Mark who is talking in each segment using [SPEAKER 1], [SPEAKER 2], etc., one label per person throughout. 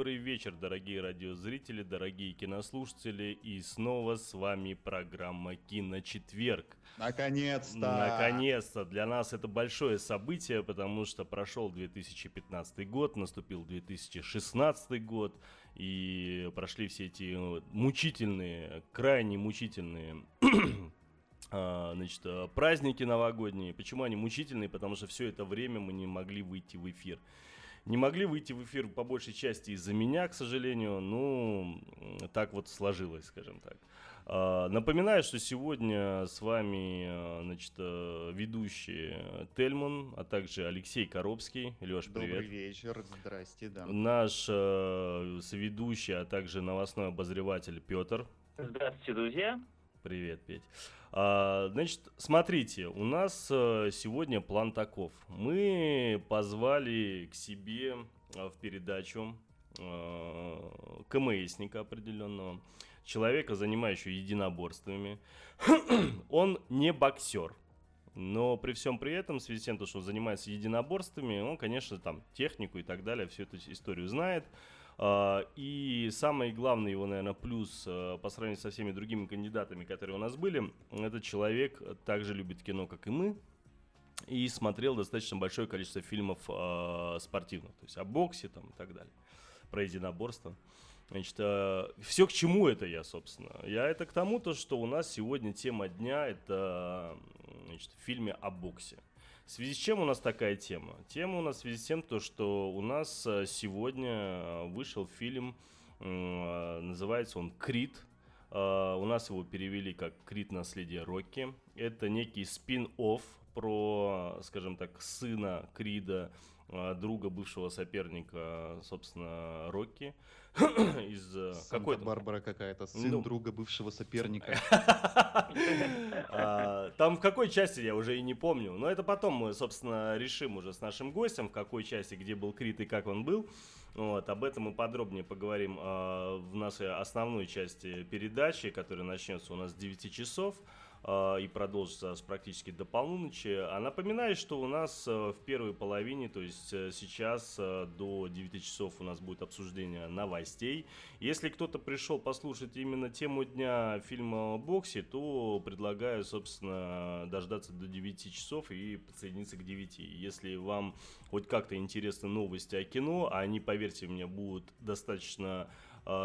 [SPEAKER 1] Добрый вечер, дорогие радиозрители, дорогие кинослушатели, и снова с вами программа «Киночетверг».
[SPEAKER 2] Наконец-то!
[SPEAKER 1] Наконец-то! Для нас это большое событие, потому что прошел 2015 год, наступил 2016 год, и прошли все эти мучительные, крайне мучительные а, значит, праздники новогодние. Почему они мучительные? Потому что все это время мы не могли выйти в эфир не могли выйти в эфир по большей части из-за меня, к сожалению. Ну, так вот сложилось, скажем так. А, напоминаю, что сегодня с вами а, значит, э, ведущий Тельман, а также Алексей Коробский. Леш, привет.
[SPEAKER 2] Добрый вечер, здрасте, да.
[SPEAKER 1] Наш э, соведущий, а также новостной обозреватель Петр.
[SPEAKER 3] Здравствуйте, друзья.
[SPEAKER 1] Привет, Петь. А, значит, смотрите, у нас э, сегодня план таков. Мы позвали к себе э, в передачу э, КМСника определенного, человека, занимающего единоборствами. он не боксер, но при всем при этом, в связи с тем, что он занимается единоборствами, он, конечно, там технику и так далее, всю эту историю знает. А, и самый главный его, наверное, плюс а, по сравнению со всеми другими кандидатами, которые у нас были, этот человек также любит кино, как и мы, и смотрел достаточно большое количество фильмов э, спортивных, то есть о боксе там и так далее, про единоборство. Значит, э, все к чему это я, собственно? Я это к тому, то, что у нас сегодня тема дня это значит, в фильме о боксе. В связи с чем у нас такая тема? Тема у нас в связи с тем, то, что у нас э, сегодня э, вышел фильм, э, называется он «Крит». У нас его перевели как «Крит. Наследие Рокки». Это некий спин-офф про, скажем так, сына Крида, друга бывшего соперника, собственно, Рокки.
[SPEAKER 2] Из какой-то... Барбара какая-то, сын ну... друга бывшего соперника.
[SPEAKER 1] А, там в какой части я уже и не помню. Но это потом мы, собственно, решим уже с нашим гостем, в какой части, где был Крит и как он был. Вот, об этом мы подробнее поговорим э, в нашей основной части передачи, которая начнется у нас с 9 часов. А, и продолжится практически до полуночи. А напоминаю, что у нас э, в первой половине, то есть э, сейчас э, до 9 часов у нас будет обсуждение новостей. Если кто-то пришел послушать именно тему дня фильма «Боксе», то предлагаю, собственно, дождаться до 9 часов и подсоединиться к 9. Если вам хоть как-то интересны новости о кино, а они, поверьте мне, будут достаточно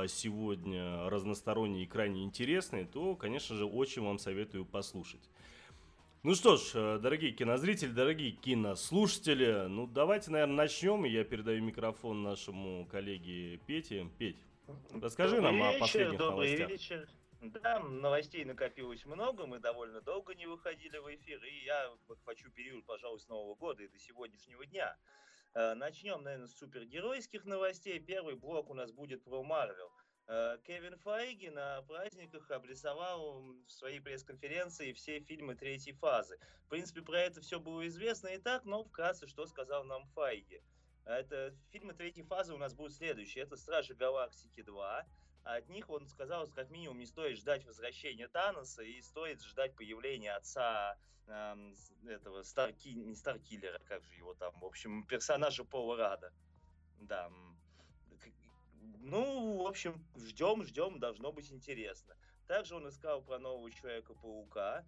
[SPEAKER 1] сегодня разносторонние и крайне интересные, то, конечно же, очень вам советую послушать. Ну что ж, э, дорогие кинозрители, дорогие кинослушатели, ну давайте, наверное, начнем. Я передаю микрофон нашему коллеге Пете. Петь, расскажи добрый нам вечер, о последних добрый новостях. Вечер.
[SPEAKER 3] Да, новостей накопилось много, мы довольно долго не выходили в эфир, и я хочу период, пожалуй, с Нового года и до сегодняшнего дня. Э, начнем, наверное, с супергеройских новостей. Первый блок у нас будет про Марвел. Э, Кевин Файги на праздниках обрисовал в своей пресс-конференции все фильмы третьей фазы. В принципе, про это все было известно и так, но вкратце, что сказал нам Файги. Это фильмы третьей фазы у нас будут следующие. Это «Стражи Галактики 2», от них он сказал, что как минимум не стоит ждать возвращения Таноса и стоит ждать появления отца э, этого Старки, не Старкиллера, как же его там, в общем, персонажа Пола Рада. Да. Ну, в общем, ждем, ждем, должно быть интересно. Также он искал про нового Человека-паука,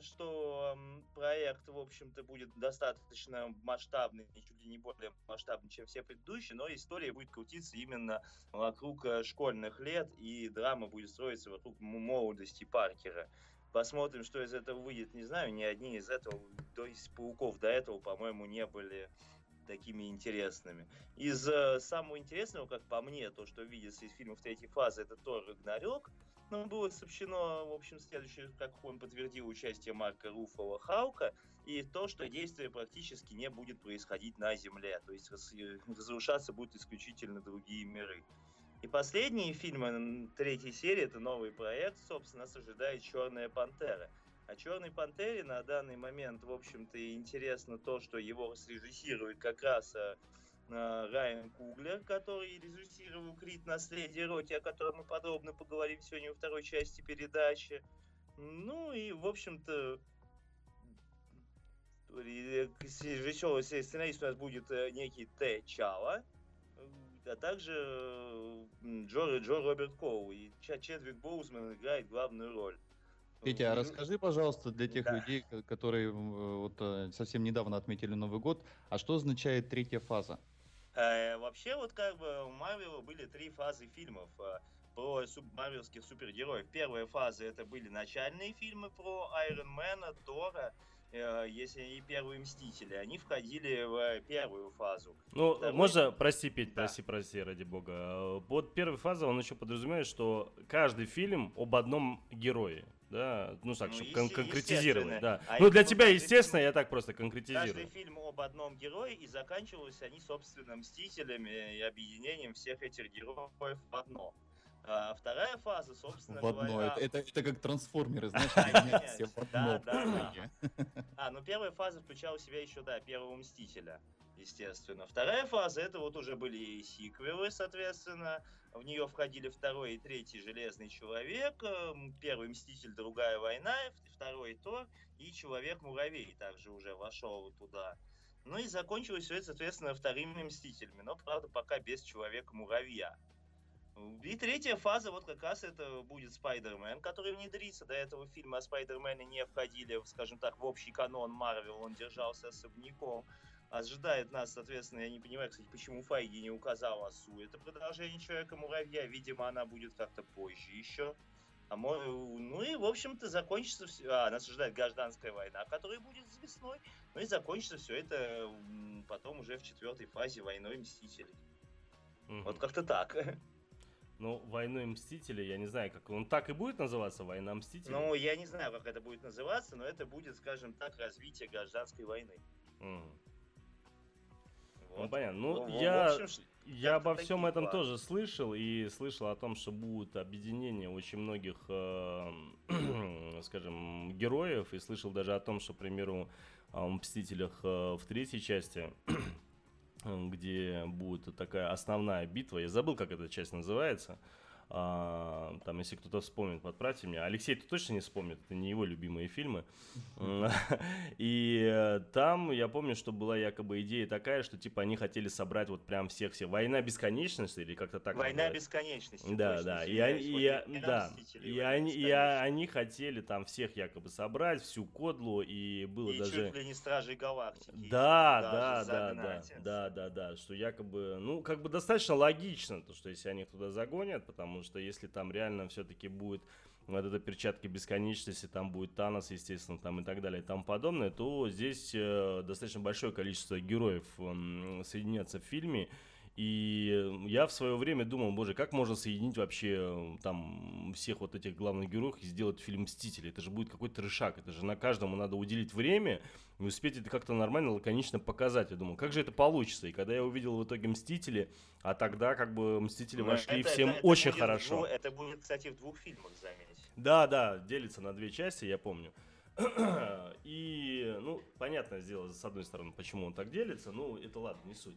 [SPEAKER 3] что проект, в общем-то, будет достаточно масштабный, чуть ли не более масштабный, чем все предыдущие, но история будет крутиться именно вокруг э, школьных лет, и драма будет строиться вокруг молодости Паркера. Посмотрим, что из этого выйдет, не знаю, ни одни из этого, то есть пауков до этого, по-моему, не были такими интересными. Из э, самого интересного, как по мне, то, что видится из фильмов третьей фазы, это Тор Рагнарёк. Внезапно было сообщено, в общем, следующее, как он подтвердил участие Марка Руфова Хаука, и то, что действие практически не будет происходить на Земле, то есть разрушаться будут исключительно другие миры. И последние фильмы третьей серии, это новый проект, собственно, нас ожидает «Черная пантера». А «Черной пантере» на данный момент, в общем-то, интересно то, что его срежиссирует как раз э, э, Райан Куглер, который режиссировал «Крит. Наследие Роти», о котором мы подробно поговорим сегодня во второй части передачи. Ну и, в общем-то, режиссер, сценарист у нас будет э, некий Т. Чала, а также Джо, Джо Роберт Коу. И Чедвик Боузман играет главную роль.
[SPEAKER 2] Петя, а расскажи, пожалуйста, для тех да. людей, которые вот, э, совсем недавно отметили Новый год, а что означает третья фаза?
[SPEAKER 3] Э, вообще, вот как бы у Марвела были три фазы фильмов э, про суб марвелских супергероев. Первая фаза это были начальные фильмы про Айронмена, Тора Э, если и первые Мстители, они входили в первую фазу.
[SPEAKER 1] Ну, Второй... можно, прости, Петь, да. прости, прости, ради бога. Под первой фазой он еще подразумевает, что каждый фильм об одном герое. Да, ну так, ну, чтобы кон- конкретизировать, да. А ну, для тебя, естественно, фильм, я так просто конкретизирую.
[SPEAKER 3] Каждый фильм об одном герое, и заканчивались они, собственно, Мстителями и объединением всех этих героев в одно. А вторая фаза, собственно
[SPEAKER 2] в одно.
[SPEAKER 3] говоря...
[SPEAKER 2] Это, это, это как трансформеры, знаешь, все в
[SPEAKER 3] одно. Да, да, да. А, ну первая фаза включала в себя еще, да, первого Мстителя, естественно. Вторая фаза, это вот уже были и сиквелы, соответственно. В нее входили второй и третий Железный Человек, эм, первый Мститель, другая война, второй Тор и Человек-муравей также уже вошел туда. Ну и закончилось все это, соответственно, вторыми Мстителями, но, правда, пока без Человека-муравья. И третья фаза, вот как раз это будет Спайдермен, который внедрится. До этого фильма о Спайдермене не входили, скажем так, в общий канон Марвел, он держался особняком. Ожидает нас, соответственно, я не понимаю, кстати, почему Файги не указал Асу. Это продолжение Человека-муравья, видимо, она будет как-то позже еще. А мой, ну и, в общем-то, закончится все... А, нас ожидает гражданская война, которая будет с весной. Ну и закончится все это потом уже в четвертой фазе войной Мстителей. Угу. Вот как-то так.
[SPEAKER 1] Ну, «Войной Мстителей», я не знаю, как он так и будет называться, «Война Мстителей»?
[SPEAKER 3] Ну, я не знаю, как это будет называться, но это будет, скажем так, развитие гражданской войны. Mm.
[SPEAKER 1] Вот. Ну, понятно. Ну, ну я, общем, я обо всем этом планы. тоже слышал, и слышал о том, что будет объединение очень многих, э, скажем, героев, и слышал даже о том, что, к примеру, о «Мстителях» э, в третьей части где будет такая основная битва. Я забыл, как эта часть называется. А, там, если кто-то вспомнит, подправьте меня. Алексей ты точно не вспомнит, это не его любимые фильмы. И э, там я помню, что была якобы идея такая, что типа они хотели собрать вот прям всех все. Война бесконечности или как-то так.
[SPEAKER 3] Война бесконечности.
[SPEAKER 1] Да, да. И они, и, да. И они, и они хотели там всех якобы собрать, всю кодлу, и было
[SPEAKER 3] и
[SPEAKER 1] даже...
[SPEAKER 3] чуть ли не Стражей Галактики.
[SPEAKER 1] Да, да, да, да, да, да, да, что якобы, ну, как бы достаточно логично, то, что если они туда загонят, потому что если там реально все-таки будет вот это перчатки бесконечности, там будет Танос, естественно, там и так далее и тому подобное, то здесь э, достаточно большое количество героев соединятся в фильме, и я в свое время думал, боже, как можно соединить вообще э, там всех вот этих главных героев и сделать фильм «Мстители»? Это же будет какой-то трешак, это же на каждому надо уделить время и успеть это как-то нормально, лаконично показать. Я думал, как же это получится? И когда я увидел в итоге «Mстители», а тогда как бы «Мстители» ну, вошли это, всем это, это очень
[SPEAKER 3] будет,
[SPEAKER 1] хорошо.
[SPEAKER 3] Ну, это будет, кстати, в двух фильмах, заметь.
[SPEAKER 1] Да, да, делится на две части, я помню. И, ну, понятно сделать, с одной стороны, почему он так делится, ну, это ладно, не суть.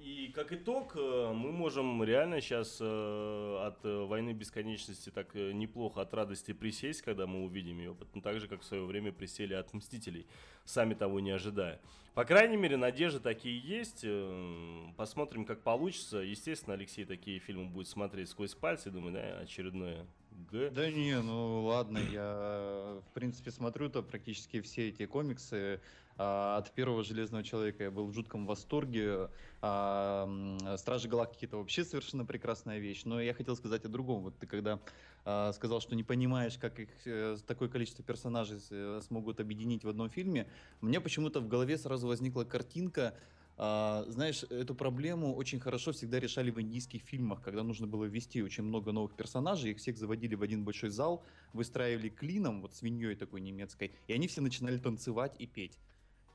[SPEAKER 1] И как итог, э, мы можем реально сейчас э, от э, войны бесконечности так неплохо от радости присесть, когда мы увидим ее, ну, так же, как в свое время присели от Мстителей, сами того не ожидая. По крайней мере, надежды такие есть. Посмотрим, как получится. Естественно, Алексей такие фильмы будет смотреть сквозь пальцы, думаю, да, очередное
[SPEAKER 2] Г. Да не, ну ладно, я в принципе смотрю-то практически все эти комиксы. А, от первого Железного Человека я был в жутком восторге. А, Стражи Галактики это вообще совершенно прекрасная вещь. Но я хотел сказать о другом. Вот ты когда а, сказал, что не понимаешь, как их э, такое количество персонажей э, смогут объединить в одном фильме, мне почему-то в голове сразу возникла картинка знаешь, эту проблему очень хорошо всегда решали в индийских фильмах, когда нужно было ввести очень много новых персонажей, их всех заводили в один большой зал, выстраивали клином, вот свиньей такой немецкой, и они все начинали танцевать и петь.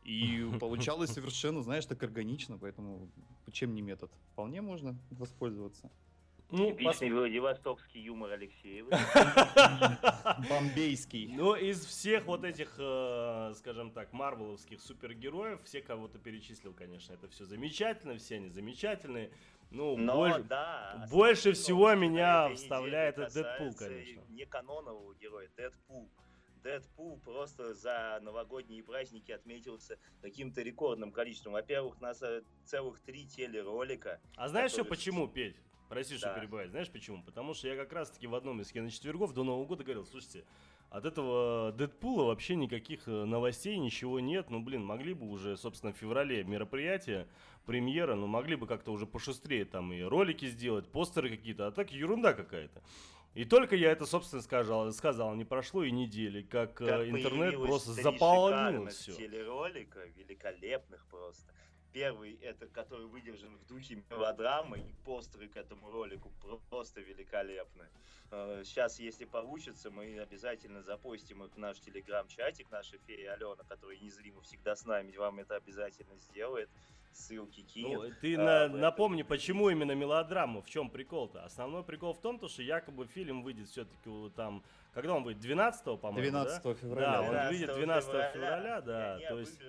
[SPEAKER 2] И получалось совершенно, знаешь, так органично, поэтому чем не метод? Вполне можно воспользоваться.
[SPEAKER 3] Ну, Типичный пос... владивостокский юмор Алексеева.
[SPEAKER 2] Бомбейский.
[SPEAKER 1] Ну, из всех вот этих, э, скажем так, марвеловских супергероев, все кого то перечислил, конечно, это все замечательно, все они замечательные. Ну,
[SPEAKER 3] Но, больше, да,
[SPEAKER 1] больше всего меня вставляет этот Дэдпул, конечно.
[SPEAKER 3] Не канонового героя, Дэдпул. Дэдпул просто за новогодние праздники отметился каким-то рекордным количеством. Во-первых, у нас целых три телеролика.
[SPEAKER 1] А знаешь что, почему, Петь? Прости, что да. перебиваю. Знаешь почему? Потому что я как раз-таки в одном из киночетвергов до Нового года говорил, слушайте, от этого Дэдпула вообще никаких э, новостей, ничего нет. Ну, блин, могли бы уже, собственно, в феврале мероприятие, премьера, ну, могли бы как-то уже пошустрее там и ролики сделать, постеры какие-то, а так ерунда какая-то. И только я это, собственно, сказал, сказал, не прошло и недели, как, э, как интернет просто заполнил все.
[SPEAKER 3] телеролика, великолепных просто. Первый, это который выдержан в духе мелодрамы, и постеры к этому ролику просто великолепны. Сейчас, э, если получится, мы обязательно запостим их в наш телеграм-чатик, наша фея Алена, которая незримо всегда с нами, вам это обязательно сделает ссылки кинет. Ну,
[SPEAKER 1] ты а, на, напомни, почему именно мелодрама, в чем прикол-то? Основной прикол в том, то, что якобы фильм выйдет все-таки там, когда он выйдет, 12 по-моему,
[SPEAKER 2] 12
[SPEAKER 1] да?
[SPEAKER 2] февраля.
[SPEAKER 1] Да, он выйдет 12 февраля, февраля да,
[SPEAKER 3] то есть...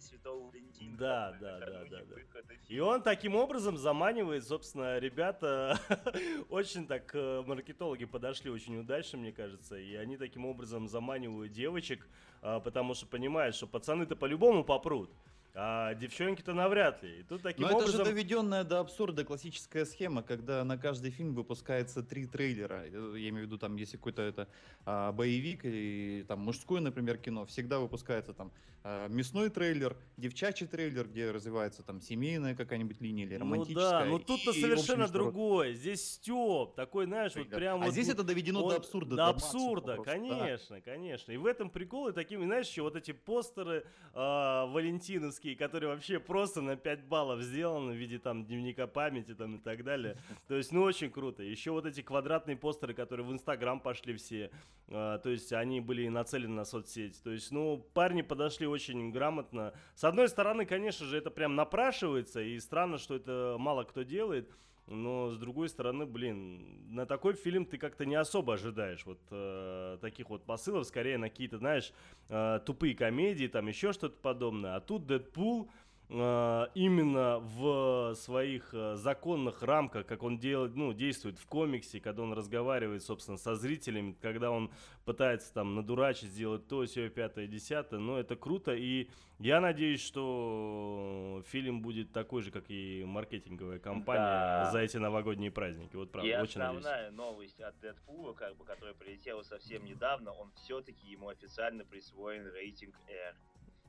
[SPEAKER 3] Святого Валентина.
[SPEAKER 1] Да, да, да, да, да. И он таким образом заманивает, собственно, ребята, очень так э, маркетологи подошли очень удачно, мне кажется, и они таким образом заманивают девочек, а, потому что понимают, что пацаны-то по-любому попрут. А девчонки-то навряд ли. И тут таким
[SPEAKER 2] Но
[SPEAKER 1] образом...
[SPEAKER 2] это же доведенная до абсурда классическая схема, когда на каждый фильм выпускается три трейлера. Э, я имею в виду, там, если какой-то это а, боевик или там мужское, например, кино, всегда выпускается там а, мясной трейлер, девчачий трейлер, где развивается там семейная какая-нибудь линия или романтическая.
[SPEAKER 1] Ну да, но тут-то совершенно общем, другое. Здесь Степ, такой, знаешь, вот прям
[SPEAKER 2] А
[SPEAKER 1] вот,
[SPEAKER 2] здесь это доведено он, до абсурда.
[SPEAKER 1] До, до абсурда, просто, конечно, да. конечно. И в этом прикол, и такими, знаешь, еще вот эти постеры э, валентиновские, которые вообще просто на 5 баллов сделаны в виде там дневника памяти там и так далее. То есть, ну, очень круто. Еще вот эти квадратные постеры, которые в Инстаграм пошли все, э, то есть они были нацелены на соцсеть. То есть, ну, парни подошли очень грамотно. С одной стороны, конечно же, это прям напрашивается, и странно, что это мало кто делает. Но с другой стороны, блин, на такой фильм ты как-то не особо ожидаешь вот э, таких вот посылов, скорее на какие-то, знаешь, э, тупые комедии, там еще что-то подобное. А тут Дэдпул, Э, именно в своих э, законных рамках, как он делает, ну, действует в комиксе, когда он разговаривает, собственно, со зрителями, когда он пытается там надурачить, сделать то, все, пятое, десятое, но это круто, и я надеюсь, что фильм будет такой же, как и маркетинговая кампания да. за эти новогодние праздники, вот правда,
[SPEAKER 3] и
[SPEAKER 1] очень
[SPEAKER 3] основная надеюсь. новость от Дэдпула, как бы, которая прилетела совсем недавно, он все-таки ему официально присвоен рейтинг R.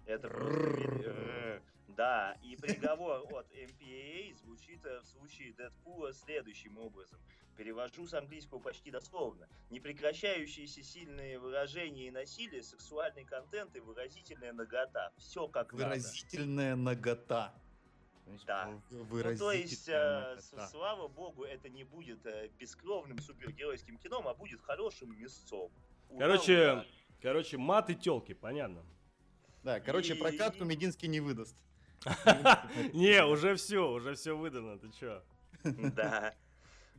[SPEAKER 3] Это. Да, и приговор от MPAA звучит в случае Дэдпула следующим образом. Перевожу с английского почти дословно. Непрекращающиеся сильные выражения и насилие, сексуальный контент и выразительная нагота. Все как
[SPEAKER 2] Выразительная надо. нагота.
[SPEAKER 3] Да. Ну, то есть, э, слава богу, это не будет бескровным супергеройским кином, а будет хорошим мясцом.
[SPEAKER 1] Короче, короче, мат и телки, понятно.
[SPEAKER 2] Да, короче, прокатку Мединский не выдаст.
[SPEAKER 1] Не, уже все, уже все выдано, ты чё?
[SPEAKER 3] Да.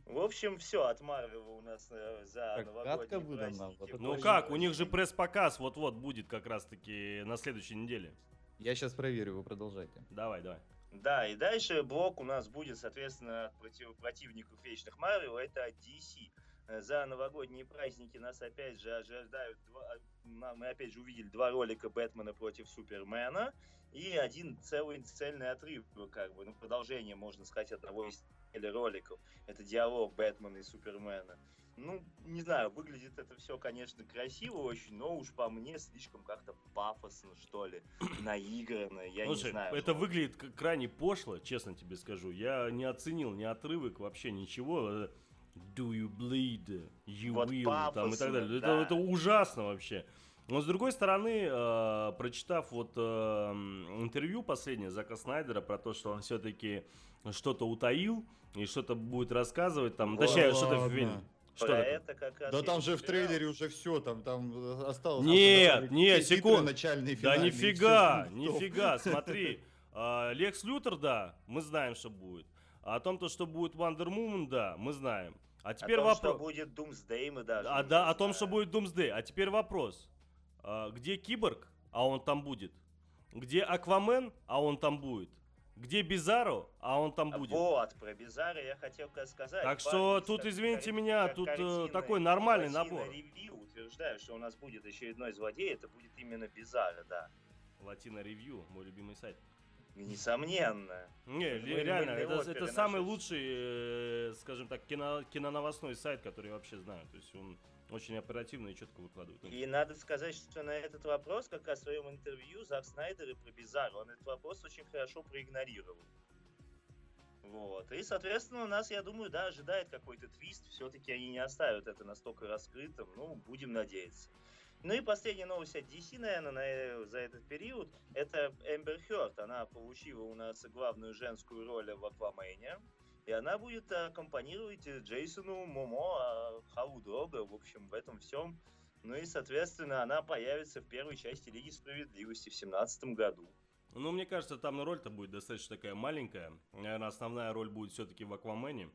[SPEAKER 3] В общем, все от Марвела у нас э, за новогодние
[SPEAKER 1] выдана. Ну как, у них же пресс-показ вот-вот будет как раз-таки на следующей неделе.
[SPEAKER 2] Я сейчас проверю, вы продолжайте.
[SPEAKER 1] Давай, давай.
[SPEAKER 3] Да, и дальше блок у нас будет, соответственно, от против, противников вечных Марвел, это DC. Э, за новогодние праздники нас опять же ожидают, два, мы опять же увидели два ролика Бэтмена против Супермена и один целый цельный отрыв, как бы, ну, продолжение, можно сказать, одного из роликов. Это диалог Бэтмена и Супермена. Ну, не знаю, выглядит это все, конечно, красиво очень, но уж по мне слишком как-то пафосно, что ли, наигранно, я Слушай, не знаю.
[SPEAKER 1] это выглядит крайне пошло, честно тебе скажу. Я не оценил ни отрывок, вообще ничего. Do you bleed? You вот will? Там и так далее. Да. Это, это ужасно вообще. Но с другой стороны, э, прочитав вот э, интервью последнее Зака Снайдера про то, что он все-таки что-то утаил и что-то будет рассказывать, там,
[SPEAKER 2] Да
[SPEAKER 1] точнее, что-то в
[SPEAKER 2] ладно.
[SPEAKER 1] фильме. Что
[SPEAKER 3] Про
[SPEAKER 1] такое?
[SPEAKER 3] это как раз
[SPEAKER 2] Да там же в трейлере уже все, там, там осталось.
[SPEAKER 1] Нет, нет, секунд.
[SPEAKER 2] начальные,
[SPEAKER 1] Да нифига,
[SPEAKER 2] всё.
[SPEAKER 1] нифига, смотри. А, Лекс Лютер, да, мы знаем, что будет. А о том, то, что будет Wonder Woman, да, мы знаем. А теперь
[SPEAKER 3] о том, что
[SPEAKER 1] вопрос.
[SPEAKER 3] будет Doomsday, мы даже
[SPEAKER 1] А, да, о том, что будет Doomsday. А теперь вопрос. А, где Киборг, а он там будет? Где Аквамен, а он там будет? Где Бизаро, а он там будет?
[SPEAKER 3] Вот, про Бизара я хотел сказать.
[SPEAKER 1] Так что
[SPEAKER 3] Парни,
[SPEAKER 1] тут, извините меня, тут, э,
[SPEAKER 3] картины
[SPEAKER 1] такой нормальный набор.
[SPEAKER 3] Review утверждает, что у нас будет очередной злодей, это будет именно Бизара, да.
[SPEAKER 1] Latino Review, мой любимый сайт.
[SPEAKER 3] Несомненно.
[SPEAKER 1] Не,
[SPEAKER 3] Это
[SPEAKER 1] реально, это, это самый
[SPEAKER 3] наши.
[SPEAKER 1] лучший, э, скажем так, кино, киноновостной сайт, который я вообще знаю. То есть он очень оперативно и четко выкладывает.
[SPEAKER 3] И надо сказать, что на этот вопрос, как раз в своем интервью, Зак Снайдер и про Бизару, он этот вопрос очень хорошо проигнорировал. Вот. И, соответственно, у нас, я думаю, да, ожидает какой-то твист. Все-таки они не оставят это настолько раскрытым. Ну, будем надеяться. Ну и последняя новость от DC, наверное, на, э, за этот период. Это Эмбер Хёрд. Она получила у нас главную женскую роль в Аквамене. И она будет аккомпанировать Джейсону Момо, а, Кхалу Дрого, в общем, в этом всем. Ну и, соответственно, она появится в первой части Лиги Справедливости в 2017 году.
[SPEAKER 1] Ну, мне кажется, там роль-то будет достаточно такая маленькая. Наверное, основная роль будет все-таки в Аквамене.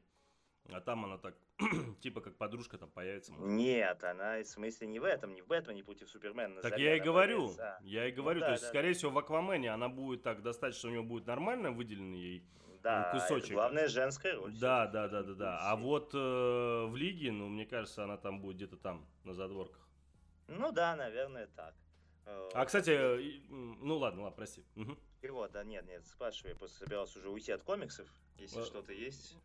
[SPEAKER 1] А там она так, типа как подружка там появится. может.
[SPEAKER 3] Нет, она, в смысле, не в этом, не в Бэтмене против Супермена. на
[SPEAKER 1] Так я и говорю,
[SPEAKER 3] появится, а.
[SPEAKER 1] я и
[SPEAKER 3] Ну
[SPEAKER 1] говорю,
[SPEAKER 3] да,
[SPEAKER 1] то есть,
[SPEAKER 3] да,
[SPEAKER 1] скорее всего, в Аквамене она будет так достаточно, у нее будет нормально выделенный ей.
[SPEAKER 3] Да, это
[SPEAKER 1] кусочек.
[SPEAKER 3] главная женская роль.
[SPEAKER 1] Да, да, да, да,
[SPEAKER 3] этом
[SPEAKER 1] да. А вот э, в Лиге, ну, мне кажется, она там будет где-то там, на задворках.
[SPEAKER 3] Ну да, наверное, так. Э,
[SPEAKER 1] А, кстати, э, и, ну ладно, ладно, прости. Мгм.
[SPEAKER 3] Перевод, да, нет, нет, спрашивай, я просто собирался уже уйти от комиксов, если
[SPEAKER 1] А,
[SPEAKER 3] что-то есть.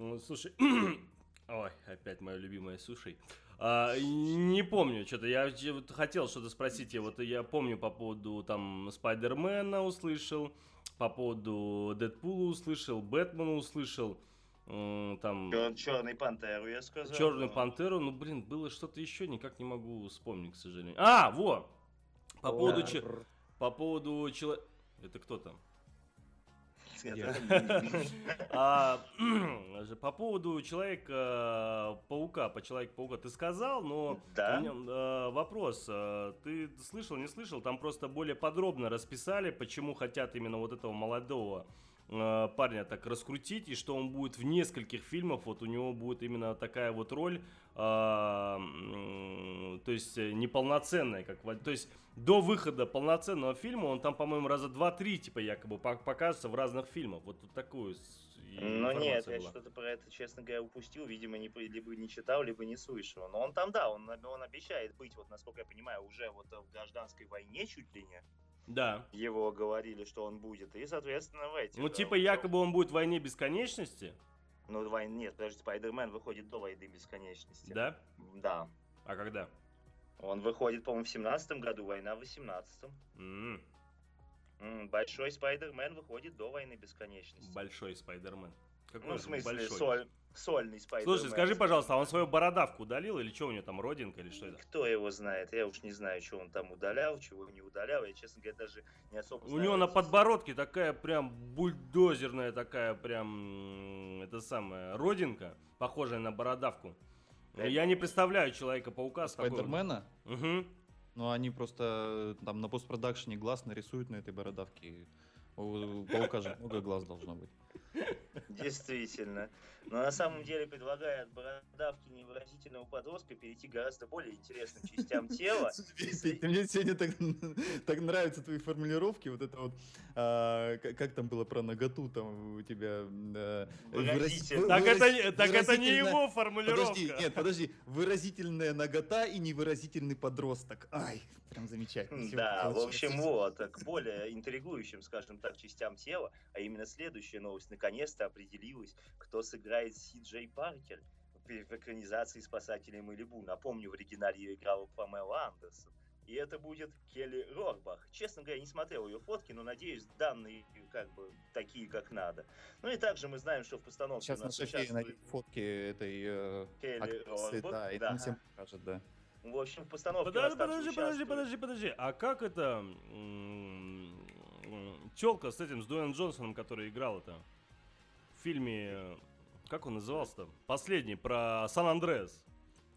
[SPEAKER 1] Ну, слушай, ой, опять мое любимое суши. А, не помню, что-то я вот хотел что-то спросить. Я вот я помню по поводу там Спайдермена услышал, по поводу Дэдпула услышал, Бэтмена услышал, там
[SPEAKER 3] Черный пантеру, я сказал.
[SPEAKER 1] Черную
[SPEAKER 3] но-
[SPEAKER 1] пантеру. Ну, блин, было что-то еще, никак не могу вспомнить, к сожалению. А, во! По поводу,
[SPEAKER 2] Да.
[SPEAKER 1] че- по поводу человека... Это кто там? А, же по поводу Человека-паука, по Человеку-паука ты сказал, но э, вопрос. Ты слышал, не слышал? Там просто более подробно расписали, почему хотят именно вот этого молодого парня так раскрутить, и что он будет в нескольких фильмах, вот у него будет именно такая вот роль, а, то есть э, неполноценная, как, то есть до выхода полноценного фильма он там, по-моему, раза два-три, типа, якобы пок- покажется в разных фильмах, вот тут такую
[SPEAKER 3] Ну нет,
[SPEAKER 1] информация
[SPEAKER 3] я
[SPEAKER 1] была.
[SPEAKER 3] что-то про это, честно говоря, упустил, видимо, не, либо не читал, либо не слышал. Но он там, да, он, он обещает быть, вот насколько я понимаю, уже вот в гражданской войне чуть ли не.
[SPEAKER 1] Да.
[SPEAKER 3] Его говорили, что он будет, и, соответственно, в этих...
[SPEAKER 1] Ну, типа,
[SPEAKER 3] в-
[SPEAKER 1] якобы он будет в войне бесконечности,
[SPEAKER 3] Ну, войн... нет, подожди, Спайдермен выходит до войны бесконечности.
[SPEAKER 1] да?
[SPEAKER 3] Да.
[SPEAKER 1] А когда?
[SPEAKER 3] Он выходит, по-моему, в семнадцатом году, война в восемнадцатом.
[SPEAKER 1] М,
[SPEAKER 3] М, Большой Спайдермен выходит до войны бесконечности.
[SPEAKER 1] Большой Спайдермен. Какой
[SPEAKER 3] Ну, в смысле,
[SPEAKER 1] большой?
[SPEAKER 3] соль- сольный Спайдермен.
[SPEAKER 1] Слушай, скажи, пожалуйста, а он свою бородавку удалил или что у него там, родинка или что это?
[SPEAKER 3] Кто его знает? Я уж не знаю, что он там удалял, чего не удалял. Я, честно говоря, даже не особо
[SPEAKER 1] У
[SPEAKER 3] знаю
[SPEAKER 1] него на подбородке такая прям бульдозерная такая прям, это самая, родинка, похожая на бородавку.
[SPEAKER 3] Да.
[SPEAKER 1] Я не представляю Человека-паука с такой...
[SPEAKER 2] Спайдермена?
[SPEAKER 1] Мгм.
[SPEAKER 2] Ну, они просто э, там на постпродакшене глаз нарисуют на этой бородавке. У паука же много глаз должно быть.
[SPEAKER 3] Действительно. Но на самом деле предлагаю от бородавки невыразительного подростка перейти к гораздо более интересным частям тела.
[SPEAKER 2] Мне сегодня так, так нравятся твои формулировки, вот это вот, а, как, как там было про наготу там у тебя? э,
[SPEAKER 1] Так это, не- так это не
[SPEAKER 2] выразительно-
[SPEAKER 1] его формулировка.
[SPEAKER 2] Подожди, нет, подожди. Выразительная нагота и невыразительный подросток. Ай, прям замечательно.
[SPEAKER 3] Да, в общем, вот, к более интригующим, скажем так, частям тела, а именно следующая новость, наконец-то определилась, кто сыграет Си Джей Паркер в в экранизации «Спасателей Малибу». Напомню, в оригинале ее играла Памела Андерсон. И это будет Келли Рорбах. Честно говоря, не смотрел ее фотки, но надеюсь, данные как бы такие, как надо. Ну и также мы знаем, что в постановке
[SPEAKER 2] Сейчас
[SPEAKER 3] у
[SPEAKER 2] на
[SPEAKER 3] нас
[SPEAKER 2] шофе
[SPEAKER 3] участвует
[SPEAKER 2] фотки этой э,
[SPEAKER 3] Келли
[SPEAKER 2] актрисы,
[SPEAKER 3] Рорбах.
[SPEAKER 2] да,
[SPEAKER 3] да.
[SPEAKER 2] там всем покажет, да.
[SPEAKER 3] В общем, в постановке
[SPEAKER 1] Подожди, подожди, подожди, подожди, подожди. А как это... Челка с этим, с Дуэйн Джонсоном, который играл это в фильме... э, Как он назывался-то? Последний, про Сан-Андреас.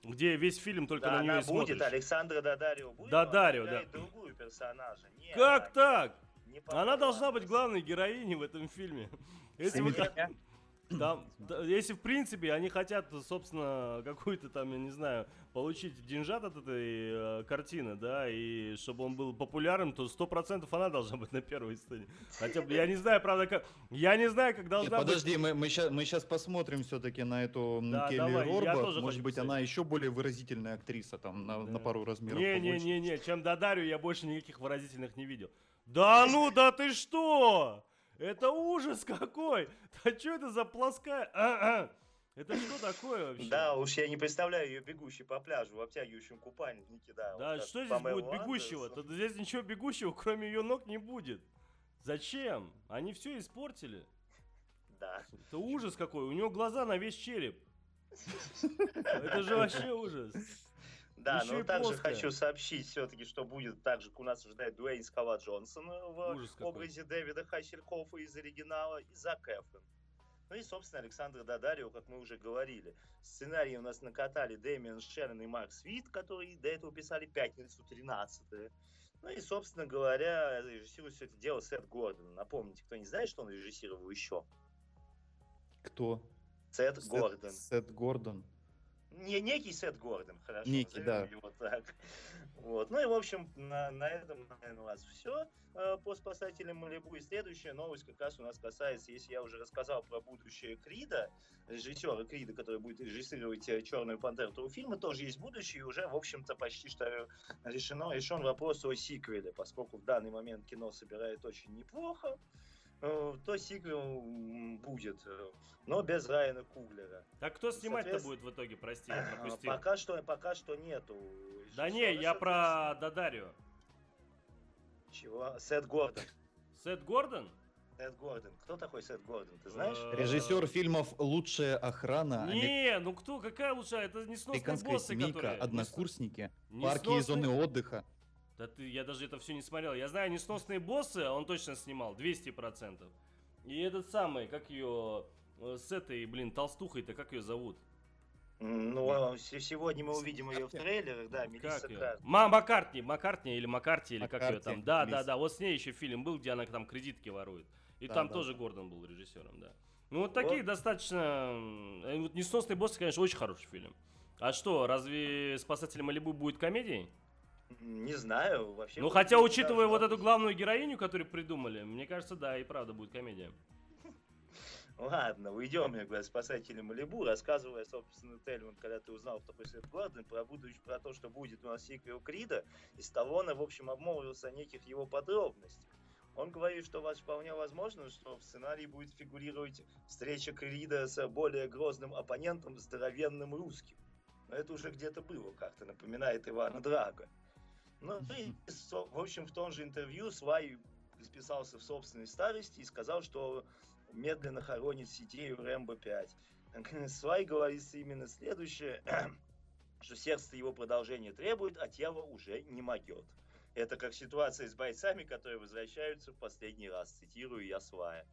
[SPEAKER 1] Где весь фильм только
[SPEAKER 3] Да,
[SPEAKER 1] на нее
[SPEAKER 3] она
[SPEAKER 1] и смотришь.
[SPEAKER 3] будет, Александра Дадарио будет,
[SPEAKER 1] Дадарио, да.
[SPEAKER 3] другую персонажа. Не,
[SPEAKER 1] Как
[SPEAKER 3] она
[SPEAKER 1] так?
[SPEAKER 3] не
[SPEAKER 1] Она должна быть главной героиней в этом фильме. Если вы
[SPEAKER 3] Нет,
[SPEAKER 1] как- Там, да, если в принципе они хотят, собственно, какую-то там, я не знаю, получить деньжат от этой э, картины, да, и чтобы он был популярным, то сто процентов она должна быть на первой сцене. Хотя бы, я не знаю, правда, как, я не знаю, как
[SPEAKER 2] Нет,
[SPEAKER 1] должна быть.
[SPEAKER 2] подожди, мы, мы, сейчас, мы сейчас посмотрим все-таки на эту
[SPEAKER 1] Да,
[SPEAKER 2] Келли
[SPEAKER 1] давай, тоже
[SPEAKER 2] Может быть, она
[SPEAKER 1] посмотреть.
[SPEAKER 2] еще более выразительная актриса, там, на, на
[SPEAKER 1] Да.
[SPEAKER 2] пару размеров побольше.
[SPEAKER 1] Не-не-не-не, чем Дадарю я больше никаких выразительных не видел. Да ну, да ты что? Это ужас какой! Да что это за плоская... А-а. Это что такое вообще?
[SPEAKER 3] Да, уж я не представляю ее бегущей по пляжу в обтягивающем купальнике, да.
[SPEAKER 1] Да
[SPEAKER 3] вот
[SPEAKER 1] что здесь будет бегущего? Тут здесь ничего бегущего, кроме ее ног, не будет. Зачем? Они все испортили.
[SPEAKER 3] Да.
[SPEAKER 1] Это ужас какой. У него глаза на весь череп. Это же вообще ужас.
[SPEAKER 3] Да,
[SPEAKER 1] Ещё
[SPEAKER 3] но
[SPEAKER 1] и
[SPEAKER 3] также
[SPEAKER 1] плоская.
[SPEAKER 3] хочу сообщить все-таки, что будет также у нас ожидает Дуэйн Скала Джонсон в
[SPEAKER 1] Ужас какой.
[SPEAKER 3] образе Дэвида Хассельхофа из оригинала и Зак Эфрон. Ну и, собственно, Александр Дадарио, как мы уже говорили. Сценарий у нас накатали Дэмиан Шерон и Марк Свит, которые до этого писали «Пятницу 13 Ну и, собственно говоря, режиссирует все это дело Сет Гордон. Напомните, кто не знает, что он режиссировал еще?
[SPEAKER 2] Кто?
[SPEAKER 3] Сет,
[SPEAKER 2] Сет-
[SPEAKER 3] Гордон.
[SPEAKER 2] Сет Гордон.
[SPEAKER 3] Не, некий Сет Гордон, хорошо,
[SPEAKER 2] Некий, да.
[SPEAKER 3] его так. Вот. Ну и, в общем, на, на этом, наверное, у нас все по спасателям Малибу. И следующая новость как раз у нас касается, если я уже рассказал про будущее Крида, режиссера Крида, который будет режиссировать э, «Черную пантеру», то у фильма тоже есть будущее, и уже, в общем-то, почти что решено, решен вопрос о сиквеле, поскольку в данный момент кино собирает очень неплохо, э, то сиквел будет, э, но без Райана Куглера.
[SPEAKER 1] Так кто снимать-то
[SPEAKER 3] Соответственно-
[SPEAKER 1] будет в итоге, прости, я
[SPEAKER 3] А,
[SPEAKER 1] пропустил.
[SPEAKER 3] Пока что, пока что нету.
[SPEAKER 1] Да не,
[SPEAKER 3] режиссера,
[SPEAKER 1] я про Дадарио.
[SPEAKER 3] Чего? Сет Гордон.
[SPEAKER 1] Сет Гордон?
[SPEAKER 3] Сет Гордон. Кто такой Сет Гордон, ты знаешь?
[SPEAKER 1] Э,
[SPEAKER 2] Режиссер фильмов «Лучшая охрана»,
[SPEAKER 1] Не, ну кто, какая лучшая? Это несносные
[SPEAKER 2] «Американская
[SPEAKER 1] боссы,
[SPEAKER 2] семейка»,
[SPEAKER 1] которые...
[SPEAKER 2] «Однокурсники», «Парки и зоны отдыха».
[SPEAKER 1] Да ты, я даже это все не смотрел. Я знаю несносные боссы, а он точно снимал, 200%. И этот самый, как ее, э, с этой, блин, толстухой-то, как ее зовут?
[SPEAKER 3] Ну, а се- сегодня мы увидим ее в трейлерах, да, Мелисса
[SPEAKER 1] Как ее?
[SPEAKER 3] Карт.
[SPEAKER 1] Ма Маккартни, Маккартни или Маккарти, или как ее там. Да, да,
[SPEAKER 2] Мелисса.
[SPEAKER 1] да, вот с ней еще фильм был, где она там кредитки ворует. И
[SPEAKER 2] Да,
[SPEAKER 1] там
[SPEAKER 2] да,
[SPEAKER 1] тоже
[SPEAKER 2] да.
[SPEAKER 1] Гордон был режиссером, да. Ну вот такие достаточно... э, Вот «Несносные боссы», конечно, очень хороший фильм. А что, разве «Спасатели Малибу» будет комедией?
[SPEAKER 3] Не знаю, вообще.
[SPEAKER 1] Ну, хотя, учитывая вот эту главную героиню, которую придумали, мне кажется, да, и правда будет комедия.
[SPEAKER 3] Ладно, уйдем, я говорю, спасатели Малибу, рассказывая, собственно, Тельман, когда ты узнал, кто Сет Гордон, про будущее, про то, что будет у нас сиквел Крида, и Сталлоне, в общем, обмолвился о неких его подробностях. Он говорит, что вас вполне возможно, что в сценарии будет фигурировать встреча Крида с более грозным оппонентом, здоровенным русским. Но это уже где-то было, как-то напоминает Ивана Драго. Ну и, в общем, в том же интервью Слай расписался в собственной старости и сказал, что медленно хоронит идею Рэмбо 5. Слай говорит именно следующее, что сердце его продолжения требует, а тело уже не могет. Это как ситуация с бойцами, которые возвращаются в последний раз, цитирую я Слая.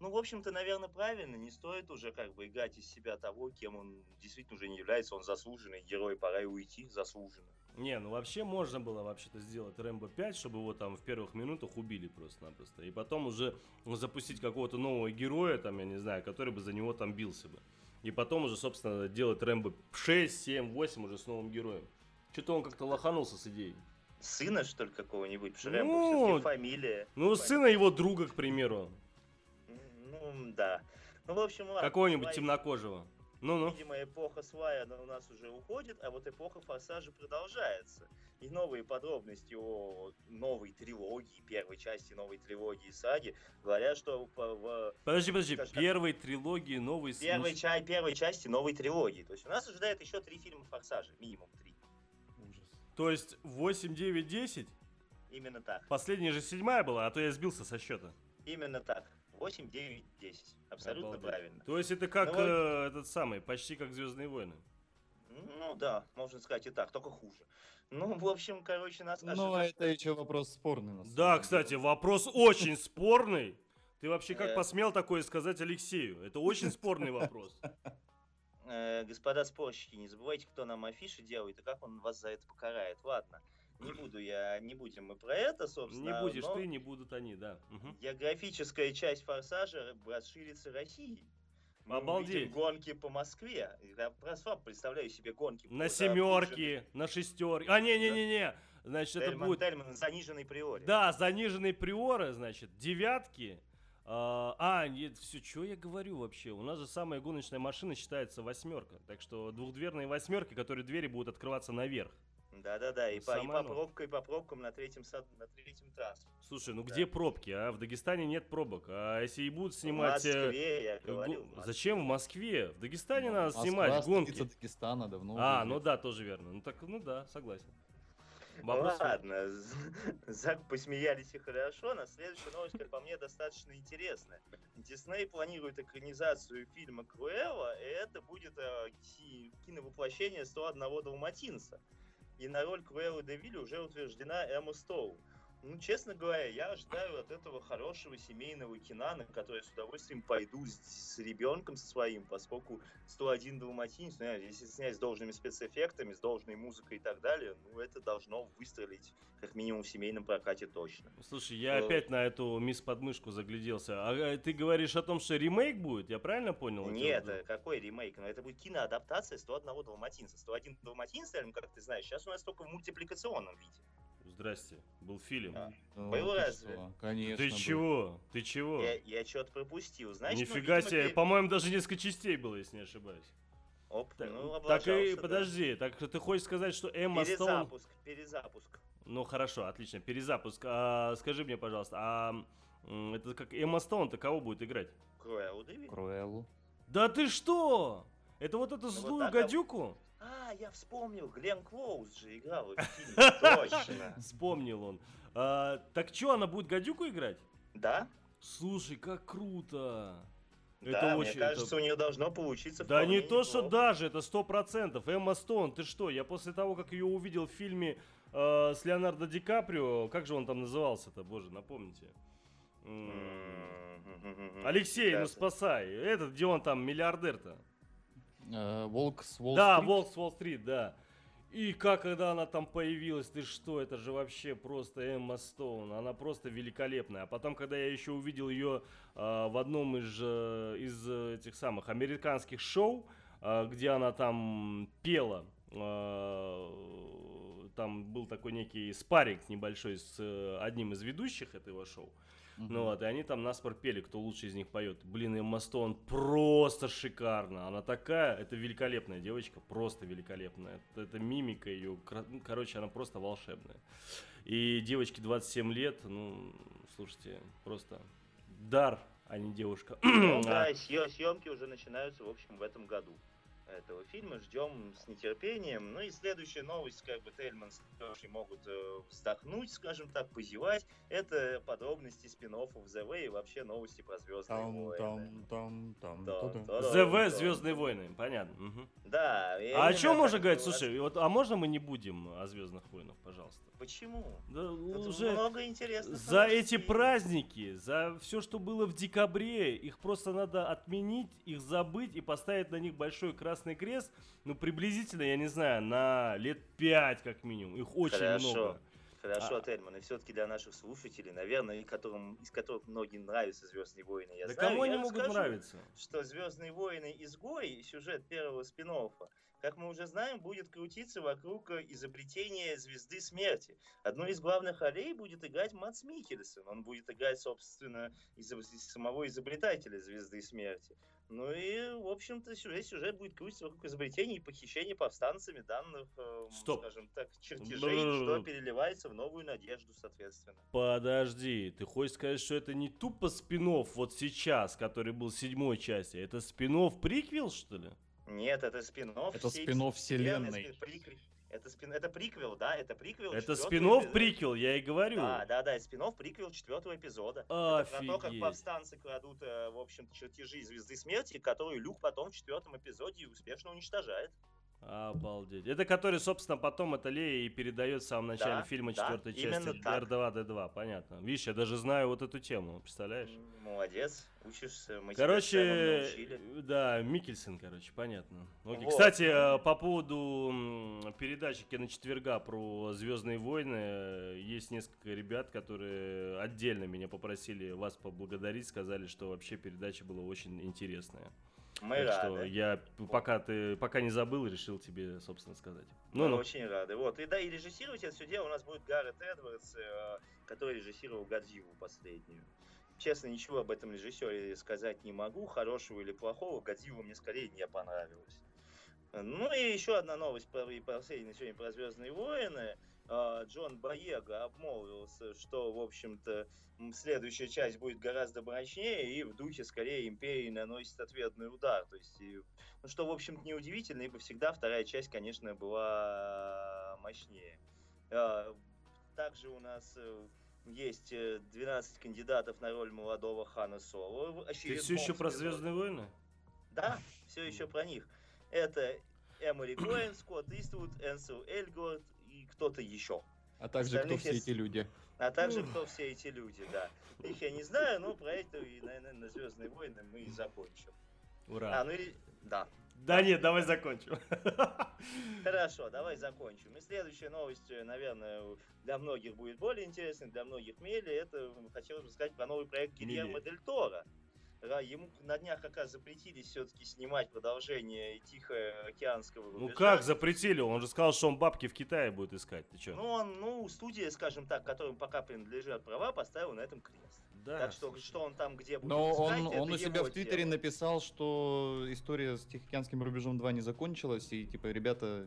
[SPEAKER 3] Ну, в общем-то, наверное, правильно, не стоит уже как бы играть из себя того, кем он действительно уже не является, он заслуженный герой, пора и уйти заслуженно.
[SPEAKER 1] Не, ну вообще можно было вообще-то сделать Рэмбо 5, чтобы его там в первых минутах убили просто-напросто. И потом уже запустить какого-то нового героя, там, я не знаю, который бы за него там бился бы. И потом уже, собственно, делать Рэмбо 6, 7, 8 уже с новым героем. Что-то он как-то лоханулся с идеей.
[SPEAKER 3] Сына, что ли, какого-нибудь?
[SPEAKER 1] Ну,
[SPEAKER 3] Рэмбо фамилия.
[SPEAKER 1] Ну,
[SPEAKER 3] Фамилия.
[SPEAKER 1] сына его друга, к примеру.
[SPEAKER 3] Ну, да. Ну, в общем, ладно.
[SPEAKER 1] Какого-нибудь
[SPEAKER 3] Слай-
[SPEAKER 1] темнокожего. Ну-ну.
[SPEAKER 3] Видимо, эпоха свая она у нас уже уходит, а вот эпоха форсажа продолжается. И новые подробности о новой трилогии, первой части новой трилогии саги, говорят, что в
[SPEAKER 1] Подожди, подожди.
[SPEAKER 3] Скажи, как-
[SPEAKER 1] Первой трилогии новый... с-
[SPEAKER 3] первой,
[SPEAKER 1] ну,
[SPEAKER 3] ча- первой части новой трилогии. То есть у нас ожидает еще три фильма форсажа, минимум три.
[SPEAKER 1] То есть 8, 9, 10?
[SPEAKER 3] Именно так.
[SPEAKER 1] Последняя же седьмая была, а то я сбился со счета.
[SPEAKER 3] Именно так. 8, 9, 10. Абсолютно
[SPEAKER 1] Обалдеть.
[SPEAKER 3] правильно.
[SPEAKER 1] То есть это как
[SPEAKER 3] Ну вот.
[SPEAKER 1] э, этот самый, почти как Звездные войны.
[SPEAKER 3] Ну да, можно сказать и так, только хуже. Ну, в общем, короче, нас
[SPEAKER 2] Ну,
[SPEAKER 3] ожидает-
[SPEAKER 2] это еще вопрос спорный. на
[SPEAKER 1] Да, кстати, вопрос очень спорный. Ты вообще как
[SPEAKER 3] Э.
[SPEAKER 1] посмел такое сказать Алексею? Это очень спорный вопрос.
[SPEAKER 3] Э, господа спорщики, не забывайте, кто нам афиши делает и как он вас за это покарает. Ладно, не буду я, не будем мы про это, собственно.
[SPEAKER 1] Не будешь ты, не будут они, да. Мгм.
[SPEAKER 3] Географическая часть форсажа расширится Россией. Мы
[SPEAKER 1] Обалдеть.
[SPEAKER 3] увидим гонки по Москве. Я просто представляю себе гонки.
[SPEAKER 1] На
[SPEAKER 3] по
[SPEAKER 1] семерки, на шестерки. А, не-не-не-не. Значит, это
[SPEAKER 3] Тельман,
[SPEAKER 1] будет...
[SPEAKER 3] Тельман, заниженной приоре.
[SPEAKER 1] Да, заниженные приоры, значит, девятки. А, а, нет, все, что я говорю вообще? У нас же самая гоночная машина считается восьмерка. Так что двухдверные восьмерки, которые двери будут открываться наверх.
[SPEAKER 3] Да-да-да, и, по, и по пробкам, и по пробкам на третьем, сад- на третьем транспорте.
[SPEAKER 1] Слушай, ну
[SPEAKER 3] Да.
[SPEAKER 1] где пробки, а? В Дагестане нет пробок. А если и будут снимать... э,
[SPEAKER 3] Москве, я
[SPEAKER 1] э,
[SPEAKER 3] в Москве.
[SPEAKER 1] Зачем в Москве? В Дагестане
[SPEAKER 2] Ну,
[SPEAKER 1] надо
[SPEAKER 2] Москва,
[SPEAKER 1] снимать гонки.
[SPEAKER 2] Дагестана давно.
[SPEAKER 1] А, ну да, тоже верно. Ну так, ну да, согласен.
[SPEAKER 3] Ну
[SPEAKER 1] Вопрос-
[SPEAKER 3] ладно, Зак посмеялись и хорошо, но следующая новость, как по мне, достаточно интересная. Дисней планирует экранизацию фильма Круэлла, и это будет э, ки- киновоплощение 101 Далматинца. И на роль Круэллы Девилли уже утверждена Эмма Стоун. Ну, честно говоря, я ожидаю от этого хорошего семейного кино, на которое с удовольствием пойду с, с ребенком своим, поскольку 101 Далматинец, ну, если снять с должными спецэффектами, с должной музыкой и так далее, ну, это должно выстрелить как минимум в семейном прокате точно.
[SPEAKER 1] Слушай, я
[SPEAKER 3] Э,
[SPEAKER 1] опять на эту мисс подмышку загляделся. А э, ты говоришь о том, что ремейк будет? Я правильно понял?
[SPEAKER 3] Нет,
[SPEAKER 1] Это-
[SPEAKER 3] какой ремейк? Ну, это будет киноадаптация 101 Далматинца. 101 Далматинец, как ты знаешь, сейчас у нас только в мультипликационном виде.
[SPEAKER 1] Здрасте, был фильм.
[SPEAKER 3] А.
[SPEAKER 2] Ну,
[SPEAKER 3] Был
[SPEAKER 2] ты
[SPEAKER 3] разве?
[SPEAKER 2] что, Конечно.
[SPEAKER 1] Ты
[SPEAKER 2] был.
[SPEAKER 1] чего? Ты чего?
[SPEAKER 3] Я, я что-то пропустил. Значит, ну,
[SPEAKER 1] Нифига
[SPEAKER 3] видимо,
[SPEAKER 1] себе,
[SPEAKER 3] пе-
[SPEAKER 1] по-моему, даже несколько частей было, если не ошибаюсь.
[SPEAKER 3] Оп,
[SPEAKER 1] Так,
[SPEAKER 3] ну,
[SPEAKER 1] так и
[SPEAKER 3] да.
[SPEAKER 1] подожди, так ты хочешь сказать, что Эмма Стоун...
[SPEAKER 3] Перезапуск, перезапуск.
[SPEAKER 1] Ну хорошо, отлично, перезапуск. А, скажи мне, пожалуйста, а это как Эмма Стоун-то кого будет играть?
[SPEAKER 3] Круэлл Девиль.
[SPEAKER 2] Круэллу.
[SPEAKER 1] Да ты что? Это вот эту
[SPEAKER 3] Ну, вот
[SPEAKER 1] злую
[SPEAKER 3] а-
[SPEAKER 1] гадюку?
[SPEAKER 3] А, я вспомнил, Глен Клоуз же играл в фильме, точно.
[SPEAKER 1] Вспомнил он. А, так что, она будет гадюку играть?
[SPEAKER 3] Да?
[SPEAKER 1] Слушай, как круто.
[SPEAKER 3] Да, мне
[SPEAKER 1] это-
[SPEAKER 3] кажется, у нее должно получиться
[SPEAKER 1] Да не то, что даже, это сто процентов. Эмма Стоун, ты что? Я после того, как ее увидел в фильме э, с Леонардо Ди Каприо, как же он там назывался-то, боже, напомните. Алексей, ну спасай. Этот, где он там, миллиардер-то?
[SPEAKER 2] Э, Волк с Уолл
[SPEAKER 1] Да. Волк с Уолл-стрит, да. И как, когда она там появилась, ты что, это же вообще просто Эмма Стоун, она просто великолепная. А потом, когда я еще увидел ее а, в одном из, э, из э, этих самых американских шоу, а, где она там пела, а, там был такой некий спарринг небольшой с э, одним из ведущих этого шоу. Ну вот, и они там наспор пели, кто лучше из них поет. Блин, Эмма Стоун просто шикарно. Она такая, это великолепная девочка, просто великолепная. Это, это мимика ее, ну, короче, она просто волшебная. И девочке 27 лет, ну, слушайте, просто дар, а не девушка.
[SPEAKER 3] Ну
[SPEAKER 1] А,
[SPEAKER 3] да, съё- съемки уже начинаются, в общем, в этом году этого фильма. Ждем с нетерпением. Ну и следующая новость, как бы Тельман с Лёшей могут э, вздохнуть, скажем так, позевать. Это подробности спин в The Way и вообще новости про Звездные
[SPEAKER 2] Там,
[SPEAKER 3] войны.
[SPEAKER 2] там, там, там, туда.
[SPEAKER 3] да.
[SPEAKER 1] ЗВ Звездные войны, понятно. мгм.
[SPEAKER 3] Да.
[SPEAKER 1] А о чем можно говорить? Слушай, вот, а можно мы не будем о Звездных войнах, пожалуйста?
[SPEAKER 3] Почему?
[SPEAKER 1] Да
[SPEAKER 3] Тут
[SPEAKER 1] уже
[SPEAKER 3] много интересных
[SPEAKER 1] за эти
[SPEAKER 3] новостей.
[SPEAKER 1] праздники, за все, что было в декабре, их просто надо отменить, их забыть и поставить на них большой красный крест. Ну, приблизительно, я не знаю, на лет пять как минимум. Их очень
[SPEAKER 3] Хорошо.
[SPEAKER 1] много.
[SPEAKER 3] Хорошо,
[SPEAKER 1] А-
[SPEAKER 3] Тельман, и все-таки для наших слушателей, наверное, и которым, из которых многим нравятся Звездные войны, я
[SPEAKER 1] да
[SPEAKER 3] знаю,
[SPEAKER 1] кому они могут
[SPEAKER 3] расскажу,
[SPEAKER 1] нравиться?
[SPEAKER 3] что Звездные войны изгой, сюжет первого спин как мы уже знаем, будет крутиться вокруг э, изобретения звезды смерти. Одну из главных ролей будет играть Мац Микельсон. Он будет играть, собственно, изоб- самого изобретателя звезды смерти. Ну и, в общем-то, сюжет, сюжет будет крутиться вокруг изобретения и похищения повстанцами данных, э,
[SPEAKER 1] Стоп.
[SPEAKER 3] скажем так, чертежей,
[SPEAKER 1] Бла-бла-бла-бла.
[SPEAKER 3] что переливается в новую надежду, соответственно.
[SPEAKER 1] Подожди, ты хочешь сказать, что это не тупо спин вот сейчас, который был в седьмой части, это спин приквел, что ли?
[SPEAKER 3] Нет, это спин
[SPEAKER 2] Это спин-офф вселенной.
[SPEAKER 3] Это, спин, это приквел, да, это приквел.
[SPEAKER 1] Это
[SPEAKER 3] четвёртого
[SPEAKER 1] спин
[SPEAKER 3] эпизода.
[SPEAKER 1] приквел, я и говорю.
[SPEAKER 3] Да, да, да, спин приквел четвертого эпизода. Это про то, как
[SPEAKER 1] Офигеть.
[SPEAKER 3] повстанцы крадут, э, в общем-то, чертежи звезды смерти, которую Люк потом в четвертом эпизоде успешно уничтожает.
[SPEAKER 1] Обалдеть. Это который, собственно, потом это Лея и передает в самом начале
[SPEAKER 3] Да,
[SPEAKER 1] фильма
[SPEAKER 3] да,
[SPEAKER 1] четвертой
[SPEAKER 3] именно
[SPEAKER 1] части
[SPEAKER 3] так.
[SPEAKER 1] R2-D2, понятно. Видишь, я даже знаю вот эту тему, представляешь?
[SPEAKER 3] Молодец, учишься. Мы
[SPEAKER 1] Короче, да, Микельсон, короче, понятно. Окей.
[SPEAKER 3] Вот.
[SPEAKER 1] Кстати, э, по поводу передачи киночетверга про Звездные войны, э, есть несколько ребят, которые отдельно меня попросили вас поблагодарить, сказали, что вообще передача была очень интересная.
[SPEAKER 3] Мы
[SPEAKER 1] так что
[SPEAKER 3] рады.
[SPEAKER 1] я, п- пока ты пока не забыл, решил тебе, собственно, сказать.
[SPEAKER 3] Мы
[SPEAKER 1] Ну, ну.
[SPEAKER 3] очень рады. Вот. И да, и режиссировать это все дело у нас будет Гаррет Эдвардс, э, который режиссировал Годзиллу последнюю. Честно, ничего об этом режиссере сказать не могу, хорошего или плохого. Годзилла мне скорее не понравилась. Ну и еще одна новость про и последняя сегодня про Звездные войны. А, Джон Боега обмолвился, что, в общем-то, следующая часть будет гораздо мрачнее и в духе скорее Империи наносит ответный удар. То есть, и- ну, что, в общем-то, неудивительно, ибо всегда вторая часть, конечно, была мощнее. А, Также у нас э, есть э, 12 кандидатов на роль молодого Хана Соло.
[SPEAKER 1] Ты все еще про. Звездные войны?
[SPEAKER 3] Да, все еще про них. Это Эмили Коэн, Скотт Иствуд, Энсел Эльгорд и кто-то еще.
[SPEAKER 2] А также кто все
[SPEAKER 3] я с-
[SPEAKER 2] эти люди.
[SPEAKER 3] А также кто все эти люди, да. Их я не знаю, но про это и, наверное, на Звездные войны мы и закончим.
[SPEAKER 1] Ура.
[SPEAKER 3] А, ну и да.
[SPEAKER 1] Да нет, давай закончим.
[SPEAKER 3] Хорошо, давай закончим. И следующая новость, э, наверное, для многих будет более интересной, для многих менее. Это хотелось бы сказать про новый проект Гильермо. Дель Торо. Ра- Ему на днях как раз запретили все-таки снимать продолжение Тихоокеанского
[SPEAKER 1] Ну
[SPEAKER 3] рубежа.
[SPEAKER 1] как запретили? Он же сказал, что он бабки в Китае будет искать. Ты что?
[SPEAKER 3] Ну, он, ну, студия, скажем так, которым пока принадлежат права, поставила на этом крест.
[SPEAKER 1] да.
[SPEAKER 3] так что, что он там где будет
[SPEAKER 2] Но
[SPEAKER 3] искать,
[SPEAKER 2] он,
[SPEAKER 3] это
[SPEAKER 2] он у себя в Твиттере
[SPEAKER 3] дело.
[SPEAKER 2] написал, что история с Тихоокеанским рубежом 2 не закончилась, и типа, ребята,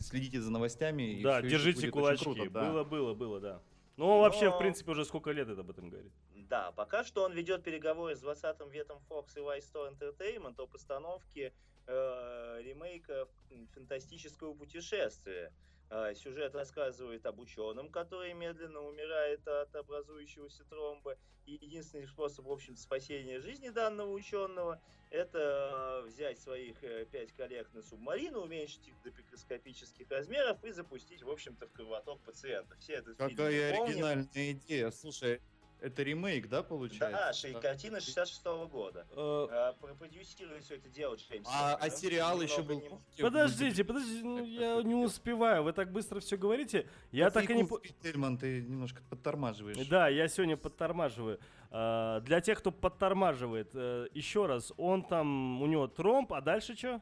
[SPEAKER 2] следите за новостями. и
[SPEAKER 1] Да, держите кулачки.
[SPEAKER 2] круто, да.
[SPEAKER 1] Было, было, было, да. Ну, он вообще, в
[SPEAKER 3] Но-
[SPEAKER 1] принципе, уже сколько лет это об этом говорит.
[SPEAKER 3] Да, пока что он ведет переговоры с 20-м ветом Fox и White Star Entertainment о постановке э, ремейка фантастического путешествия. Э, сюжет рассказывает об ученом, который медленно умирает от образующегося тромба. И единственный способ, в общем спасения жизни данного ученого это э, взять своих э, пять коллег на субмарину, уменьшить их до микроскопических размеров и запустить, в общем-то, в кровоток пациентов. Все фильм
[SPEAKER 2] Какая оригинальная идея. Слушай, это ремейк, да, получается?
[SPEAKER 3] Да, ши- картина 66 года.
[SPEAKER 1] Э,
[SPEAKER 3] А, Продюсировали все это дело Джеймс
[SPEAKER 2] А, а сериал еще был.
[SPEAKER 3] не-
[SPEAKER 1] Подождите, подождите, ну, я не успеваю. Вы так быстро все говорите. Я так и не...
[SPEAKER 2] Тельман, ты немножко подтормаживаешь.
[SPEAKER 1] Да, я сегодня подтормаживаю. А, Для тех, кто подтормаживает, э, еще раз, он там, у него тромб, а дальше что?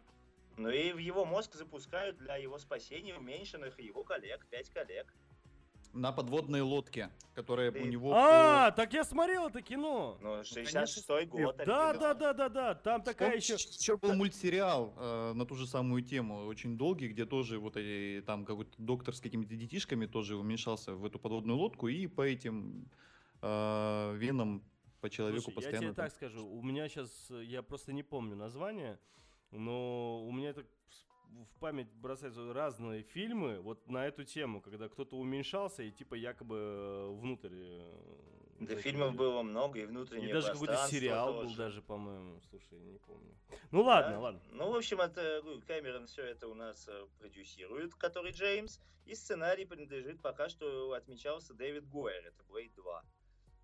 [SPEAKER 3] Ну и в его мозг запускают для его спасения уменьшенных его коллег, пять коллег.
[SPEAKER 2] На подводной лодке, которая у него...
[SPEAKER 1] А, так я смотрел это кино.
[SPEAKER 3] Ну, 66-й год.
[SPEAKER 1] Да,
[SPEAKER 3] оригинал.
[SPEAKER 1] да, да, да, да. Там такая еще.
[SPEAKER 2] Еще был мультсериал э, на ту же самую тему, очень долгий, где тоже вот эти, там какой-то доктор с какими-то детишками тоже уменьшался в эту подводную лодку и по этим э, венам по человеку
[SPEAKER 1] Слушай, я
[SPEAKER 2] постоянно...
[SPEAKER 1] тебе
[SPEAKER 2] там-
[SPEAKER 1] так скажу, у меня сейчас, я просто не помню название, но у меня это в память бросаются разные фильмы вот на эту тему, когда кто-то уменьшался и типа якобы э, внутрь. э,
[SPEAKER 3] Да фильмов было много, и
[SPEAKER 1] И
[SPEAKER 3] внутреннее
[SPEAKER 1] даже какой-то сериал был
[SPEAKER 3] тоже.
[SPEAKER 1] даже, по-моему, слушай, не помню. Ну ладно,
[SPEAKER 3] Да?
[SPEAKER 1] ладно.
[SPEAKER 3] Ну, в общем, это ну, Кэмерон все это у нас э, продюсирует, который Джеймс, и сценарий принадлежит пока что отмечался Дэвид Гойер, это Блейд 2.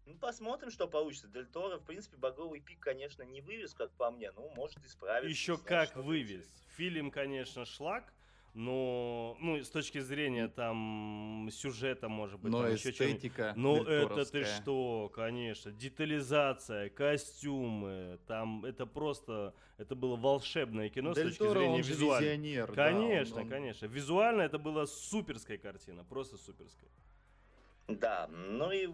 [SPEAKER 3] Ну, посмотрим, что получится. Дель Торо, в принципе, багровый пик, конечно, не вывез, как по мне, ну, может исправить.
[SPEAKER 1] Еще как вывез. Фильм, конечно, шлак, но, ну, с точки зрения там сюжета, может быть,
[SPEAKER 2] Но
[SPEAKER 1] там еще
[SPEAKER 2] эстетика
[SPEAKER 1] Ну это ты что, конечно, детализация, костюмы, там это просто, это было волшебное кино с
[SPEAKER 2] Дель
[SPEAKER 1] точки
[SPEAKER 2] Торо,
[SPEAKER 1] зрения визуальной.
[SPEAKER 2] визионер, да, он-
[SPEAKER 1] Конечно,
[SPEAKER 2] он-
[SPEAKER 1] конечно. Визуально это была суперская картина, просто суперская.
[SPEAKER 3] Да, ну и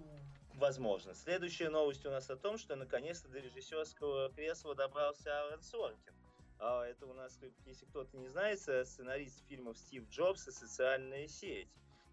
[SPEAKER 3] возможно. Следующая новость у нас о том, что наконец-то до режиссерского кресла добрался Аарон Соркин. А это у нас, если кто-то не знает, сценарист фильмов Стив Джобс и «Социальная сеть».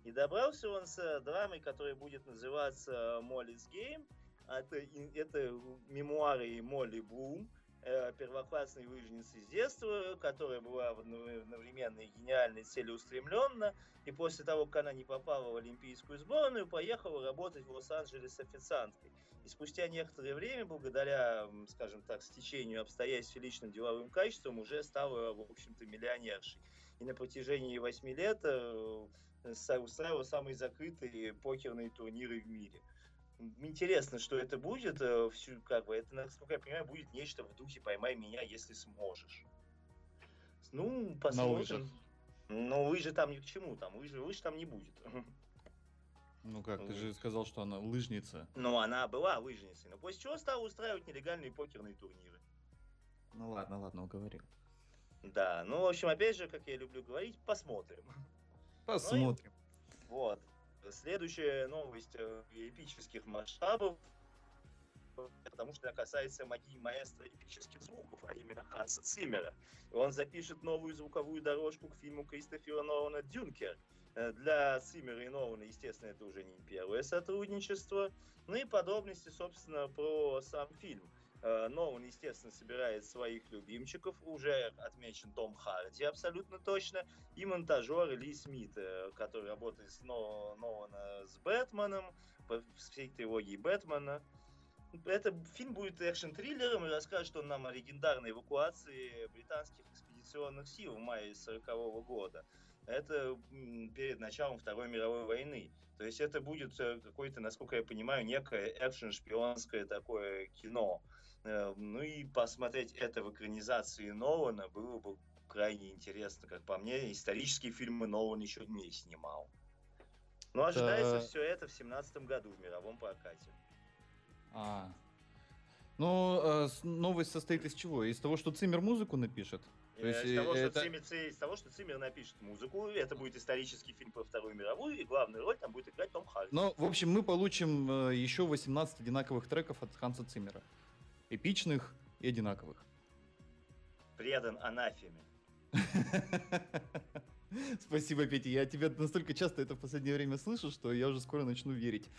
[SPEAKER 3] И добрался он с э, драмой, которая будет называться «Молли's Гейм». Это, и- это мемуары Молли Блум. Э, первоклассной лыжницы с детства, которая была одновременно и гениальной, и целеустремленна, и после того, как она не попала в олимпийскую сборную, поехала работать в Лос-Анджелес официанткой. И спустя некоторое время, благодаря, скажем так, стечению обстоятельств и личным деловым качествам, уже стала, в общем-то, миллионершей. И на протяжении восьми лет э, устраивала самые закрытые покерные турниры в мире интересно, что это будет. Э, Всю, как бы, это, насколько я понимаю, будет нечто в духе «поймай меня, если сможешь». Ну, посмотрим. Но лыжи там ни к чему, там лыжи, лыж там не будет.
[SPEAKER 2] Ну как, ты же сказал, что она лыжница.
[SPEAKER 3] Ну, она была лыжницей, но после чего стала устраивать нелегальные покерные турниры.
[SPEAKER 2] Ну ладно, ладно, уговорил.
[SPEAKER 3] Да, ну, в общем, опять же, как я люблю говорить, посмотрим.
[SPEAKER 2] Посмотрим.
[SPEAKER 3] Ну, и, вот. Следующая новость э, эпических масштабов, потому что она касается магии маэстро эпических звуков, а именно Ханса Циммера. Он запишет новую звуковую дорожку к фильму Кристофера Нолана «Дюнкер». Э, для Циммера и Нолана, естественно, это уже не первое сотрудничество. Ну и подробности, собственно, про сам фильм – но он, естественно, собирает своих любимчиков. Уже отмечен Том Харди абсолютно точно. И монтажер Ли Смит, э, который работает с Нолана с Бэтменом, по всей трилогии Бэтмена. Это фильм будет экшн-триллером и расскажет он нам о легендарной эвакуации британских экспедиционных сил в мае 40 года. Это перед началом Второй мировой войны. То есть это будет э, какое-то, насколько я понимаю, некое экшн-шпионское такое кино. Э, ну и посмотреть это в экранизации Нолана было бы крайне интересно, как по мне. Исторические фильмы Нолан еще не снимал. Но ожидается да. все это в семнадцатом году в мировом прокате.
[SPEAKER 2] А. Ну, э, новость состоит из чего? Из того, что Циммер музыку напишет?
[SPEAKER 3] То есть, из, того, это... что Циммер, из того, что Циммер напишет музыку, это будет исторический фильм про Вторую мировую, и главную роль там будет играть Том Харди.
[SPEAKER 2] Ну, в общем, мы получим еще 18 одинаковых треков от Ханса Циммера эпичных и одинаковых.
[SPEAKER 3] Предан анафеме.
[SPEAKER 2] Спасибо, Петя. Я тебя настолько часто это в последнее время слышу, что я уже скоро начну верить.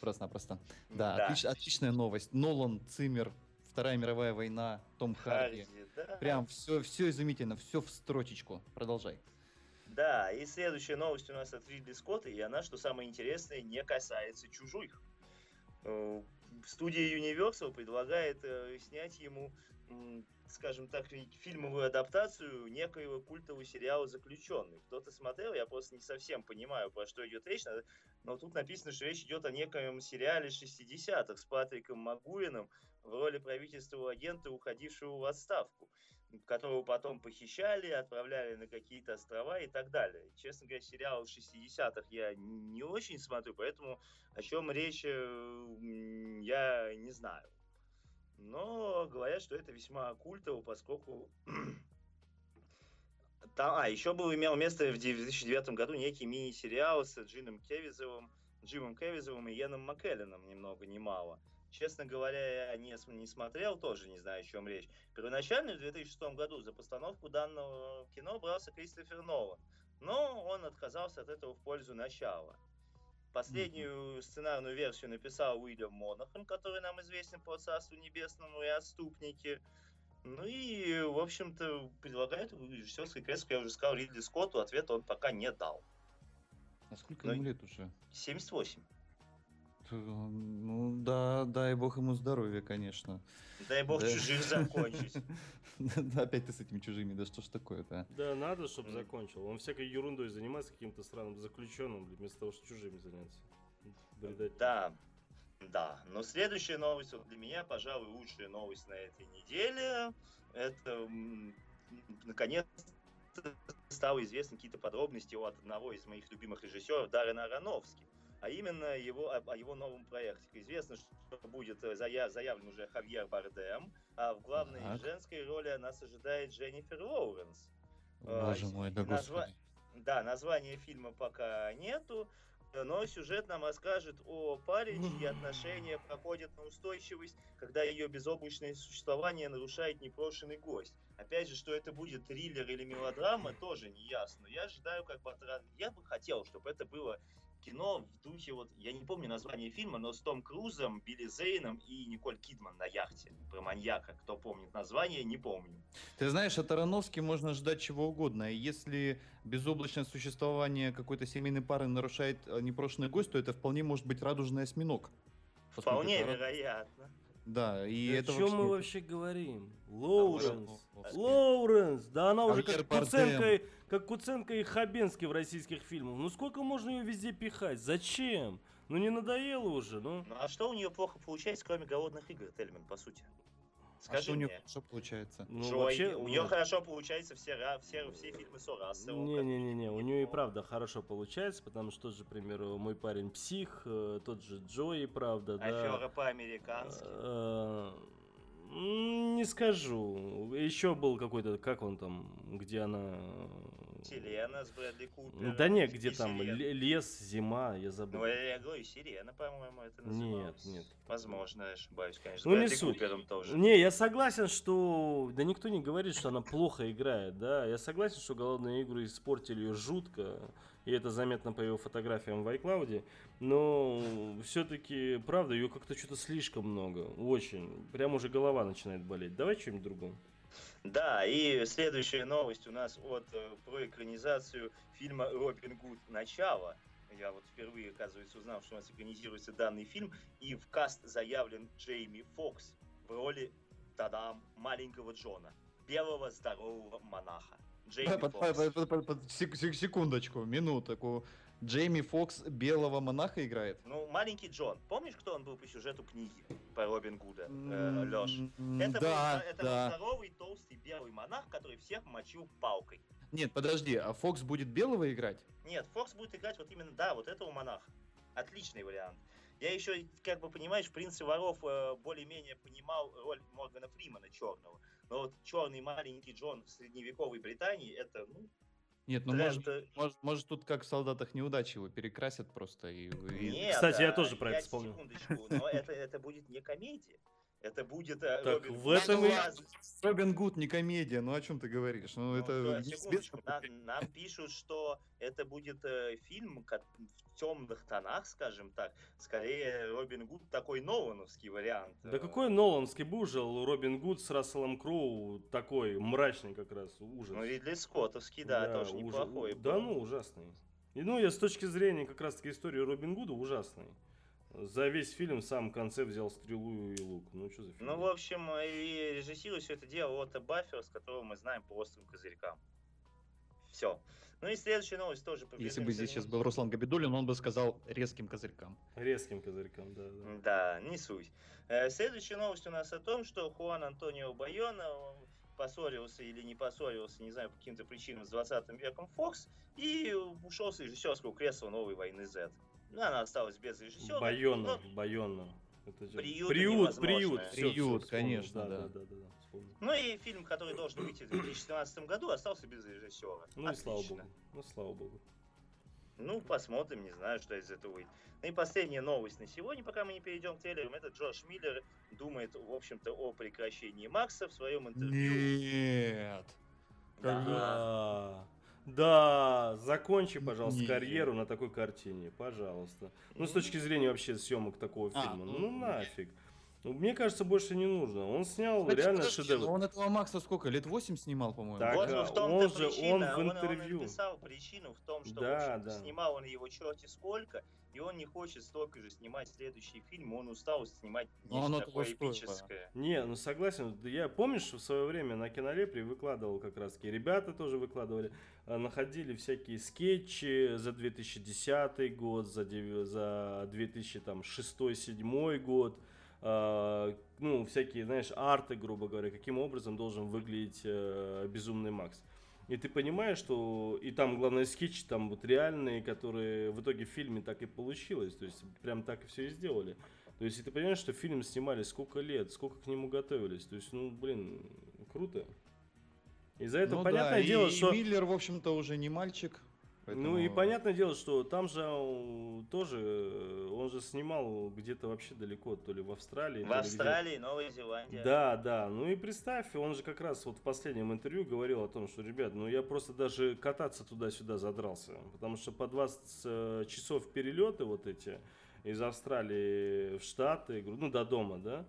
[SPEAKER 2] Просто-напросто. Да, да. Отлич, отличная новость. Нолан, Циммер, Вторая мировая война, Том Харди. Харди да. Прям все, все изумительно, все в строчечку. Продолжай.
[SPEAKER 3] Да, и следующая новость у нас от Ридли Скотта, и она, что самое интересное, не касается чужих. Э, студия Universal предлагает э, снять ему, скажем так, фильмовую адаптацию некоего культового сериала «Заключенный». Кто-то смотрел, я просто не совсем понимаю, про что идет речь, но тут написано, что речь идет о некоем сериале 60-х с Патриком Магуином в роли правительственного агента, уходившего в отставку которого потом похищали, отправляли на какие-то острова и так далее. Честно говоря, сериал 60-х я не очень смотрю, поэтому о чем речь э, я не знаю. Но говорят, что это весьма культово, поскольку... Там, а, еще был имел место в 2009 году некий мини-сериал с Джином Кевизовым, Джимом Кевизовым и Йеном Маккелленом, ни много ни мало. Честно говоря, я не, не смотрел, тоже не знаю, о чем речь. Первоначально в 2006 году за постановку данного кино брался Кристофер Нолан, но он отказался от этого в пользу начала. Последнюю mm-hmm. сценарную версию написал Уильям Монахан, который нам известен по Царству Небесному и Отступники. Ну и, в общем-то, предлагает режиссерский крест, как я уже сказал, Ридли Скотту, ответа он пока не дал.
[SPEAKER 2] А сколько Но ему лет уже?
[SPEAKER 3] 78.
[SPEAKER 2] Ну да, дай бог ему здоровья, конечно.
[SPEAKER 3] Дай бог да. чужих закончить.
[SPEAKER 2] Опять ты с этими чужими, да что ж такое-то?
[SPEAKER 1] Да, надо, чтобы закончил. Он всякой ерундой занимается каким-то странным заключенным, вместо того, чтобы чужими заняться.
[SPEAKER 3] Да, да. Но следующая новость вот для меня, пожалуй, лучшая новость на этой неделе. Это наконец стало известны какие-то подробности от одного из моих любимых режиссеров Даррена Аронофски а именно его, о, о его новом проекте. Известно, что будет э, заяв, заявлен уже Хавьер Бардем, а в главной так. женской роли нас ожидает Дженнифер Лоуренс.
[SPEAKER 2] Боже мой, да Назва...
[SPEAKER 3] Да, названия фильма пока нету, но сюжет нам расскажет о паре, чьи отношения проходят на устойчивость, когда ее безоблачное существование нарушает непрошенный гость. Опять же, что это будет триллер или мелодрама, тоже не ясно. Я ожидаю, как бы, я бы хотел, чтобы это было кино в духе вот, я не помню название фильма, но с Том Крузом, Билли Зейном и Николь Кидман на яхте про маньяка. Кто помнит название, не помню.
[SPEAKER 2] Ты знаешь, от Ароновски можно ждать чего угодно. Если безоблачное существование какой-то семейной пары нарушает э, непрошенный гость, то это вполне может быть радужный осьминог.
[SPEAKER 3] Вполне вероятно.
[SPEAKER 2] Да, и
[SPEAKER 1] Да
[SPEAKER 2] это
[SPEAKER 1] о чем мы
[SPEAKER 2] вообще-
[SPEAKER 1] вообще говорим? Лоуренс. Лоуренс, да она уже как. Куценко, и- как Куценко и Хабенский в российских фильмах. Ну сколько можно ее везде пихать? Зачем? Ну не надоело уже, ну?
[SPEAKER 3] Ну а что у нее плохо получается, кроме голодных игр, Тельман, по сути?
[SPEAKER 2] А
[SPEAKER 3] Скажи
[SPEAKER 2] что у нее
[SPEAKER 3] мне.
[SPEAKER 2] хорошо получается?
[SPEAKER 1] Ну,
[SPEAKER 3] Джой,
[SPEAKER 1] вообще,
[SPEAKER 3] у нее
[SPEAKER 1] нет.
[SPEAKER 3] хорошо получается все, все, все фильмы с Расселом.
[SPEAKER 1] Не-не-не, у нее и правда хорошо получается, потому что тот же, к примеру, мой парень псих, э, тот же Джои, правда, да.
[SPEAKER 3] Афера по-американски.
[SPEAKER 1] Э, Не скажу. Еще был какой-то, как он там, где она...
[SPEAKER 3] Сирена с Брэдли Купером.
[SPEAKER 1] Да нет, где
[SPEAKER 3] И
[SPEAKER 1] там
[SPEAKER 3] Сирена.
[SPEAKER 1] ле- лес, зима, я забыл.
[SPEAKER 3] Ну, я, говорю, Сирена, по-моему, это
[SPEAKER 1] Нет,
[SPEAKER 3] называлось.
[SPEAKER 1] нет.
[SPEAKER 3] Возможно, я ошибаюсь, конечно.
[SPEAKER 1] Ну,
[SPEAKER 3] с
[SPEAKER 1] не
[SPEAKER 3] Брэдли
[SPEAKER 1] суть.
[SPEAKER 3] Купером тоже.
[SPEAKER 1] Не, я согласен, что... Да никто не говорит, что она плохо играет, да. Я согласен, что голодные игры испортили ее жутко. И это заметно по ее фотографиям в iCloud. Но все-таки, правда, ее как-то что-то слишком много. Очень. Прям уже голова начинает болеть. Давай что-нибудь другое.
[SPEAKER 3] Да, и следующая новость у нас от э, про экранизацию фильма Робин Гуд Начало. Я вот впервые, оказывается, узнал, что у нас экранизируется данный фильм, и в каст заявлен Джейми Фокс в роли тадам маленького Джона, белого здорового монаха. Джейми
[SPEAKER 2] Под-
[SPEAKER 3] Фокс.
[SPEAKER 2] Секундочку, минутку. Джейми Фокс белого монаха играет?
[SPEAKER 3] Ну, маленький Джон. Помнишь, кто он был по сюжету книги про Робин Гуда,
[SPEAKER 2] М,
[SPEAKER 3] Леш? Это,
[SPEAKER 2] да,
[SPEAKER 3] был, это
[SPEAKER 2] да.
[SPEAKER 3] был здоровый, толстый, белый монах, который всех мочил палкой.
[SPEAKER 2] Нет, подожди, а Фокс будет белого играть?
[SPEAKER 3] Нет, Фокс будет играть вот именно, да, вот этого монаха. Отличный вариант. Я еще, как бы понимаешь, в «Принце воров» э, более-менее понимал роль Моргана Фримана черного. Но вот черный маленький Джон в средневековой Британии, это, ну,
[SPEAKER 2] Нет, ну
[SPEAKER 3] для-
[SPEAKER 2] может,
[SPEAKER 3] это-
[SPEAKER 2] может, может тут как в солдатах неудачи его перекрасят просто и... и-
[SPEAKER 3] Нет,
[SPEAKER 1] Кстати, я
[SPEAKER 3] а,
[SPEAKER 1] тоже про это
[SPEAKER 3] я
[SPEAKER 1] вспомнил.
[SPEAKER 3] Секундочку, но это, это будет не комедия. Это будет э,
[SPEAKER 1] Так,
[SPEAKER 3] Робин
[SPEAKER 1] в
[SPEAKER 3] Гуд.
[SPEAKER 1] этом и-
[SPEAKER 2] Робин Гуд не комедия, ну о чем ты говоришь? Ну,
[SPEAKER 3] Ну,
[SPEAKER 2] это...
[SPEAKER 3] да, секундочку, нам, нам пишут, что это будет э, фильм в темных тонах, скажем так. Скорее, Робин Гуд такой Нолановский вариант.
[SPEAKER 1] Да
[SPEAKER 3] э,
[SPEAKER 1] какой Ноланский бужил Робин Гуд с Расселом Кроу такой мрачный как раз, ужас.
[SPEAKER 3] Ну, Ридли Скоттовский, да, тоже
[SPEAKER 1] ужа-
[SPEAKER 3] неплохой.
[SPEAKER 1] Да
[SPEAKER 3] был.
[SPEAKER 1] ну, ужасный. И ну, я с точки зрения как раз таки истории Робин Гуда ужасный. За весь фильм в самом конце взял стрелу и лук. Ну, что за фильм?
[SPEAKER 3] Ну, в общем, э, и режиссирует все это дело Отто Баффер, с которого мы знаем по острым козырькам. Все. Ну и следующая новость тоже по
[SPEAKER 2] Если бы здесь сейчас был Руслан Габидулин, он бы сказал резким козырькам.
[SPEAKER 1] Резким козырьком, да. да.
[SPEAKER 3] Да, не суть. Э, Следующая новость у нас о том, что Хуан Антонио Байона он поссорился или не поссорился, не знаю, по каким-то причинам с 20 веком Фокс и ушел с режиссерского кресла новой войны Z. Ну, она осталась без режиссера.
[SPEAKER 1] Байонна,
[SPEAKER 3] но-
[SPEAKER 1] Байонна. Это же-
[SPEAKER 3] Приют
[SPEAKER 1] приют, приют, всё,
[SPEAKER 2] Приют,
[SPEAKER 1] вспомнил.
[SPEAKER 2] конечно,
[SPEAKER 1] да.
[SPEAKER 2] да.
[SPEAKER 1] Да, да, да, да, вспомнил.
[SPEAKER 3] Ну и фильм, который должен выйти в 2017 году, остался без режиссера.
[SPEAKER 1] Ну и слава
[SPEAKER 3] Отлично.
[SPEAKER 1] богу. Ну, слава богу.
[SPEAKER 3] Ну, посмотрим, не знаю, что из этого выйдет. Ну и последняя новость на сегодня, пока мы не перейдем к трейлерам, это Джордж Миллер думает, в общем-то, о прекращении Макса в своем интервью.
[SPEAKER 2] Нет.
[SPEAKER 3] Да.
[SPEAKER 1] Да. Закончи, пожалуйста,
[SPEAKER 2] Не.
[SPEAKER 1] карьеру на такой картине, пожалуйста. Ну, с точки зрения вообще съемок такого
[SPEAKER 2] А,
[SPEAKER 1] фильма,
[SPEAKER 2] ну,
[SPEAKER 1] ну нафиг. Ну, Мне кажется, больше не нужно. Он снял
[SPEAKER 2] Кстати,
[SPEAKER 1] реально
[SPEAKER 2] подожди,
[SPEAKER 1] шедевр.
[SPEAKER 2] но он этого Макса сколько? Лет 8 снимал, по-моему?
[SPEAKER 1] Так,
[SPEAKER 3] вот
[SPEAKER 1] а
[SPEAKER 3] в том-то
[SPEAKER 1] он же-
[SPEAKER 3] причина,
[SPEAKER 1] он в
[SPEAKER 3] он,
[SPEAKER 1] интервью.
[SPEAKER 3] написал причину в том, что
[SPEAKER 1] Да,
[SPEAKER 3] в
[SPEAKER 1] да.
[SPEAKER 3] снимал он его черти сколько, и он не хочет столько же снимать следующий фильм, он устал снимать
[SPEAKER 2] оно
[SPEAKER 3] нечто
[SPEAKER 2] того
[SPEAKER 3] такое
[SPEAKER 2] стоило.
[SPEAKER 3] эпическое.
[SPEAKER 1] Не, ну согласен. Я помнишь, в свое время на кинолепре выкладывал как раз таки, ребята тоже выкладывали, а, находили всякие скетчи за 2010 год, за, дев- за 2006-2007 год, а, ну, всякие, знаешь, арты, грубо говоря, каким образом должен выглядеть э, Безумный Макс. И ты понимаешь, что и там, главное, скетчи там вот реальные, которые в итоге в фильме так и получилось. То есть прям так и все и сделали. То есть и ты понимаешь, что фильм снимали сколько лет, сколько к нему готовились. То есть, ну, блин, круто. И за это
[SPEAKER 2] Ну
[SPEAKER 1] понятное
[SPEAKER 2] да,
[SPEAKER 1] дело,
[SPEAKER 2] и
[SPEAKER 1] что...
[SPEAKER 2] Миллер, в общем-то, уже не мальчик. Поэтому...
[SPEAKER 1] Ну и понятное дело, что там же э, тоже, э, он же снимал где-то вообще далеко, то ли в Австралии.
[SPEAKER 3] В Австралии, Новая Зеландия.
[SPEAKER 1] Да, да. Ну и представь, он же как раз вот в последнем интервью говорил о том, что, ребят, ну я просто даже кататься туда-сюда задрался. Потому что по 20 э, часов перелеты вот эти из Австралии в Штаты, ну до дома, да,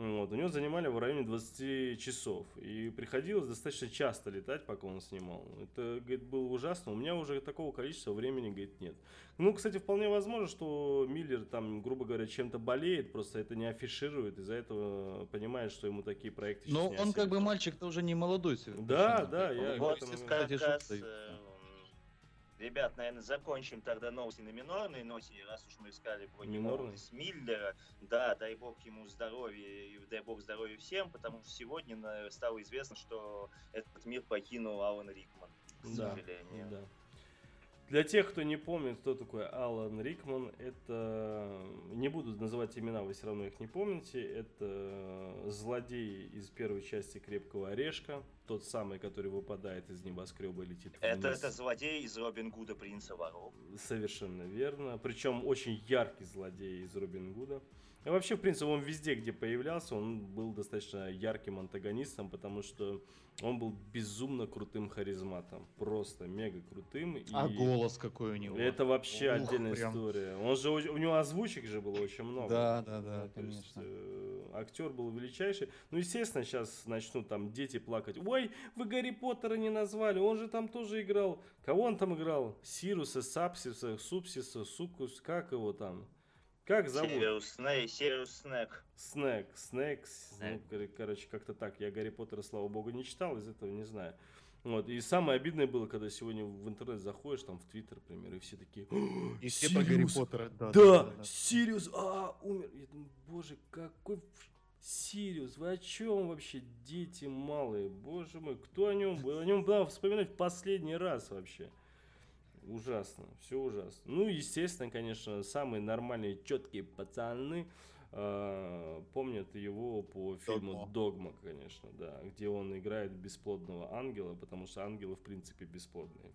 [SPEAKER 1] вот, у него занимали в районе 20 часов. И приходилось достаточно часто летать, пока он снимал. Это, говорит, было ужасно. У меня уже такого количества времени, говорит, нет. Ну, кстати, вполне возможно, что Миллер там, грубо говоря, чем-то болеет, просто это не афиширует, из-за этого понимает, что ему такие проекты
[SPEAKER 2] Но он как бы мальчик-то уже не молодой.
[SPEAKER 1] Да, да, я
[SPEAKER 3] Вот, как раз, э, ребят, наверное, закончим тогда новости на минорной ноте, раз уж мы искали про
[SPEAKER 1] Минорной?
[SPEAKER 3] молодость Миллера. Да, дай бог ему здоровья и дай бог здоровья всем, потому что сегодня на- стало известно, что этот мир покинул Алан Рикман, к
[SPEAKER 1] Да,
[SPEAKER 3] сожалению.
[SPEAKER 1] да. Для тех, кто не помнит, кто такой Алан Рикман, это... Не буду называть имена, вы все равно их не помните. Это злодей из первой части «Крепкого орешка». Тот самый, который выпадает из небоскреба и летит
[SPEAKER 3] Это,
[SPEAKER 1] вниз.
[SPEAKER 3] это злодей из Робин Гуда Принца Воров.
[SPEAKER 1] Совершенно верно. Причем очень яркий злодей из Робин Гуда. И вообще, в принципе, он везде, где появлялся, он был достаточно ярким антагонистом, потому что он был безумно крутым харизматом. Просто мега крутым. и-
[SPEAKER 2] А голос какой у него.
[SPEAKER 1] Это вообще
[SPEAKER 2] Ух,
[SPEAKER 1] отдельная
[SPEAKER 2] прям.
[SPEAKER 1] история. Он же, у него озвучек же было очень много.
[SPEAKER 2] Да, да, да,
[SPEAKER 1] то есть,
[SPEAKER 2] конечно.
[SPEAKER 1] э, актер был величайший. Ну, естественно, сейчас начнут там дети плакать. Ой, вы Гарри Поттера не назвали, он же там тоже играл. Кого он там играл? Сируса, Сапсиса, Супсиса, Сукус, как его там? Как зовут?
[SPEAKER 3] Сириус Снэк. Сириус Снэк.
[SPEAKER 1] Снэк, Снэк, ну, короче, как-то так. Я Гарри Поттера, слава богу, не читал, из этого не знаю. Вот. И самое обидное было, когда сегодня в интернет заходишь, там в Твиттер, например, и все такие...
[SPEAKER 2] И все про Гарри! Поттера. Да,
[SPEAKER 1] Да, Сириус, а, умер. Я думаю, боже, какой Сириус, вы о чем вообще, дети малые, боже мой, кто о нем, о нем да, вспоминать в последний раз вообще. Ужасно, все ужасно. Ну, естественно, конечно, самые нормальные, четкие пацаны э, помнят его по фильму
[SPEAKER 2] «Догма».
[SPEAKER 1] «Догма», конечно, да, где он играет бесплодного ангела, потому что ангелы, в принципе, бесплодные.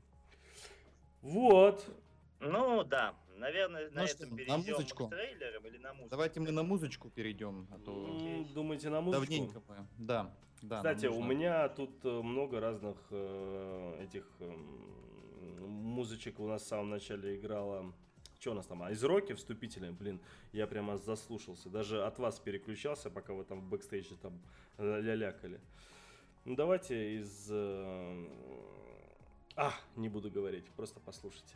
[SPEAKER 1] Вот.
[SPEAKER 3] Ну да, наверное, на
[SPEAKER 2] Ну что,
[SPEAKER 3] этом
[SPEAKER 2] на
[SPEAKER 3] перейдем
[SPEAKER 2] музычку?
[SPEAKER 3] к трейлерам или на музыку.
[SPEAKER 2] Давайте мы на музычку перейдем, а то
[SPEAKER 1] М, Думаете, на музычку?
[SPEAKER 2] давненько мы. Да, да.
[SPEAKER 1] Кстати, у меня тут э, много разных э, этих эм, музычек у нас в самом начале играла что у нас там, а из роки вступительные, блин, я прямо заслушался, даже от вас переключался, пока вы там в бэкстейже там э, лялякали. Ну, давайте из... Э, а, не буду говорить, просто послушайте.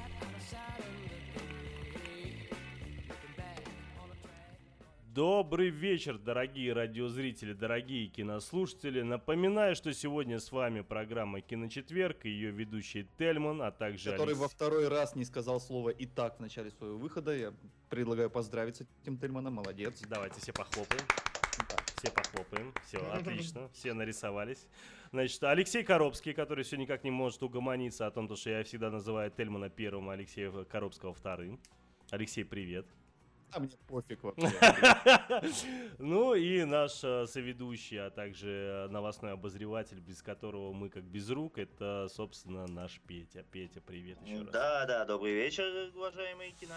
[SPEAKER 1] Добрый вечер, дорогие радиозрители, дорогие кинослушатели. Напоминаю, что сегодня с вами программа «Киночетверг» и ее ведущий Тельман, а также
[SPEAKER 2] Который
[SPEAKER 1] Алекс-
[SPEAKER 2] во второй раз не сказал слово «и так» в начале своего выхода. Я предлагаю поздравить с этим Тельманом, молодец.
[SPEAKER 1] Давайте все похлопаем. Все похлопаем. Все, отлично. Все нарисовались. Значит, Алексей Коробский, который все никак не может угомониться о том, то, что я всегда называю Тельмана первым, а Алексея Коробского вторым. Алексей, привет.
[SPEAKER 2] А мне пофиг вообще.
[SPEAKER 1] Ну и наш э, соведущий, а также э, новостной обозреватель, без которого мы как без рук, это, собственно, наш Петя. Петя, привет еще раз.
[SPEAKER 3] Да, да, добрый вечер, уважаемые кино...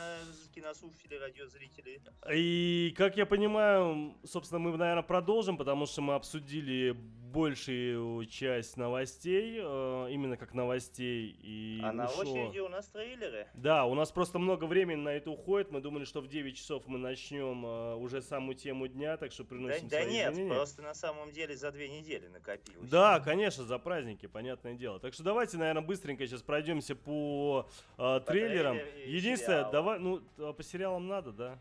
[SPEAKER 3] кинослушатели, радиозрители.
[SPEAKER 1] И, как я понимаю, собственно, мы, наверное, продолжим, потому что мы обсудили большую часть новостей, э, именно как новостей. И
[SPEAKER 3] а на очереди у нас трейлеры.
[SPEAKER 1] Да, у нас просто много времени на это уходит. Мы думали, что в 9 часов мы начнем э, уже самую тему дня, так что
[SPEAKER 3] Да,
[SPEAKER 1] приносим
[SPEAKER 3] да
[SPEAKER 1] свои
[SPEAKER 3] нет,
[SPEAKER 1] извинения.
[SPEAKER 3] просто на самом деле за две недели накопилось.
[SPEAKER 1] Да, конечно, за праздники, понятное дело. Так что давайте, наверное, быстренько сейчас пройдемся по, э, трейлерам.
[SPEAKER 3] трейлерам и
[SPEAKER 1] Единственное,
[SPEAKER 3] сериалам.
[SPEAKER 1] давай, ну, э, по сериалам надо, да?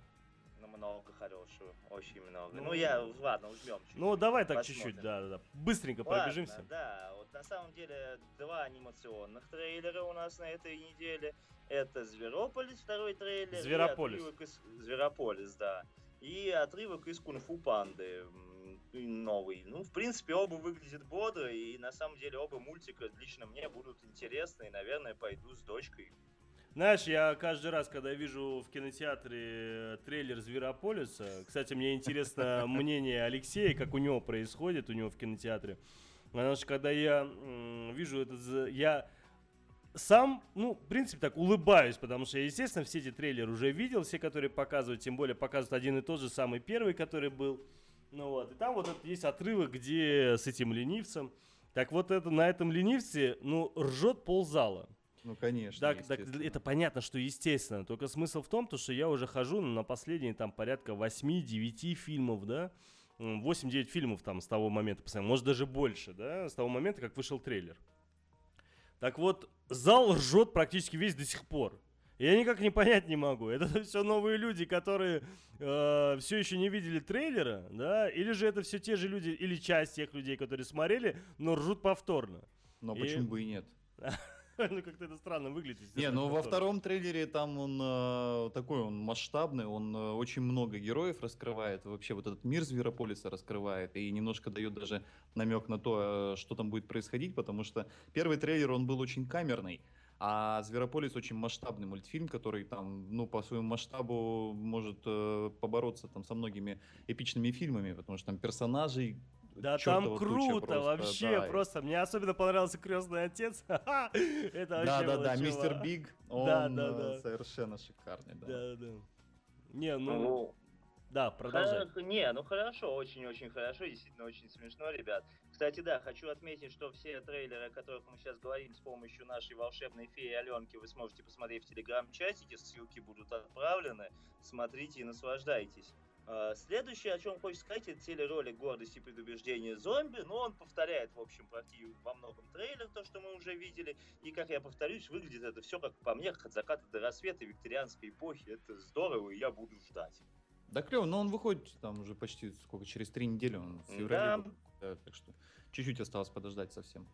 [SPEAKER 3] Много хорошего, очень много.
[SPEAKER 1] Ну,
[SPEAKER 3] Ну, я, ладно, ужмем чуть-чуть.
[SPEAKER 1] Ну, давай так чуть-чуть, да, да, да. Быстренько
[SPEAKER 3] Ладно,
[SPEAKER 1] пробежимся.
[SPEAKER 3] да, вот на самом деле два анимационных трейлера у нас на этой неделе. Это Зверополис, второй трейлер.
[SPEAKER 1] Зверополис.
[SPEAKER 3] из- Зверополис, да. И отрывок из Кунг-фу Панды новый. Ну, в принципе, оба выглядят бодро, и на самом деле оба мультика лично мне будут интересны, и, наверное, пойду с дочкой.
[SPEAKER 1] Знаешь, я каждый раз, когда вижу в кинотеатре э, трейлер Зверополиса, кстати, мне интересно мнение Алексея, как у него происходит, у него в кинотеатре. Потому что когда я вижу этот, я сам, ну, в принципе, так улыбаюсь, потому что, естественно, все эти трейлеры уже видел, все, которые показывают, тем более показывают один и тот же самый первый, который был. Ну вот, и там вот этот есть отрывок, где с этим ленивцем. Так вот, это на этом ленивце, ну, ржет ползала.
[SPEAKER 2] Ну, конечно.
[SPEAKER 1] Так, так это понятно, что естественно. Только смысл в том, то, что я уже хожу на последние там порядка 8-9 фильмов, да. М, 8-9 фильмов там с того момента, посмотрел, может даже больше, да, с того момента, как вышел трейлер. Так вот, зал ржет практически весь до сих пор. Я никак не понять не могу. Это все новые люди, которые все еще не видели трейлера, да, или же это все те же люди, или часть тех людей, которые смотрели, но ржут повторно.
[SPEAKER 2] Но
[SPEAKER 1] и-
[SPEAKER 2] почему бы и нет?
[SPEAKER 1] Ну, как-то это странно выглядит.
[SPEAKER 2] Не, ну во втором трейлере там он э, такой, он масштабный, он э, очень много героев раскрывает, вообще вот этот мир Зверополиса раскрывает и немножко дает даже намек на то, э, что там будет происходить, потому что первый трейлер, он был очень камерный, а Зверополис очень масштабный мультфильм, который там, ну, по своему масштабу может э, побороться там со многими эпичными фильмами, потому что там персонажей
[SPEAKER 1] Да там круто
[SPEAKER 2] просто,
[SPEAKER 1] вообще,
[SPEAKER 2] да, и-
[SPEAKER 1] просто. Мне особенно понравился крестный отец. Это вообще
[SPEAKER 2] Да, да, да, мистер Биг, он
[SPEAKER 1] Да, да,
[SPEAKER 2] э,
[SPEAKER 1] да.
[SPEAKER 2] совершенно шикарный, да.
[SPEAKER 1] Да, да. Не, ну,
[SPEAKER 3] Ну,
[SPEAKER 1] да, продолжай.
[SPEAKER 3] Не, ну хорошо, очень-очень хорошо, действительно очень смешно, ребят. Кстати, да, хочу отметить, что все трейлеры, о которых мы сейчас говорим с помощью нашей волшебной феи Аленки, вы сможете посмотреть в телеграм-чатике, ссылки будут отправлены, смотрите и наслаждайтесь. А, Следующее, о чем хочется сказать, это телеролик «Гордость и предубеждение зомби». Ну, он повторяет, в общем, практически во многом трейлер, то, что мы уже видели. И, как я повторюсь, выглядит это все, как по мне, как от заката до рассвета викторианской эпохи. Это здорово, и я буду ждать.
[SPEAKER 2] Да клево, но он выходит там уже почти сколько, через три недели он в феврале.
[SPEAKER 3] Да,
[SPEAKER 2] так что чуть-чуть осталось подождать совсем.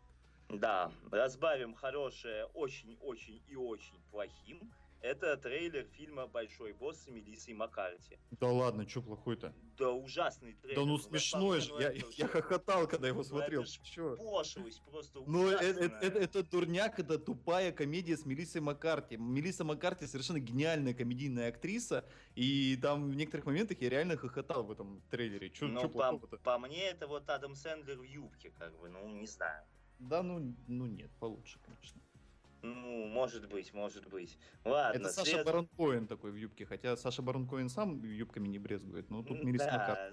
[SPEAKER 3] Да, разбавим хорошее очень-очень и очень плохим. Это трейлер фильма «Большой босс» с Мелиссой Маккарти.
[SPEAKER 2] Да ладно, что плохой-то?
[SPEAKER 3] Да ужасный трейлер.
[SPEAKER 2] Да ну
[SPEAKER 3] ну,
[SPEAKER 2] смешной же, я,
[SPEAKER 3] это
[SPEAKER 2] я хохотал, когда его
[SPEAKER 3] Ну,
[SPEAKER 2] смотрел.
[SPEAKER 3] это? Пошлость просто
[SPEAKER 2] Ну, э- э-
[SPEAKER 3] ужасная.
[SPEAKER 2] это, это дурняк, это тупая комедия с Мелиссой Маккарти. Мелисса Маккарти совершенно гениальная комедийная актриса, и там в некоторых моментах я реально хохотал в этом трейлере. Чё,
[SPEAKER 3] Ну,
[SPEAKER 2] чё
[SPEAKER 3] по, по мне, это вот Адам Сэндлер в юбке, как бы, ну, не знаю.
[SPEAKER 2] Да, ну, ну нет, получше, конечно.
[SPEAKER 3] Ну, может быть, может быть. Ладно,
[SPEAKER 2] Это Саша
[SPEAKER 3] след-
[SPEAKER 2] Барон Коэн такой в юбке, хотя Саша Барон Коэн сам юбками не брезгует, но тут Мирис Макар.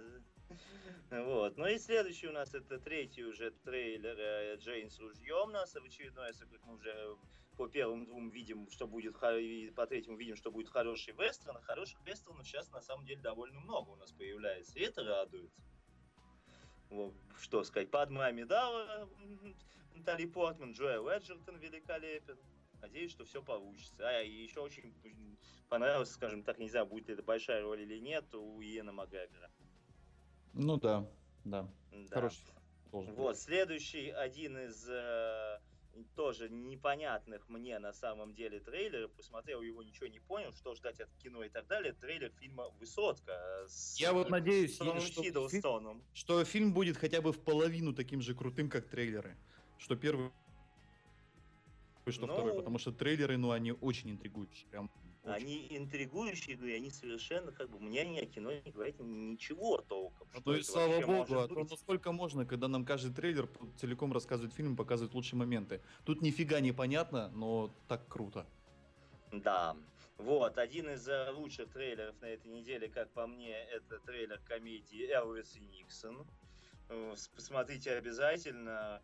[SPEAKER 3] Да. Вот. Ну и следующий у нас это третий уже трейлер э, Джейн с ружьем нас в очередной раз, мы уже по первым двум видим, что будет, по третьему видим, что будет хороший вестерн. А хороших вестернов сейчас на самом деле довольно много у нас появляется, и это радует. Вот, что сказать, Падма Амидава, Натали Портман, Джоэл Эджертон великолепен. Надеюсь, что все получится. А еще очень понравилось, скажем так, не знаю, будет ли это большая роль или нет, у Иена Макгрегора.
[SPEAKER 2] Ну да, да.
[SPEAKER 3] Да.
[SPEAKER 2] Хороший должен быть.
[SPEAKER 3] Вот, следующий один из э, тоже непонятных мне на самом деле трейлеров. Посмотрел его, ничего не понял, что ждать от кино и так далее. Трейлер фильма «Высотка» с
[SPEAKER 2] Я вот надеюсь, что
[SPEAKER 3] Хиддлстоном.
[SPEAKER 2] Что фильм будет хотя бы в половину таким же крутым, как трейлеры. Что первый, что
[SPEAKER 3] Ну,
[SPEAKER 2] второй, потому что трейлеры, ну, они очень интригующие. Прям очень.
[SPEAKER 3] Они интригующие, говорю, они совершенно, как бы, мне они о кино не говорят ничего толком.
[SPEAKER 2] Ну, то и
[SPEAKER 3] это
[SPEAKER 2] слава богу, а то ну сколько можно, когда нам каждый трейлер целиком рассказывает фильм, показывает лучшие моменты. Тут нифига не понятно, но так круто.
[SPEAKER 3] Да. Вот, один из э, лучших трейлеров на этой неделе, как по мне, это трейлер комедии Элвис и Никсон. Э, Посмотрите обязательно.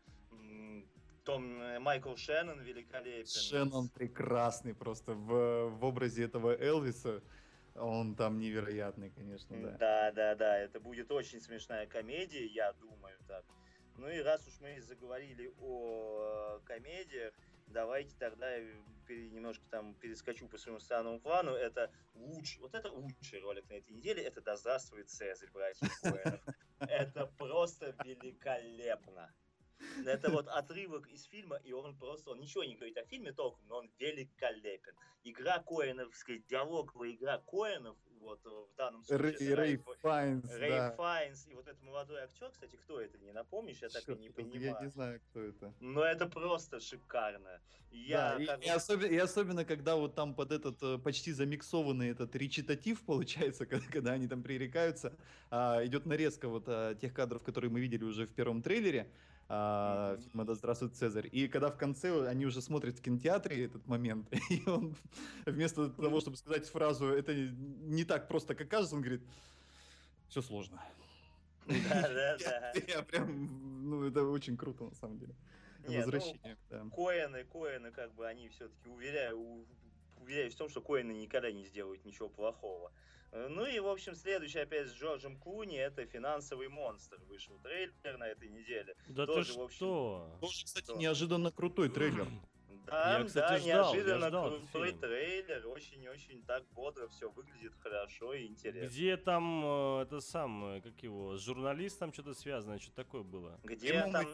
[SPEAKER 3] Том э, Майкл Шеннон великолепен.
[SPEAKER 2] Шеннон прекрасный просто в, в образе этого Элвиса. Он там невероятный, конечно, да.
[SPEAKER 3] Да, да, да, это будет очень смешная комедия, я думаю так. Ну и раз уж мы заговорили о э, комедиях, давайте тогда я немножко там перескочу по своему странному плану. Это лучший, вот это лучший ролик на этой неделе, это «Да здравствует Цезарь», братья. Это просто великолепно. Это вот отрывок из фильма, и он просто, он ничего не говорит о фильме толком, но он великолепен. Игра Коэновская, диалоговая игра Коэнов, вот э, в данном случае...
[SPEAKER 2] Рэй, Файнс,
[SPEAKER 3] Рэй
[SPEAKER 2] да.
[SPEAKER 3] Файнс и вот этот молодой актер, кстати, кто это, не напомнишь, я так и
[SPEAKER 2] Чёрт,
[SPEAKER 3] не
[SPEAKER 2] я
[SPEAKER 3] понимаю.
[SPEAKER 2] не знаю, кто это.
[SPEAKER 3] Но это просто шикарно. Я
[SPEAKER 2] Да, и,
[SPEAKER 3] как
[SPEAKER 2] и
[SPEAKER 3] бы-
[SPEAKER 2] особенно, и особенно, когда вот там под этот э, почти замиксованный этот речитатив получается, когда, когда они там пререкаются, а, идет нарезка вот а, тех кадров, которые мы видели уже в первом трейлере
[SPEAKER 3] Мгм.
[SPEAKER 2] фильма «Да здравствует Цезарь». И когда в конце они уже смотрят в кинотеатре этот момент, и он вместо того, чтобы сказать фразу «это не так просто, как кажется», он говорит «все сложно».
[SPEAKER 3] Да, да, да.
[SPEAKER 2] Я прям, ну это очень круто на самом деле.
[SPEAKER 3] Не, ну,
[SPEAKER 2] Возвращение, да.
[SPEAKER 3] Коэны, Коэны, как бы они все-таки уверяю, уверяюсь в том, что Коэны никогда не сделают ничего плохого. Э, Ну и, в общем, следующий опять с Джорджем Клуни, это «Финансовый монстр». Вышел трейлер на этой неделе.
[SPEAKER 1] Да ты
[SPEAKER 3] Тоже, в общем,
[SPEAKER 1] что?
[SPEAKER 2] Тоже, кстати,
[SPEAKER 3] Да.
[SPEAKER 2] неожиданно крутой трейлер.
[SPEAKER 3] Да,
[SPEAKER 1] Я, кстати,
[SPEAKER 3] да,
[SPEAKER 1] ждал, я
[SPEAKER 3] неожиданно
[SPEAKER 1] ждал этот
[SPEAKER 3] крутой
[SPEAKER 1] фильм.
[SPEAKER 3] трейлер, очень-очень так бодро все выглядит хорошо и интересно.
[SPEAKER 1] Где там э, это самое, как его, с журналистом что-то связано, что такое было?
[SPEAKER 3] Где
[SPEAKER 2] Прямом
[SPEAKER 3] там...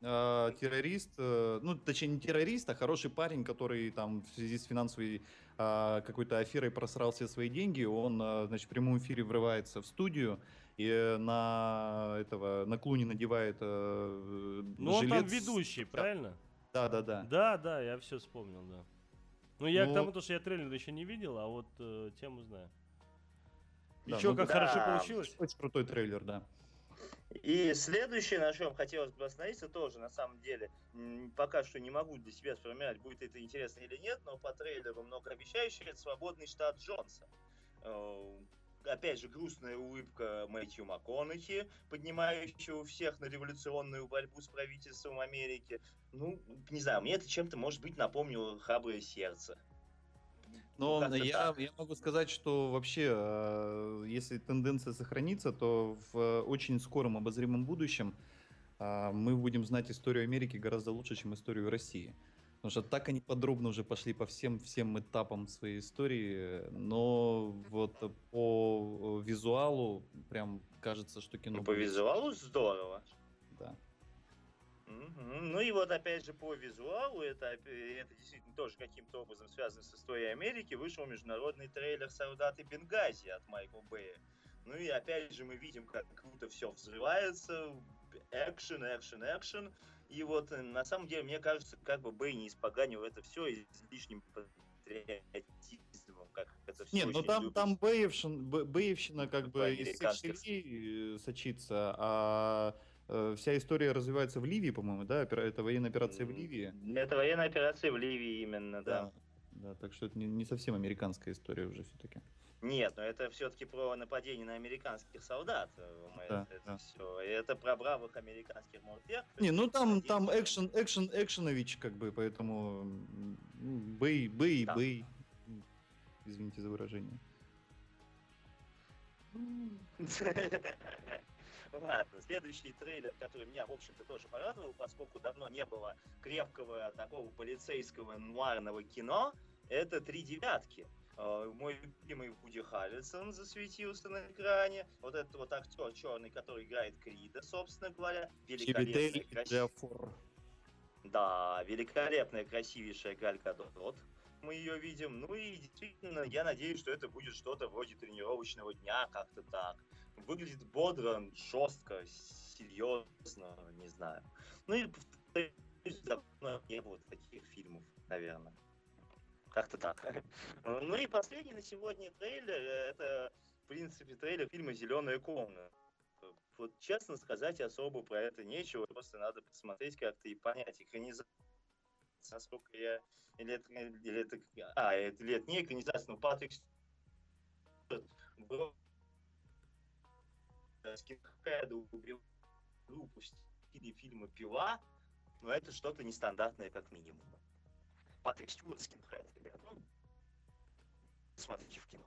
[SPEAKER 2] э, террорист, э, ну, точнее, не террорист, а хороший парень, который там в связи с финансовой э, какой-то аферой просрал все свои деньги, он, э, значит, в прямом эфире врывается в студию и э, на этого, на Клуни надевает э,
[SPEAKER 1] Ну он там
[SPEAKER 2] жилет с-
[SPEAKER 1] ведущий, правильно?
[SPEAKER 2] Да, да, да.
[SPEAKER 1] Да, да, я все вспомнил, да. Ну я
[SPEAKER 2] Ну,
[SPEAKER 1] к тому, то, что я трейлер еще не видел, а вот э, тему знаю. И
[SPEAKER 2] Да,
[SPEAKER 1] что,
[SPEAKER 2] ну
[SPEAKER 1] как
[SPEAKER 3] да.
[SPEAKER 1] хорошо получилось?
[SPEAKER 2] Очень крутой трейлер, да.
[SPEAKER 3] И следующее, на чем хотелось бы остановиться, тоже на самом деле пока что не могу для себя сформировать, будет это интересно или нет, но по трейлеру многообещающий это свободный штат Джонса. Э, Опять же, грустная улыбка Мэтью МакКонахи, поднимающего всех на революционную борьбу с правительством Америки. Ну, не знаю, мне это чем-то, может быть, напомнило «Храброе сердце».
[SPEAKER 2] Но
[SPEAKER 3] Ну,
[SPEAKER 2] я, я могу сказать, что вообще, э, если тенденция сохранится, то в очень скором обозримом будущем а, мы будем знать историю Америки гораздо лучше, чем историю России. Потому что так они подробно уже пошли по всем, всем этапам своей истории, но вот по визуалу прям кажется, что кино...
[SPEAKER 3] Ну, по визуалу здорово.
[SPEAKER 2] Да.
[SPEAKER 3] Ну и вот опять же по визуалу, это, это действительно тоже каким-то образом связано с историей Америки, вышел международный трейлер «Солдаты Бенгази» от Майкла Бэя. Ну и опять же мы видим, как круто все взрывается, экшен, экшен, экшен. И вот э, на самом деле, мне кажется, как бы Бэй не испоганил это все излишним патриотизмом, как это все
[SPEAKER 2] Нет, ну там, там Бэевщина, Бэевщина как бы из всех э, сочится, а вся история развивается в Ливии, по-моему, да? Это военная операция в Ливии.
[SPEAKER 3] Это военная операция в Ливии именно, да.
[SPEAKER 2] Да, да так что это не, не совсем американская история уже все-таки.
[SPEAKER 3] Нет, но это все-таки про нападение на американских солдат. Э,
[SPEAKER 2] да,
[SPEAKER 3] это,
[SPEAKER 2] да.
[SPEAKER 3] все. Это про бравых американских морпех.
[SPEAKER 2] Не, ну там, там экшен, экшен, экшенович, как бы, поэтому бей, бей, да. бей. Извините за выражение.
[SPEAKER 3] Ладно, следующий трейлер, который меня, в общем-то, тоже порадовал, поскольку давно не было крепкого такого полицейского нуарного кино, это «Три девятки». А, мой любимый Вуди Харрисон засветился на экране. Вот этот вот актер черный, который играет Крида, собственно говоря.
[SPEAKER 2] Великолепный, красив...
[SPEAKER 3] Да, великолепная, красивейшая Галь Гадот. Мы ее видим. Ну и действительно, я надеюсь, что это будет что-то вроде тренировочного дня, как-то так. Выглядит бодро, жестко, серьезно, не знаю. Ну и давно не было таких фильмов, наверное. Как-то так. Ну и последний на сегодня трейлер, это, в принципе, трейлер фильма «Зеленая комната». Вот честно сказать, особо про это нечего, просто надо посмотреть как-то и понять. Экранизация, насколько я... Или это, или это... А, это, или это не экранизация, но Патрик был скинхеда убил выпустили фильма «Пила», но это что-то нестандартное как минимум. Патрик Стюарт скинхед, ребят. Ну, смотрите в кино.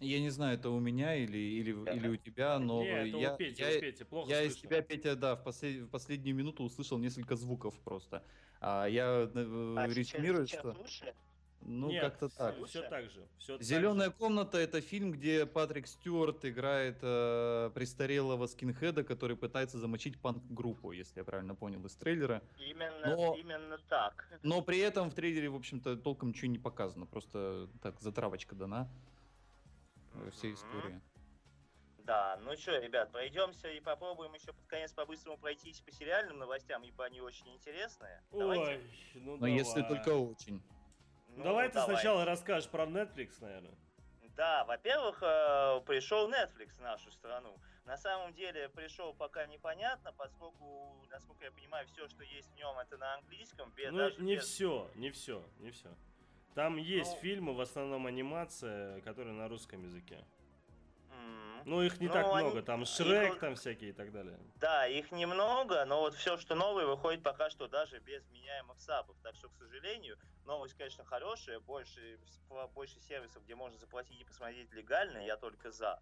[SPEAKER 2] Я не знаю, это у меня или, или, да. или у тебя, но
[SPEAKER 1] не, это
[SPEAKER 2] я,
[SPEAKER 1] у Пети,
[SPEAKER 2] я,
[SPEAKER 1] у Пети, плохо
[SPEAKER 2] я
[SPEAKER 1] слышно.
[SPEAKER 2] из тебя, Петя, да, в, послед, в последнюю минуту услышал несколько звуков просто. А я э, а резюмирую, что... Лучше? Ну,
[SPEAKER 1] Нет,
[SPEAKER 2] как-то так.
[SPEAKER 1] Все так же. Все
[SPEAKER 2] Зеленая так комната это фильм, где Патрик Стюарт играет э, престарелого скинхеда, который пытается замочить панк-группу, если я правильно понял из трейлера.
[SPEAKER 3] Именно, но, именно так.
[SPEAKER 2] Но при этом в трейлере, в общем-то, толком ничего не показано. Просто так затравочка дана mm-hmm. всей истории.
[SPEAKER 3] Да, ну что, ребят, пройдемся и попробуем еще под конец по-быстрому пройтись по сериальным новостям, ибо они очень интересные.
[SPEAKER 1] Ой, Давайте. ну
[SPEAKER 2] Но
[SPEAKER 1] давай.
[SPEAKER 2] если только очень.
[SPEAKER 1] Ну, давай ты давай. сначала расскажешь про Netflix, наверное.
[SPEAKER 3] Да, во-первых, э, пришел Netflix в нашу страну. На самом деле пришел пока непонятно, поскольку, насколько я понимаю, все, что есть в нем, это на английском.
[SPEAKER 1] Без, ну, не без... все, не все, не все. Там есть ну, фильмы, в основном анимация, которые на русском языке. Ну, их не ну, так они, много, там Шрек, их... там всякие и так далее.
[SPEAKER 3] Да, их немного, но вот все, что новое, выходит пока что даже без меняемых сабов. Так что, к сожалению, новость, конечно, хорошая, больше, больше сервисов, где можно заплатить и посмотреть легально, я только за.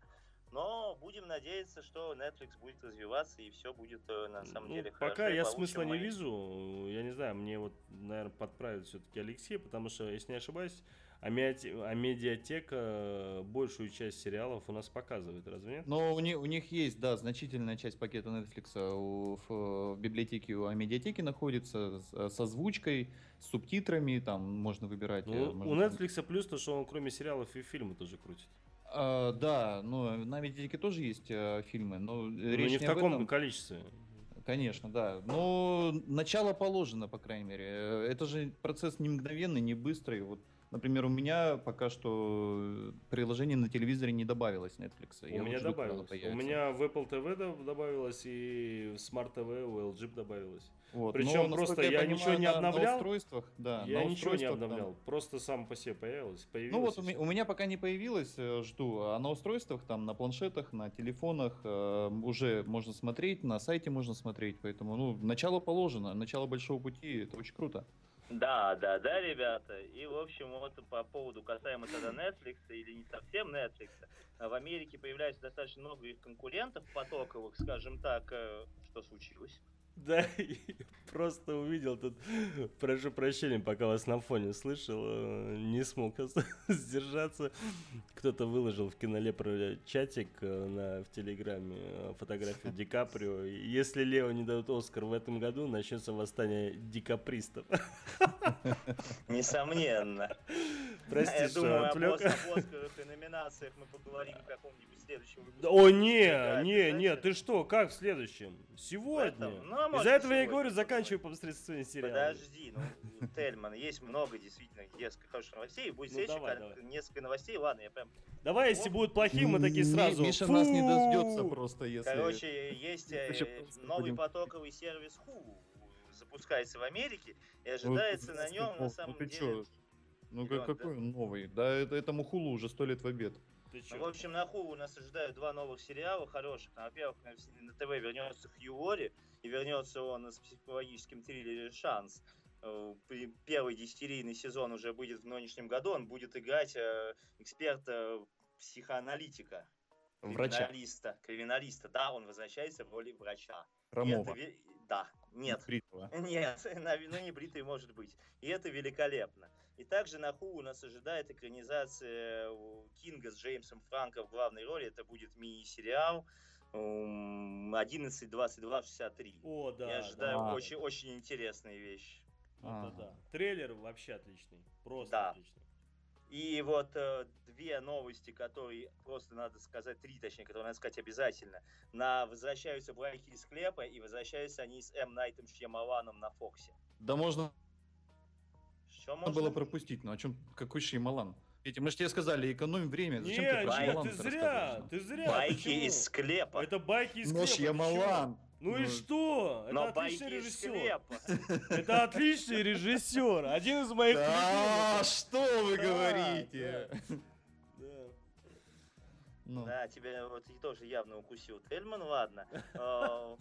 [SPEAKER 3] Но будем надеяться, что Netflix будет развиваться и все будет э, на самом ну, деле
[SPEAKER 1] хорошо.
[SPEAKER 3] Пока
[SPEAKER 1] я смысла мои... не вижу. Я не знаю, мне вот, наверное, подправит все-таки Алексей, потому что, если не ошибаюсь, а, а медиатека большую часть сериалов у нас показывает, разве нет?
[SPEAKER 2] Но у них, у них есть, да, значительная часть пакета Netflix у, в, в библиотеке у а медиатеки находится с, с озвучкой, с субтитрами, там можно выбирать.
[SPEAKER 1] Ну,
[SPEAKER 2] можно...
[SPEAKER 1] У Netflix плюс то, что он кроме сериалов и фильмы тоже крутит.
[SPEAKER 2] А, да, но на медиатеке тоже есть а, фильмы, но, но
[SPEAKER 1] речь не в таком этом. количестве.
[SPEAKER 2] Конечно, да. Но начало положено, по крайней мере. Это же процесс не мгновенный, не быстрый. Вот Например, у меня пока что приложение на телевизоре не добавилось Netflix.
[SPEAKER 1] У Я меня добавилось. У меня в Apple TV добавилось и в Smart TV у LG добавилось. Вот. Причем Но, просто я, я понимаю, ничего не обновлял. На
[SPEAKER 2] устройствах, да.
[SPEAKER 1] Я на ничего не обновлял. Там. Просто сам по себе появилось. появилось
[SPEAKER 2] ну вот у меня, у меня пока не появилось, э, жду. А на устройствах, там, на планшетах, на телефонах э, уже можно смотреть, на сайте можно смотреть. Поэтому, ну, начало положено, начало большого пути. Это очень круто.
[SPEAKER 3] Да, да, да, ребята. И, в общем, вот по поводу касаемо тогда Netflix или не совсем Netflix. В Америке появляется достаточно много их конкурентов потоковых, скажем так. Э, что случилось?
[SPEAKER 1] Да, просто увидел тут, прошу прощения, пока вас на фоне слышал, э, не смог сдержаться. Кто-то выложил в кинолепро чатик э, на, в Телеграме э, фотографию Ди Каприо. Если Лео не дают Оскар в этом году, начнется восстание дикапристов.
[SPEAKER 3] Несомненно.
[SPEAKER 1] Прости,
[SPEAKER 3] Я
[SPEAKER 1] что
[SPEAKER 3] думаю,
[SPEAKER 1] отвлек.
[SPEAKER 3] об Оскарах и номинациях мы поговорим в каком-нибудь следующем выпуске.
[SPEAKER 1] О, не,
[SPEAKER 3] Да,
[SPEAKER 1] не, не, ты что, как в следующем? Сегодня.
[SPEAKER 3] ну, а
[SPEAKER 1] Из-за этого я и
[SPEAKER 3] сегодня
[SPEAKER 1] говорю,
[SPEAKER 3] поговорим.
[SPEAKER 1] заканчивай посредственные сериалы.
[SPEAKER 3] Подожди, ну, Тельман, есть много действительно несколько хороших новостей. Будет
[SPEAKER 1] Ну,
[SPEAKER 3] следующих
[SPEAKER 1] давай, давай.
[SPEAKER 3] несколько новостей. Ладно, я прям...
[SPEAKER 1] Давай, если будут плохие, мы такие сразу.
[SPEAKER 2] Миша нас не дождется просто, если...
[SPEAKER 3] Короче, есть э, новый потоковый сервис Hulu. Запускается в Америке и
[SPEAKER 2] Ну,
[SPEAKER 3] ожидается на нем,
[SPEAKER 2] ну,
[SPEAKER 3] на самом
[SPEAKER 2] ты
[SPEAKER 3] деле...
[SPEAKER 2] Ну как- какой он новый? Да это, этому хулу уже сто лет в обед.
[SPEAKER 1] Ты
[SPEAKER 3] Ну, в общем, на Hulu нас ожидают два новых сериала хороших. Во-первых, на, ТВ вернется Хью Лори, и вернется он с психологическим триллере «Шанс». Э, Первый десятирийный сезон уже будет в нынешнем году. Он будет играть э, эксперта-психоаналитика.
[SPEAKER 2] Врача.
[SPEAKER 3] Криминалиста. Криминалиста, да, он возвращается в роли врача.
[SPEAKER 2] Ромова.
[SPEAKER 3] это Да, нет,
[SPEAKER 2] Бритва.
[SPEAKER 3] нет, на- ну не бритый может быть. И это великолепно. И также на Ху нас ожидает экранизация у Кинга с Джеймсом Франко в главной роли. Это будет мини-сериал м, 11.22.63.
[SPEAKER 1] О, да.
[SPEAKER 3] Я ожидаю
[SPEAKER 2] да.
[SPEAKER 3] очень, очень интересные вещи.
[SPEAKER 1] Это
[SPEAKER 2] Ага.
[SPEAKER 1] да. Трейлер вообще отличный. Просто
[SPEAKER 3] Да.
[SPEAKER 1] отличный.
[SPEAKER 3] И вот э, две новости, которые просто надо сказать, три точнее, которые надо сказать обязательно. На возвращаются байки из склепа, и возвращаются они с М. Найтом Шьямаланом на Фоксе.
[SPEAKER 2] Да можно
[SPEAKER 3] Что можно?
[SPEAKER 2] было пропустить, но о чем какой Шеймалан? Эти, мы же тебе сказали, экономим время.
[SPEAKER 1] Не,
[SPEAKER 2] Зачем ты про
[SPEAKER 1] не,
[SPEAKER 2] Шьямалана
[SPEAKER 1] ты зря, ты зря.
[SPEAKER 3] Байки
[SPEAKER 1] почему?
[SPEAKER 3] из склепа.
[SPEAKER 1] Это байки из
[SPEAKER 2] Но
[SPEAKER 1] склепа,
[SPEAKER 2] Шьямалан.
[SPEAKER 1] почему? Ну и что?
[SPEAKER 3] Но
[SPEAKER 1] Это отличный режиссер. Это отличный режиссер. Один из моих
[SPEAKER 2] Да, что вы говорите?
[SPEAKER 1] Да.
[SPEAKER 2] Ну,
[SPEAKER 3] Да, тебя вот тоже явно укусил Тельман, ладно. А,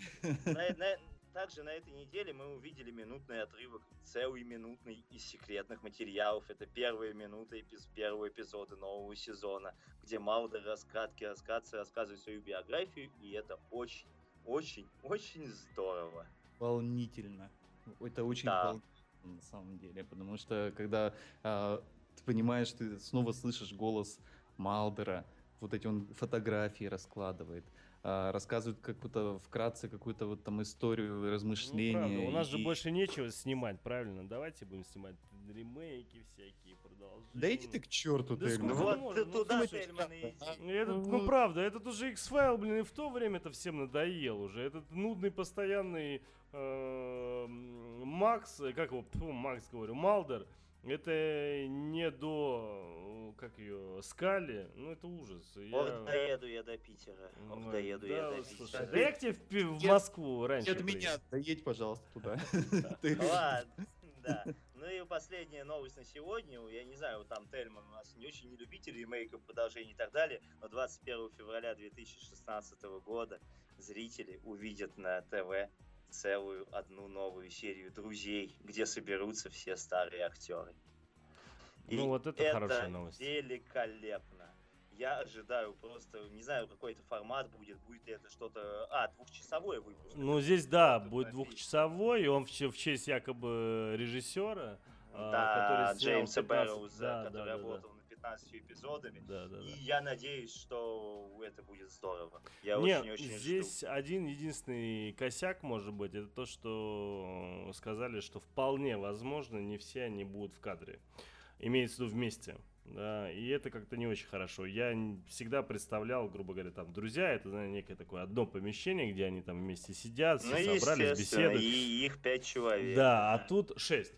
[SPEAKER 3] Также на этой неделе мы увидели минутный отрывок, целый минутный из секретных материалов. Это первая минута эпиз- первого эпизода нового сезона, где Малдер раскатки рассказывает, рассказывает свою биографию, и это очень, очень, очень здорово.
[SPEAKER 2] волнительно. Это очень
[SPEAKER 3] Да.
[SPEAKER 2] волнительно на самом деле, потому что когда а, ты понимаешь, ты снова слышишь голос Малдера, вот эти он фотографии раскладывает, а, рассказывает как-то вкратце какую-то вот там историю,
[SPEAKER 1] Ну,
[SPEAKER 2] размышления.
[SPEAKER 1] правда, у нас же
[SPEAKER 2] и-
[SPEAKER 1] больше нечего снимать, правильно? Давайте будем снимать ремейки всякие, продолжения.
[SPEAKER 2] Да иди ты к черту,
[SPEAKER 1] Да
[SPEAKER 2] ты.
[SPEAKER 3] Ну
[SPEAKER 1] можно?
[SPEAKER 3] вот
[SPEAKER 1] Ну,
[SPEAKER 3] ты туда,
[SPEAKER 1] слушай,
[SPEAKER 3] Тельман, иди.
[SPEAKER 1] Этот, ну правда, этот уже X-File, блин, и в то время-то всем надоел уже. Этот нудный постоянный э, Макс, э, как его, Фу, Макс говорю, Малдер, это не до, э, как ее, Скали, ну это ужас. Я-
[SPEAKER 3] Ох, доеду я до Питера. Ох,
[SPEAKER 1] Ой,
[SPEAKER 3] доеду я
[SPEAKER 1] да,
[SPEAKER 3] до
[SPEAKER 1] слушай,
[SPEAKER 3] Питера.
[SPEAKER 1] да я к тебе в, пи- в
[SPEAKER 2] Нет,
[SPEAKER 1] Москву раньше
[SPEAKER 2] От меня,
[SPEAKER 1] приеду.
[SPEAKER 2] да едь, пожалуйста, туда. Ты-
[SPEAKER 3] Ладно, да. Ну и последняя новость на сегодня. Я не знаю, там Тельман у нас не очень не любитель ремейков, продолжений и так далее, но 21 февраля 2016 года зрители увидят на ТВ целую одну новую серию «Друзей», где соберутся все старые актеры. И
[SPEAKER 1] Ну вот это хорошая новость.
[SPEAKER 3] великолепно. Я ожидаю просто, не знаю, какой это формат будет, будет ли это что-то... А, двухчасовой выпуск.
[SPEAKER 1] Ну здесь, да, будет двухчасовой, и он в, в честь якобы режиссера, а,
[SPEAKER 3] Да,
[SPEAKER 1] который снял
[SPEAKER 3] Джеймса
[SPEAKER 1] 15
[SPEAKER 3] Бэрроуза,
[SPEAKER 1] да,
[SPEAKER 3] который
[SPEAKER 1] да,
[SPEAKER 3] работал 15 эпизодами.
[SPEAKER 1] Да, да, да.
[SPEAKER 3] И я надеюсь, что это будет здорово. Я очень-очень
[SPEAKER 1] здесь
[SPEAKER 3] жду.
[SPEAKER 1] один единственный косяк может быть, это то, что сказали, что вполне возможно не все они будут в кадре. Имеется в виду вместе. Да, и это как-то не очень хорошо. Я всегда представлял, грубо говоря, там друзья, это знаете, некое такое одно помещение, где они там вместе сидят, все
[SPEAKER 3] Ну,
[SPEAKER 1] собрались, беседуют.
[SPEAKER 3] и их пять человек.
[SPEAKER 1] Да, а тут 6.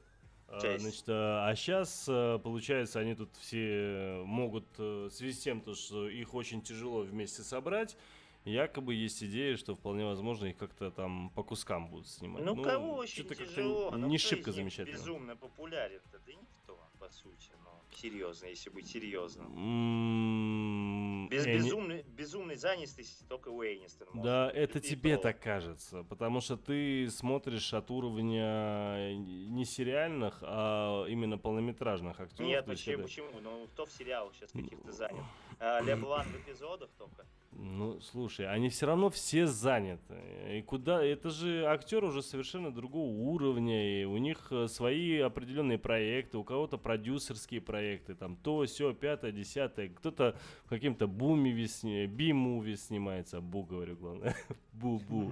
[SPEAKER 3] Шесть.
[SPEAKER 1] Значит, а сейчас, получается, они тут все могут, э, в связи с тем, то, что их очень тяжело вместе собрать, якобы есть идея, что вполне возможно их как-то там по кускам будут снимать.
[SPEAKER 3] Ну, кого очень тяжело? Ну,
[SPEAKER 1] не
[SPEAKER 3] кто
[SPEAKER 1] шибко замечательно.
[SPEAKER 3] безумно популярен-то? Да никто, по сути. Серьезно, если быть серьезным.
[SPEAKER 1] М,
[SPEAKER 3] Без безумной, безумной занятости только Уэйнистон может
[SPEAKER 1] Да, это тебе так кажется, потому что ты смотришь от уровня не сериальных, а именно полнометражных актеров.
[SPEAKER 3] Нет, почему, почему? Ну, кто в сериалах сейчас каких-то занят? А, Леблан в эпизодах только?
[SPEAKER 1] Ну, слушай, они все равно все заняты. И куда? Это же актеры уже совершенно другого уровня, и у них э, свои определенные проекты, у кого-то продюсерские проекты, там то, все, пятое, десятое, кто-то в каким-то буме сни- би-муви снимается, бу говорю, главное, бу-бу,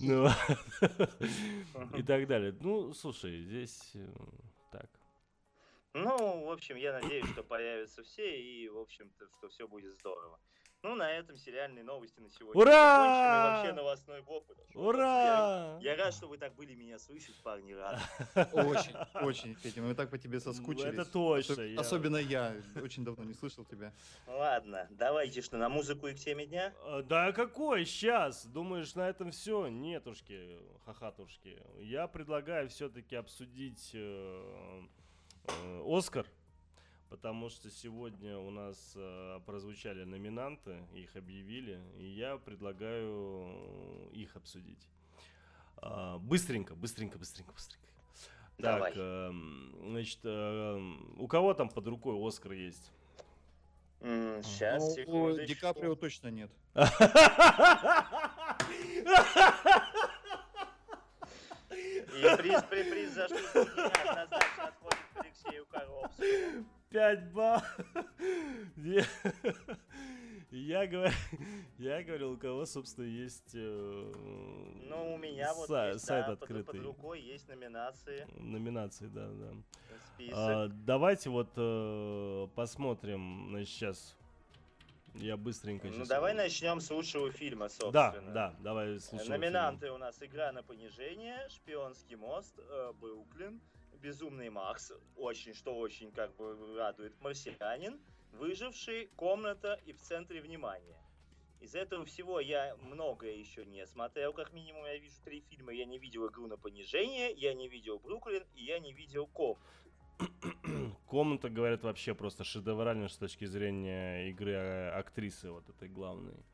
[SPEAKER 1] Ну, и так далее. Ну, слушай, здесь э, так.
[SPEAKER 3] Ну, в общем, я надеюсь, что появятся все, и, в общем-то, что все будет здорово. Ну, на этом сериальные новости на сегодня.
[SPEAKER 1] Ура!
[SPEAKER 3] вообще новостной блок подошел.
[SPEAKER 1] Ура!
[SPEAKER 3] Я, я рад, что вы так были меня слышать, парни, рад.
[SPEAKER 2] Очень, очень, Петя, мы так по тебе соскучились.
[SPEAKER 1] Это точно.
[SPEAKER 2] Особенно я, очень давно не слышал тебя.
[SPEAKER 3] Ладно, давайте что, на музыку и к теме дня?
[SPEAKER 1] А, Да какой сейчас? Думаешь, на этом все? Нетушки, хахатушки. Я предлагаю все-таки обсудить э, э, Оскар, потому что сегодня у нас э, прозвучали номинанты, их объявили, и я предлагаю э, их обсудить. Э, быстренько, быстренько, быстренько, быстренько.
[SPEAKER 3] Давай.
[SPEAKER 1] Так, э, значит, э, у кого там под рукой Оскар есть?
[SPEAKER 3] Сейчас,
[SPEAKER 2] ну, у Ди Каприо точно нет.
[SPEAKER 3] И приз, приз, приз за что однозначно отходит Алексею Коробцеву.
[SPEAKER 1] 5 баллов. Я, я, говор... я говорил, у кого, собственно, есть... Э,
[SPEAKER 3] ну, у меня вот есть,
[SPEAKER 1] сайт
[SPEAKER 3] да,
[SPEAKER 1] открытый.
[SPEAKER 3] Под, под рукой есть номинации.
[SPEAKER 1] Номинации, да, да. А, давайте вот э, посмотрим значит, сейчас. Я быстренько
[SPEAKER 3] сейчас...
[SPEAKER 1] Ну,
[SPEAKER 3] давай начнем с лучшего фильма, собственно.
[SPEAKER 1] Да, да, давай
[SPEAKER 3] с
[SPEAKER 1] лучшего
[SPEAKER 3] Номинанты фильма. у нас «Игра на понижение», «Шпионский мост», э, «Безумный Макс», очень, что очень как бы радует, «Марсианин», «Выживший», «Комната» и «В центре внимания». Из этого всего я многое еще не смотрел, как минимум я вижу три фильма. Я не видел «Игру на понижение», я не видел «Бруклин» и я не видел «Ком».
[SPEAKER 1] Комната, говорят, вообще просто шедеврально с точки зрения игры э, актрисы вот этой главной.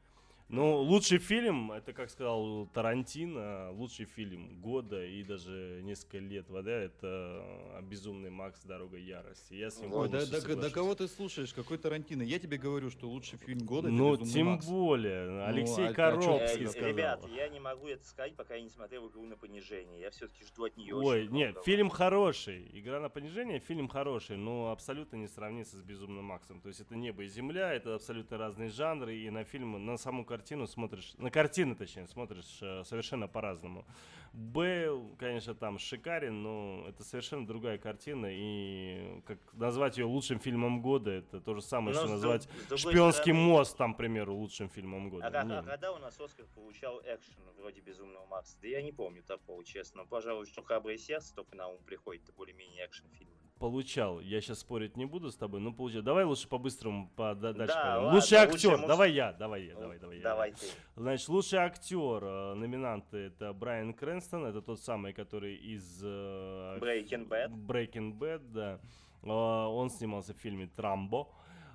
[SPEAKER 1] Ну, лучший фильм, это, как сказал Тарантино, лучший фильм года и даже несколько лет вода, это «Безумный Макс. Дорога ярости». Я с ним
[SPEAKER 2] Ой, да,
[SPEAKER 1] полностью
[SPEAKER 2] да- да кого ты слушаешь? Какой Тарантино? Я тебе говорю, что лучший фильм года это
[SPEAKER 1] Ну,
[SPEAKER 2] «Безумный
[SPEAKER 1] тем
[SPEAKER 2] Макс».
[SPEAKER 1] более. Алексей
[SPEAKER 2] а- а чё
[SPEAKER 1] Коровский
[SPEAKER 2] ты
[SPEAKER 3] Э,
[SPEAKER 1] сказал.
[SPEAKER 3] Ребят, я не могу это сказать, пока я не смотрел «Игру на понижение». Я все-таки жду от нее
[SPEAKER 1] Ой, нет,
[SPEAKER 3] многого.
[SPEAKER 1] фильм хороший. Игра на понижение, фильм хороший, но абсолютно не сравнится с Безумным Максом. То есть это небо и земля, это абсолютно разные жанры, и на фильм, на саму картину смотришь, на картины, точнее, смотришь э, совершенно по-разному. Бейл, конечно, там шикарен, но это совершенно другая картина, и как назвать ее лучшим фильмом года, это то же самое, что назвать «Шпионский
[SPEAKER 3] стороны-
[SPEAKER 1] мост», там, к примеру, лучшим фильмом года.
[SPEAKER 3] А, как-
[SPEAKER 1] Не.
[SPEAKER 3] а когда у нас Оскар получал экшен вроде Безумного Макса? Да я не помню такого, честно. Пожалуй, что Храброе сердце только на ум приходит, это более-менее экшен фильм.
[SPEAKER 1] Получал. Я сейчас спорить не буду с тобой, но получал. Давай лучше по-быстрому по, да- дальше.
[SPEAKER 3] Да, ладно,
[SPEAKER 1] лучший
[SPEAKER 3] лучше,
[SPEAKER 1] актер.
[SPEAKER 3] муж-
[SPEAKER 1] Давай я, давай я, давай, давай я.
[SPEAKER 3] Давай ты.
[SPEAKER 1] Значит, лучший актер. э, Номинанты это Брайан Крэнстон, это тот самый, который из э,
[SPEAKER 3] Breaking Bad.
[SPEAKER 1] Breaking Bad, да. Э, Он снимался в фильме Трамбо.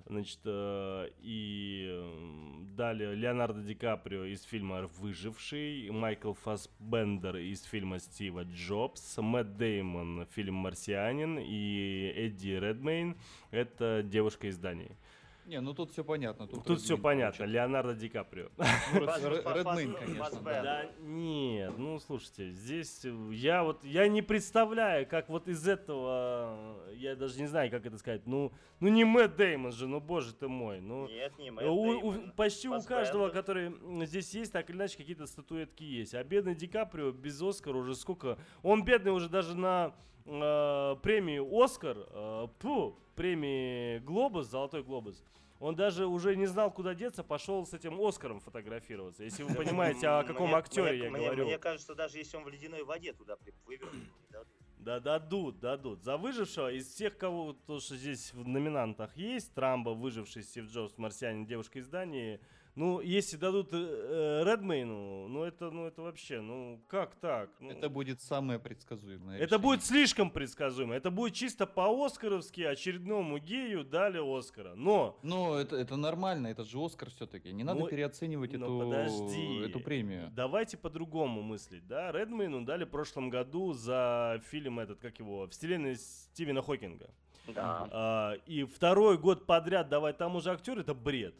[SPEAKER 1] Значит, э, и далее Леонардо Ди Каприо из фильма «Выживший», Майкл Фассбендер из фильма «Стива Джобс», Мэтт Деймон, фильм «Марсианин» и Эдди Редмейн, это «Девушка из Дании».
[SPEAKER 2] Не, ну тут все понятно. Тут,
[SPEAKER 1] Тут все понятно,
[SPEAKER 2] получил.
[SPEAKER 1] Леонардо Ди Каприо.
[SPEAKER 2] Ну, Ред-
[SPEAKER 3] Фас-
[SPEAKER 2] Ред-
[SPEAKER 3] фас-
[SPEAKER 2] Редмейн,
[SPEAKER 3] фас-
[SPEAKER 2] конечно. Да.
[SPEAKER 1] Нет, ну слушайте, здесь э, я вот я не представляю, как вот из этого, э, я даже не знаю, как это сказать, ну, ну не Мэтт Деймон же, ну боже ты мой, ну
[SPEAKER 3] Нет, не Мэтт
[SPEAKER 1] у- у- почти у
[SPEAKER 3] Фассбендер.
[SPEAKER 1] каждого, который м, здесь есть, так или иначе какие-то статуэтки есть. А бедный Ди Каприо без Оскара уже сколько, он бедный уже даже на э, премии Оскар, э, пфу, премии Глобус, Золотой Глобус. Он даже уже не знал, куда деться, пошел с этим Оскаром фотографироваться. Если вы понимаете, о каком
[SPEAKER 3] Мне-
[SPEAKER 1] актере
[SPEAKER 3] мне-
[SPEAKER 1] я
[SPEAKER 3] мне-
[SPEAKER 1] говорю.
[SPEAKER 3] Мне кажется, даже если он в ледяной воде туда дадут.
[SPEAKER 1] Да дадут, дадут. За выжившего из всех, кого то, что здесь в номинантах есть, Трамбо, выживший Стив Джобс, Марсианин, девушка из Дании, ну, если дадут э, э, Редмейну, ну это, ну это вообще, ну как так? Ну,
[SPEAKER 2] Это будет самое предсказуемое.
[SPEAKER 1] это
[SPEAKER 2] решение.
[SPEAKER 1] будет слишком предсказуемо. Это будет чисто по-оскаровски очередному гею дали Оскара. Но
[SPEAKER 2] Ну, это, это нормально, это же Оскар все-таки. Не надо
[SPEAKER 1] Ну,
[SPEAKER 2] переоценивать
[SPEAKER 1] ну,
[SPEAKER 2] эту,
[SPEAKER 1] подожди.
[SPEAKER 2] эту премию.
[SPEAKER 1] Давайте по-другому мыслить, да? Редмейну дали в прошлом году за фильм этот, как его, «Вселенная Стивена Хокинга».
[SPEAKER 3] Да.
[SPEAKER 1] А, и второй год подряд давать тому же актеру, это бред.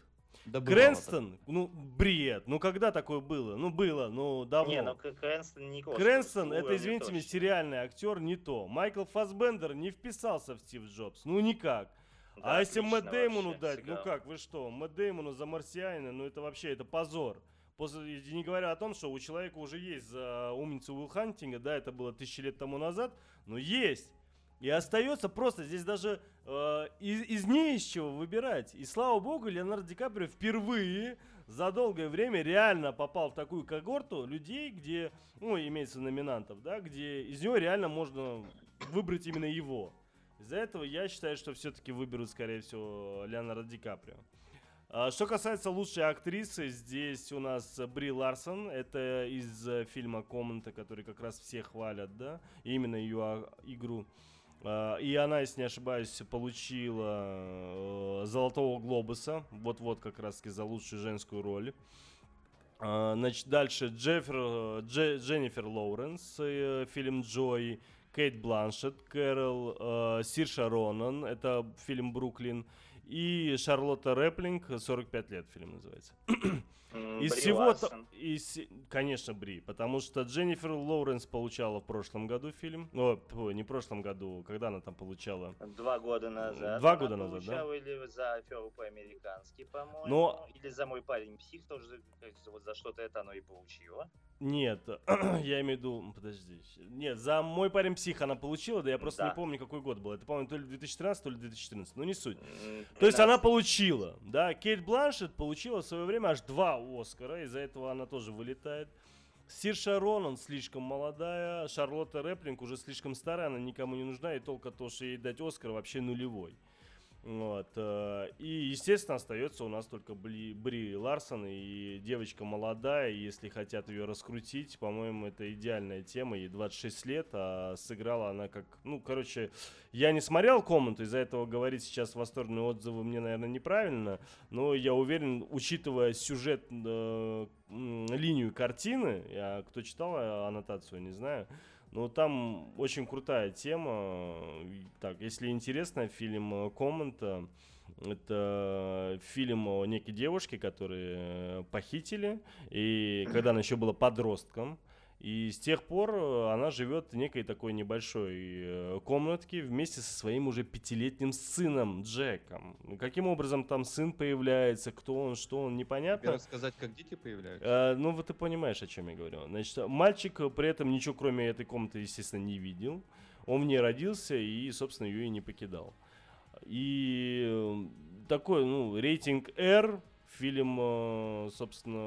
[SPEAKER 2] Да бывало
[SPEAKER 1] Крэнстон, ну, бред. Ну, когда такое было? Ну, было, ну, давно.
[SPEAKER 3] Не, ну Крэнстон не Оскар,
[SPEAKER 1] Крэнстон,
[SPEAKER 3] ну,
[SPEAKER 1] это, извините меня, сериальный актер, не то. Майкл Фассбендер не вписался в Стив Джобс, ну, никак.
[SPEAKER 3] Да,
[SPEAKER 1] а если Мэтт Деймону
[SPEAKER 3] вообще
[SPEAKER 1] дать, ну
[SPEAKER 3] сыграл.
[SPEAKER 1] как, вы что, Мэтт Деймону за марсианина, ну это вообще, это позор. После, не говоря о том, что у человека уже есть за умницу Уилл Хантинга, да, это было тысячи лет тому назад, но есть. И остается просто здесь даже э, из, из не из чего выбирать. И слава богу, Леонардо Ди Каприо впервые за долгое время реально попал в такую когорту людей, где, ну, имеется номинантов, да, где из него реально можно выбрать именно его. Из-за этого я считаю, что все-таки выберут, скорее всего, Леонардо Ди Каприо. А, что касается лучшей актрисы, здесь у нас Бри Ларсон. Это из э, фильма «Комната», который как раз все хвалят, да? Именно ее а, игру. А, и она, если не ошибаюсь, получила э, Золотого Глобуса. Вот-вот как раз таки за лучшую женскую роль. Значит, дальше Джеффер, э, Дж, Дженнифер Лоуренс, фильм «Джой». Кейт Бланшет, Кэрол, э, Сирша Ронан, это фильм «Бруклин», и Шарлотта Рэплинг, 45 лет фильм называется. Из всего, из, конечно, Бри, потому что Дженнифер Лоуренс получала в прошлом году фильм, о, не в прошлом году, когда она там получала?
[SPEAKER 3] Два года назад.
[SPEAKER 1] Два года назад, да?
[SPEAKER 3] или за аферу по-американски, по-моему, Но... или за мой парень псих тоже, вот за что-то это оно и получило.
[SPEAKER 1] Нет, я имею в виду, подожди, нет, за мой парень псих она получила, да я просто да. не помню, какой год был, это, по-моему, то ли 2013, то ли 2014, но не суть. 13. То есть она получила, да, Кейт Бланшет получила в свое время аж два Оскара, из-за этого она тоже вылетает. Сирша Ронан слишком молодая, Шарлотта Рэплинг уже слишком старая, она никому не нужна, и только то, что ей дать Оскар, вообще нулевой. Вот. Э, и, естественно, остается у нас только Бри, Ларсон и девочка молодая. Если хотят ее раскрутить, по-моему, это идеальная тема. Ей 26 лет, а сыграла она как... Ну, короче, я не смотрел комнату, из-за этого говорить сейчас восторженные отзывы мне, наверное, неправильно. Но я уверен, учитывая сюжет, э, линию картины, я, кто читал аннотацию, не знаю, ну, там очень крутая тема. Так, если интересно, фильм «Комната» Это фильм о некой девушке, которую похитили, и когда она еще была подростком, и с тех пор э, она живет в некой такой небольшой э, комнатке вместе со своим уже пятилетним сыном Джеком. Каким образом там сын появляется, кто он, что он, непонятно.
[SPEAKER 2] Тебе рассказать, как дети появляются?
[SPEAKER 1] А, ну, вот ты понимаешь, о чем я говорю. Значит, мальчик при этом ничего кроме этой комнаты, естественно, не видел. Он в ней родился и, собственно, ее и не покидал. И такой, ну, рейтинг R, Фильм, э, собственно,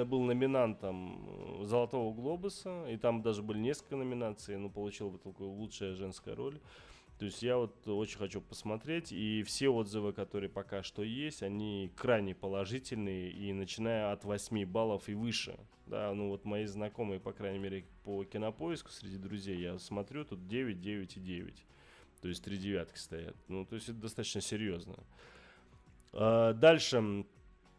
[SPEAKER 1] э, был номинантом Золотого Глобуса, и там даже были несколько номинаций, но получил бы только лучшая женская роль. То есть я вот очень хочу посмотреть, и все отзывы, которые пока что есть, они крайне положительные, и начиная от 8 баллов и выше. Да, ну вот мои знакомые, по крайней мере, по кинопоиску среди друзей, я смотрю, тут 9, 9 и 9. То есть три девятки стоят. Ну, то есть это достаточно серьезно. А, дальше.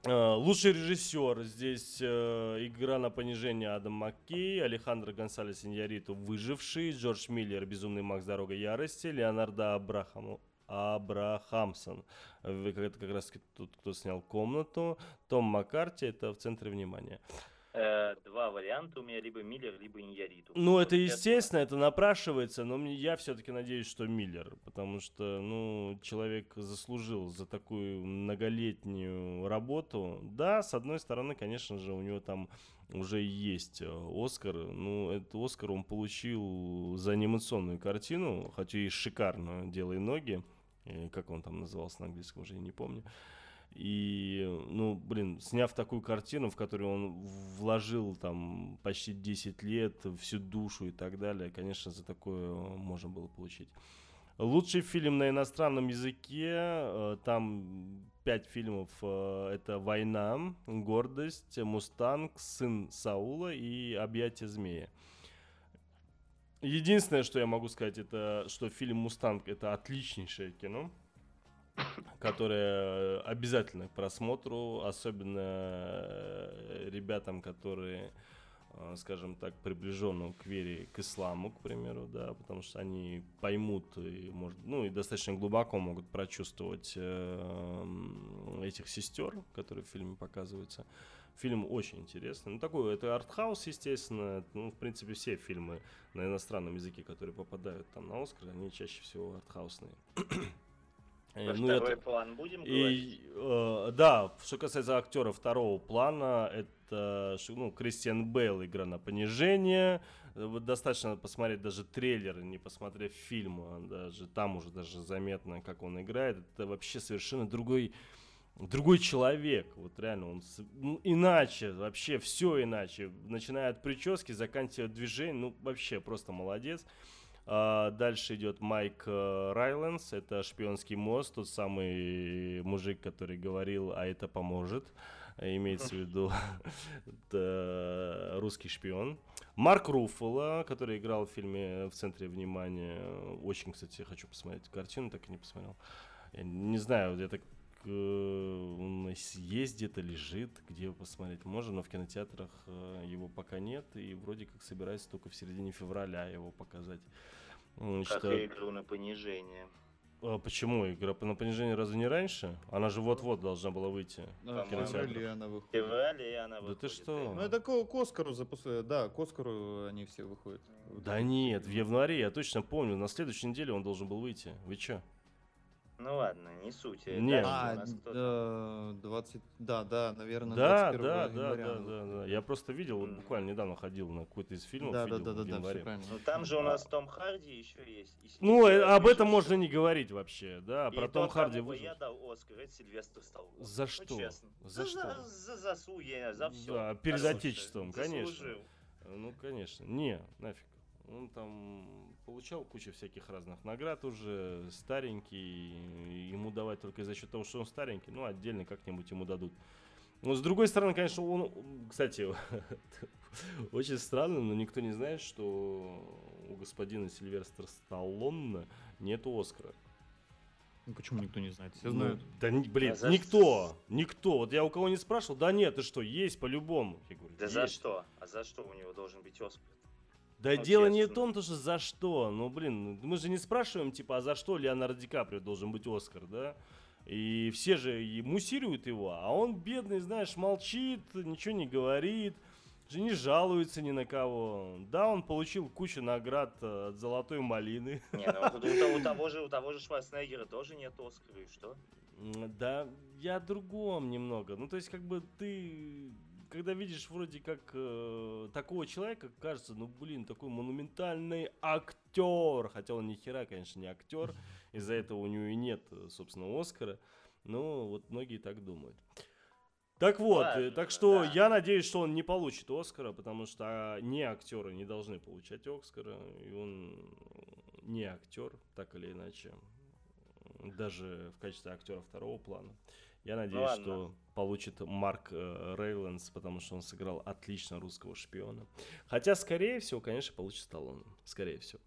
[SPEAKER 1] А, лучший режиссер. Здесь э, игра на понижение Адам Маккей, Алехандро Гонсалес Иньяриту «Выживший», Джордж Миллер «Безумный Макс. Дорога ярости», Леонардо Абрахаму, Абрахамсон. Это как раз тот, кто снял комнату. Том Маккарти, это в центре внимания.
[SPEAKER 3] Э, два варианта у меня, либо Миллер, либо Иньяриту.
[SPEAKER 1] Ну, это естественно, это напрашивается, но мне, я все-таки надеюсь, что Миллер, потому что, ну, человек заслужил за такую многолетнюю работу. Да, с одной стороны, конечно же, у него там уже есть э, Оскар. Ну, этот Оскар он получил за анимационную картину, хотя и шикарную «Делай ноги». Э, как он там назывался на английском, уже я не помню. И, ну, блин, сняв такую картину, в которую он вложил там почти 10 лет, всю душу и так далее, конечно, за такое можно было получить. Лучший фильм на иностранном языке, э, там пять фильмов, э, это «Война», «Гордость», «Мустанг», «Сын Саула» и «Объятия змея». Единственное, что я могу сказать, это что фильм «Мустанг» — это отличнейшее кино которая обязательно к просмотру, особенно э, ребятам, которые, э, скажем так, приближены к вере к исламу, к примеру, да, потому что они поймут и, может, ну, и достаточно глубоко могут прочувствовать э, этих сестер, которые в фильме показываются. Фильм очень интересный. Ну, такой, это артхаус, естественно. Ну, в принципе, все фильмы на иностранном языке, которые попадают там на Оскар, они чаще всего артхаусные.
[SPEAKER 3] Про ну, второй это... план будем говорить? И,
[SPEAKER 1] э, да, что касается актера второго плана, это ну, Кристиан Бейл, игра на понижение. Вот достаточно посмотреть даже трейлер, не посмотрев фильм. А даже там уже даже заметно, как он играет. Это вообще совершенно другой другой человек, вот реально, он ну, иначе, вообще все иначе, начиная от прически, заканчивая движение, ну вообще просто молодец. А, дальше идет Майк э, Райленс, это шпионский мост, тот самый мужик, который говорил, а это поможет. Имеется в виду русский шпион. Марк Руффало, который играл в фильме «В центре внимания». Очень, кстати, хочу посмотреть картину, так и не посмотрел. Я не знаю, я так э, он есть где-то, лежит, где его посмотреть можно, но в кинотеатрах э, его пока нет, и вроде как собирается только в середине февраля его показать.
[SPEAKER 3] Значит, как и игру на понижение.
[SPEAKER 1] А почему? Игра на понижение разве не раньше? Она же вот-вот должна была выйти.
[SPEAKER 2] Да, в феврале она выходит. В
[SPEAKER 3] феврале она выходит.
[SPEAKER 1] Да ты что?
[SPEAKER 2] Ну это к, к Оскару запускают. Да, к Оскару они все выходят.
[SPEAKER 1] Да нет, в январе, я точно помню. На следующей неделе он должен был выйти. Вы чё?
[SPEAKER 3] Ну ладно, не суть.
[SPEAKER 1] Нет.
[SPEAKER 2] А, 20, да, да, наверное,
[SPEAKER 1] да, да, да, да, да, да. Я просто видел, вот буквально недавно ходил на какой-то из фильмов,
[SPEAKER 2] да,
[SPEAKER 1] видел
[SPEAKER 2] да, да,
[SPEAKER 1] в январе.
[SPEAKER 2] Да,
[SPEAKER 3] ну там же у нас Том Харди еще есть.
[SPEAKER 1] Ну, э, об этом можно не говорить вообще, да, про Том Харди.
[SPEAKER 3] Вы... Я дал Оскар, это Сильвестр Сталлоне.
[SPEAKER 1] За что?
[SPEAKER 3] За что? За заслуги, за все.
[SPEAKER 1] Да, перед Отечеством, конечно. Ну, конечно. Не, нафиг. Он там получал кучу всяких разных наград уже, старенький, ему давать только за счет того, что он старенький, ну, отдельно как-нибудь ему дадут. Но с другой стороны, конечно, он, кстати, очень странно, но никто не знает, что у господина Сильвестра Сталлоне нет Оскара.
[SPEAKER 2] Ну, почему никто не знает? Все ну, знают.
[SPEAKER 1] Да, блин, а никто, за... никто. Вот я у кого не спрашивал, да нет, ты что, есть по-любому. Я говорю,
[SPEAKER 3] да есть. за что? А за что у него должен быть Оскар?
[SPEAKER 1] Да дело не в том, то, что за что. Ну, блин, мы же не спрашиваем, типа, а за что Леонардо Ди Каприо должен быть Оскар, да? И все же муссируют его, а он бедный, знаешь, молчит, ничего не говорит, же не жалуется ни на кого. Да, он получил кучу наград э, от Золотой Малины.
[SPEAKER 3] Не, ну у, у, у, того же, у того же Шварценеггера тоже нет Оскара, и что?
[SPEAKER 1] Да, я другом немного. Ну, то есть, как бы ты когда видишь вроде как э, такого человека, кажется, ну блин, такой монументальный актер, хотя он ни хера, конечно, не актер, из-за этого у него и нет, собственно, Оскара, но вот многие так думают. Так вот, Ладно, так что да. я надеюсь, что он не получит Оскара, потому что а, не актеры не должны получать Оскара, и он не актер, так или иначе, даже в качестве актера второго плана. Я надеюсь, ну, что получит Марк э, Рейленс, потому что он сыграл отлично русского шпиона. Хотя, скорее всего, конечно, получит Сталлоне. Скорее всего.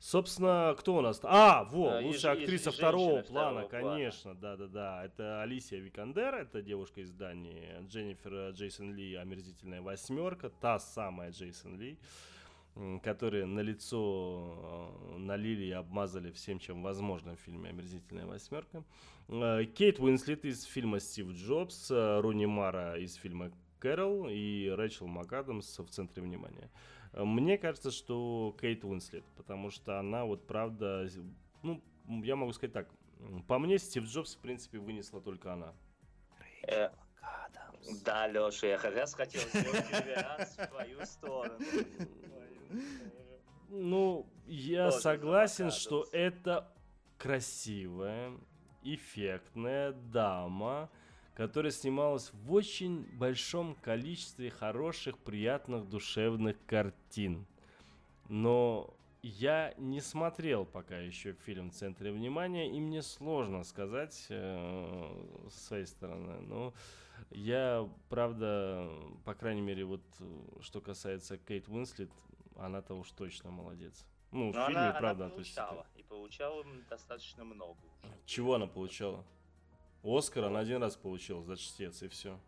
[SPEAKER 1] Собственно, кто у нас? А, во, а, лучшая и, актриса и, второго плана, второго конечно, да-да-да. Это Алисия Викандер, это девушка из Дании. Дженнифер э, Джейсон Ли, омерзительная восьмерка, та самая Джейсон Ли которые на лицо э, налили и обмазали всем, чем возможно в фильме «Омерзительная восьмерка». Э, Кейт Уинслет из фильма «Стив Джобс», э, Руни Мара из фильма «Кэрол» и Рэйчел МакАдамс в центре внимания. Мне кажется, что Кейт Уинслет, потому что она вот правда, ну, я могу сказать так, по мне Стив Джобс, в принципе, вынесла только она.
[SPEAKER 3] Да, Леша, я как раз хотел сделать реверанс в твою сторону.
[SPEAKER 1] Ну, я согласен, что это красивая, эффектная дама, которая снималась в очень большом количестве хороших, приятных, душевных картин. Но я не смотрел пока еще фильм в центре внимания, и мне сложно сказать э, со своей стороны. Но я, правда, по крайней мере, вот что касается Кейт Уинслет, она-то уж точно молодец. Ну, в фильме,
[SPEAKER 3] она,
[SPEAKER 1] правда,
[SPEAKER 3] она получала, то есть... и получала достаточно много. Уже.
[SPEAKER 1] Чего она получала? Оскар она один раз получила за чтец, и все.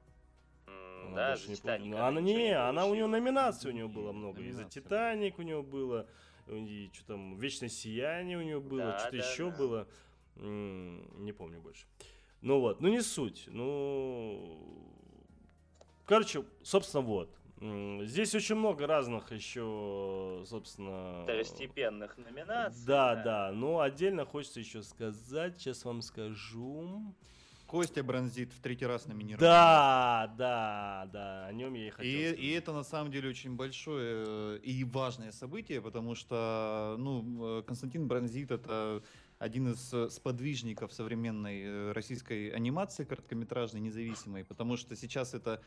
[SPEAKER 3] Mm, да, за
[SPEAKER 1] не Титаник. Она, она не, не она у нее номинаций у нее было много. И за Титаник у нее было, и что там, Вечное сияние у нее было, да, что-то да, еще да. было. М-м, не помню больше. Ну вот, ну не суть. Ну, короче, собственно, вот. Здесь очень много разных еще, собственно...
[SPEAKER 3] Второстепенных номинаций.
[SPEAKER 1] Да, да, но отдельно хочется еще сказать, сейчас вам скажу.
[SPEAKER 2] Костя Бронзит в третий раз номинирован.
[SPEAKER 1] Да, да, да, о нем я и хотел
[SPEAKER 2] И,
[SPEAKER 1] сказать.
[SPEAKER 2] и это на самом деле очень большое э, и важное событие, потому что ну, э, Константин Бронзит это один из э, сподвижников современной э, российской анимации короткометражной независимой, потому что сейчас это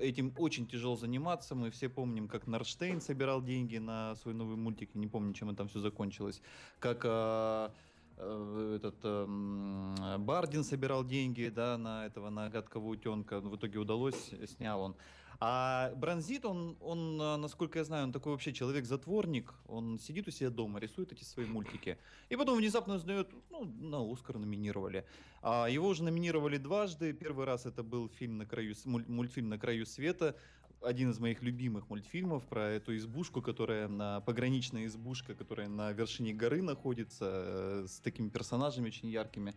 [SPEAKER 2] этим очень тяжело заниматься. Мы все помним, как Нарштейн собирал деньги на свой новый мультик, не помню, чем это там все закончилось, как э, э, этот эм, Бардин собирал деньги, да, на этого, на гадкого утенка. В итоге удалось, снял он. А Бронзит, он, он, э, насколько я знаю, он такой вообще человек-затворник. Он сидит у себя дома, рисует эти свои мультики. И потом внезапно узнает, ну, на Оскар номинировали. А его уже номинировали дважды. Первый раз это был фильм на краю, мультфильм «На краю света», один из моих любимых мультфильмов про эту избушку, которая на пограничная избушка, которая на вершине горы находится, э, с такими персонажами очень яркими.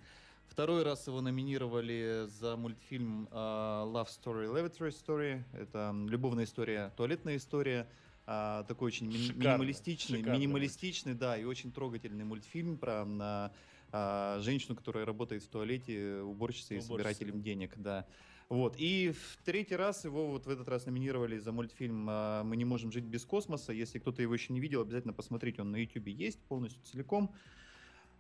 [SPEAKER 2] Второй раз его номинировали за мультфильм э, Love Story, Lavatory Story. Это любовная история, туалетная история. А, такой очень ми-
[SPEAKER 1] Шикарный,
[SPEAKER 2] минималистичный,
[SPEAKER 1] шикарный
[SPEAKER 2] минималистичный, да, и очень трогательный мультфильм про на, а, женщину, которая работает в туалете уборщицей и собирателем денег, да. Вот. И в третий раз его вот в этот раз номинировали за мультфильм «Мы не можем жить без космоса». Если кто-то его еще не видел, обязательно посмотрите. Он на YouTube есть полностью целиком.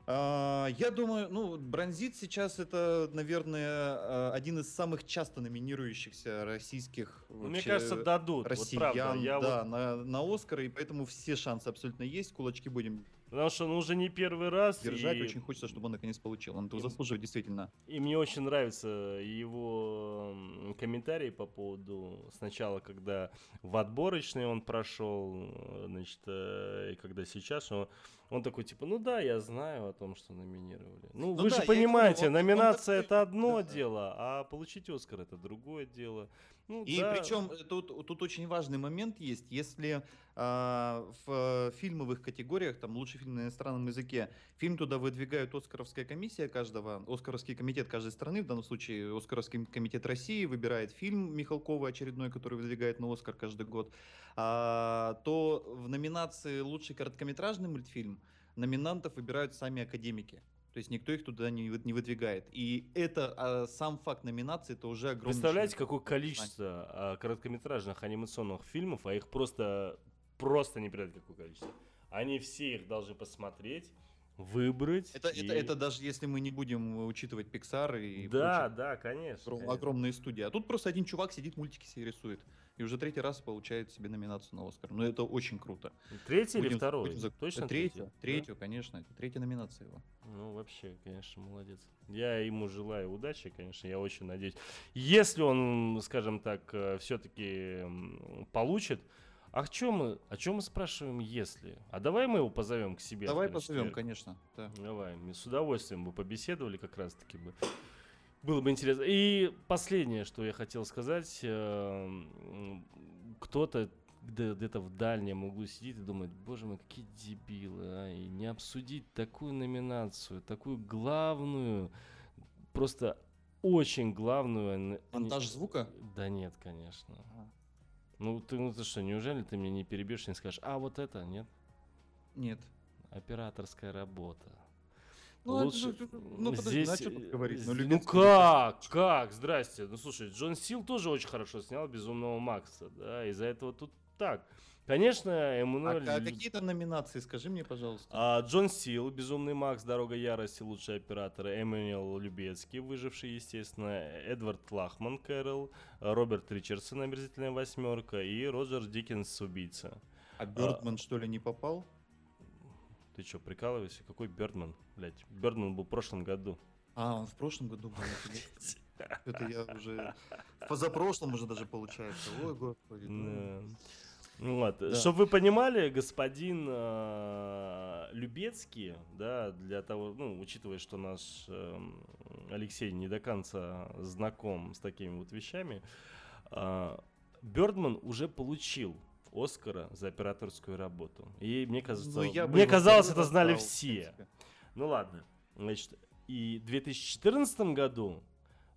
[SPEAKER 2] А, Я думаю, ну, Бронзит сейчас это, наверное, а, один из самых часто номинирующихся российских
[SPEAKER 1] Ну, Мне
[SPEAKER 2] вообще
[SPEAKER 1] кажется, дадут. Вот
[SPEAKER 2] россиян,
[SPEAKER 1] правда. Я
[SPEAKER 2] да,
[SPEAKER 1] вот-
[SPEAKER 2] на, на Оскар, и поэтому все шансы абсолютно есть. Кулачки будем
[SPEAKER 1] потому что ну, уже не первый раз.
[SPEAKER 2] держать.
[SPEAKER 1] и-
[SPEAKER 2] Очень хочется, чтобы он наконец получил. Он этого
[SPEAKER 1] и-
[SPEAKER 2] заслуживает действительно.
[SPEAKER 1] И мне очень нравится его м, комментарий по поводу сначала, когда в отборочный он прошел, значит, э, и когда сейчас, он, он такой типа, ну да, я знаю о том, что номинировали. Ну,
[SPEAKER 2] Ну
[SPEAKER 1] вы
[SPEAKER 2] да,
[SPEAKER 1] же понимаете,
[SPEAKER 2] он- он
[SPEAKER 1] номинация
[SPEAKER 2] такой,
[SPEAKER 1] это одно
[SPEAKER 2] да.
[SPEAKER 1] дело, а получить Оскар это другое дело. Ну,
[SPEAKER 2] И
[SPEAKER 1] да,
[SPEAKER 2] причем э, тут, тут очень важный момент есть. Если а, в фильмовых категориях, там лучший фильм на иностранном языке, фильм туда выдвигают Оскаровская комиссия каждого, Оскаровский комитет каждой страны, в данном случае Оскаровский комитет России выбирает фильм Михалкова очередной, который выдвигает на Оскар каждый год, а, то в номинации лучший короткометражный мультфильм номинантов выбирают сами академики. То есть никто их туда не, не выдвигает. И это а, сам факт номинации, это уже огромный.
[SPEAKER 1] Представляете, какое количество а, короткометражных анимационных фильмов, а их просто, просто не передать какое количество. Они все их должны посмотреть, выбрать.
[SPEAKER 2] Это,
[SPEAKER 1] и-
[SPEAKER 2] это, это даже если мы не будем учитывать Pixar и
[SPEAKER 1] Да, да, конечно.
[SPEAKER 2] огром-
[SPEAKER 1] конечно.
[SPEAKER 2] огромные студии. А тут просто один чувак сидит, мультики себе рисует. И уже третий раз получает себе номинацию на Оскар. Ну это очень круто.
[SPEAKER 1] Третий или
[SPEAKER 2] Будем-
[SPEAKER 1] второй?
[SPEAKER 2] будем
[SPEAKER 1] Точно
[SPEAKER 2] Третью,
[SPEAKER 1] третий?
[SPEAKER 2] третью, конечно. Это третья номинация его.
[SPEAKER 1] Да? Ну, вообще, конечно, молодец. Я ему желаю удачи, конечно, я очень надеюсь. Если он, скажем так, все-таки получит, а чем мы, о чем мы спрашиваем, если? А давай мы его позовем к себе.
[SPEAKER 2] Давай позовем, конечно. да.
[SPEAKER 1] Давай, мы с удовольствием бы побеседовали как раз-таки бы. Было бы интересно. И последнее, что я хотел сказать. э, м, Кто-то где- где-то в дальнем углу сидит и думает, боже мой, какие дебилы, а, и не обсудить такую номинацию, такую главную, просто очень главную. н-
[SPEAKER 2] Монтаж звука?
[SPEAKER 1] Да нет, конечно.
[SPEAKER 2] А.
[SPEAKER 1] Ну ты, ну ты что, неужели ты меня не перебьешь и не скажешь, а вот это, нет?
[SPEAKER 2] Нет.
[SPEAKER 1] Операторская работа.
[SPEAKER 2] Ну, это
[SPEAKER 1] Лучше-
[SPEAKER 2] же- ну, подожди, а чё тут говорить? Ну,
[SPEAKER 1] Ну, как, как, здрасте. Ну слушай, Джон Сил тоже очень хорошо снял Безумного Макса, да, из-за этого тут так. Конечно,
[SPEAKER 2] А,
[SPEAKER 1] Эммануэль...
[SPEAKER 2] а какие то номинации, скажи мне, пожалуйста.
[SPEAKER 1] А, Джон Сил, Безумный Макс, Дорога Ярости, Лучший оператор, Эммануэл Любецкий, выживший, естественно, Эдвард Лахман, Кэрол, Роберт Ричардсон, Омерзительная восьмерка и Роджер Диккенс, Убийца.
[SPEAKER 2] А Бёрдман, что ли, не попал?
[SPEAKER 1] Ты что, прикалываешься? Какой Бердман? Блять, Бердман был в прошлом году.
[SPEAKER 2] А, он в прошлом году был. Это я уже... В позапрошлом уже даже получается. Ой, господи. ну.
[SPEAKER 1] Ну Вот.
[SPEAKER 2] Да.
[SPEAKER 1] Чтобы вы понимали, господин э, Любецкий, да, для того, ну, учитывая, что наш эм, Алексей не до конца знаком с такими вот вещами, э, Бёрдман уже получил Оскара за операторскую работу. И мне кажется,
[SPEAKER 2] Ну, я
[SPEAKER 1] мне казалось, это знали все. Ну ладно. Значит, и в 2014 году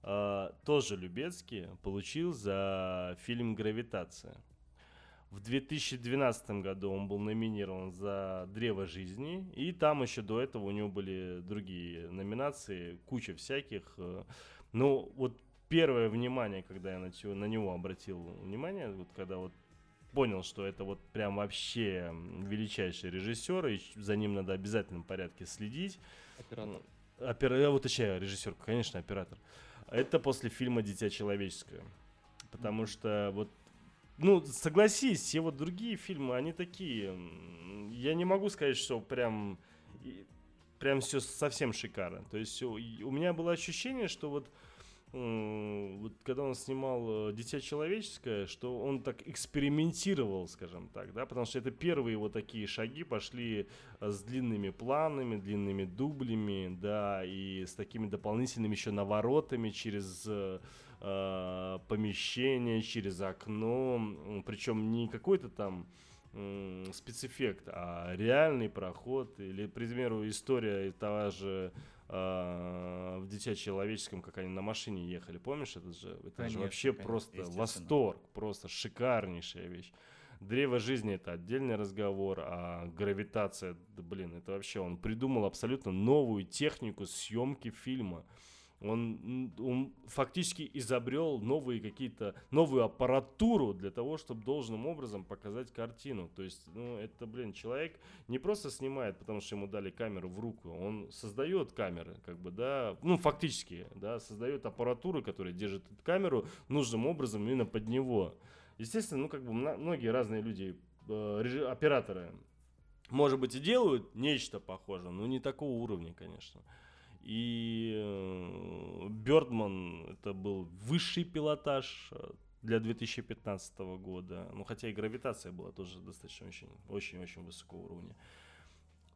[SPEAKER 1] э, тоже Любецкий получил за фильм «Гравитация». В 2012 году он был номинирован за «Древо жизни», и там еще до этого у него были другие номинации, куча всяких. э. Ну, вот первое внимание, когда я на, на него обратил внимание, вот когда вот понял, что это вот прям вообще величайший режиссер, и за ним надо в обязательном порядке следить.
[SPEAKER 2] Оператор.
[SPEAKER 1] Опер... Я уточняю, режиссер, конечно, оператор. Это после фильма «Дитя человеческое». Потому что вот, ну, согласись, все вот другие фильмы, они такие. Я не могу сказать, что прям, прям все совсем шикарно. То есть у меня было ощущение, что вот вот когда он снимал э, «Дитя человеческое», что он так экспериментировал, скажем так, да, потому что это первые его такие шаги пошли э, с длинными планами, длинными дублями, да, и с такими дополнительными еще наворотами через э, э, помещение, через окно, причем не какой-то там спецэффект, а реальный проход, или, к примеру, история того же э, в «Дитя человеческом», как они на машине ехали, помнишь, это же, это же
[SPEAKER 2] Конечно,
[SPEAKER 1] вообще
[SPEAKER 2] конечно,
[SPEAKER 1] просто восторг, просто шикарнейшая вещь. Древо жизни это отдельный разговор, а гравитация, блин, это вообще он придумал абсолютно новую технику съемки фильма. Он, он фактически изобрел новые какие-то новую аппаратуру для того, чтобы должным образом показать картину. То есть, ну, это, блин, человек не просто снимает, потому что ему дали камеру в руку, он создает камеры, как бы, да, ну, фактически, да, создает аппаратуру, которая держит эту камеру нужным образом именно под него. Естественно, ну, как бы многие разные люди, э, операторы, может быть, и делают нечто похожее, но не такого уровня, конечно. И Бердман это был высший пилотаж э, для 2015 года. Ну, хотя и гравитация была тоже достаточно очень, очень-очень высокого уровня.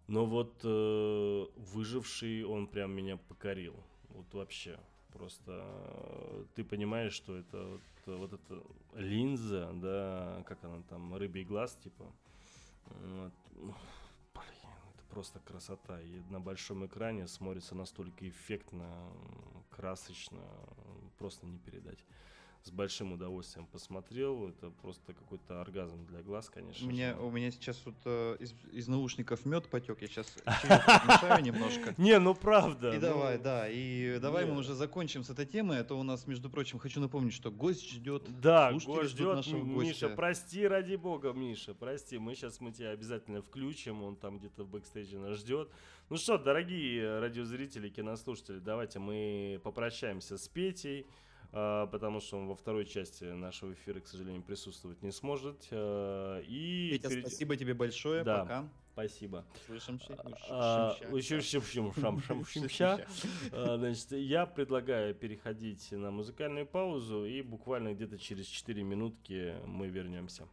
[SPEAKER 1] Но вот э, выживший, он прям меня покорил. Вот вообще. Просто э, ты понимаешь, что это вот, э, вот эта линза, да, как она там, рыбий глаз, типа. Вот. Просто красота. И на большом экране смотрится настолько эффектно, красочно, просто не передать. С большим удовольствием посмотрел. Это просто какой-то оргазм для глаз, конечно.
[SPEAKER 2] У меня, у меня сейчас вот э, из, из наушников мед потек, я сейчас мешаю немножко.
[SPEAKER 1] Не, ну правда.
[SPEAKER 2] И
[SPEAKER 1] ну,
[SPEAKER 2] давай, да, и давай мы уже закончим с этой темой, а то у нас, между прочим, хочу напомнить, что гость ждет.
[SPEAKER 1] Да, гость ждет. Миша, прости, ради бога, Миша, прости. Мы сейчас мы тебя обязательно включим. Он там где-то в бэкстейдже нас ждет. Ну что, дорогие радиозрители, кинослушатели, давайте мы попрощаемся с Петей. А, Потому что он во второй части нашего эфира, к сожалению, присутствовать не сможет. а, И
[SPEAKER 2] Петя,
[SPEAKER 1] перед-
[SPEAKER 2] спасибо тебе большое,
[SPEAKER 1] Да.
[SPEAKER 2] пока.
[SPEAKER 1] Спасибо. А, Значит, я предлагаю переходить на музыкальную паузу, и буквально где-то через 4 минутки мы вернемся.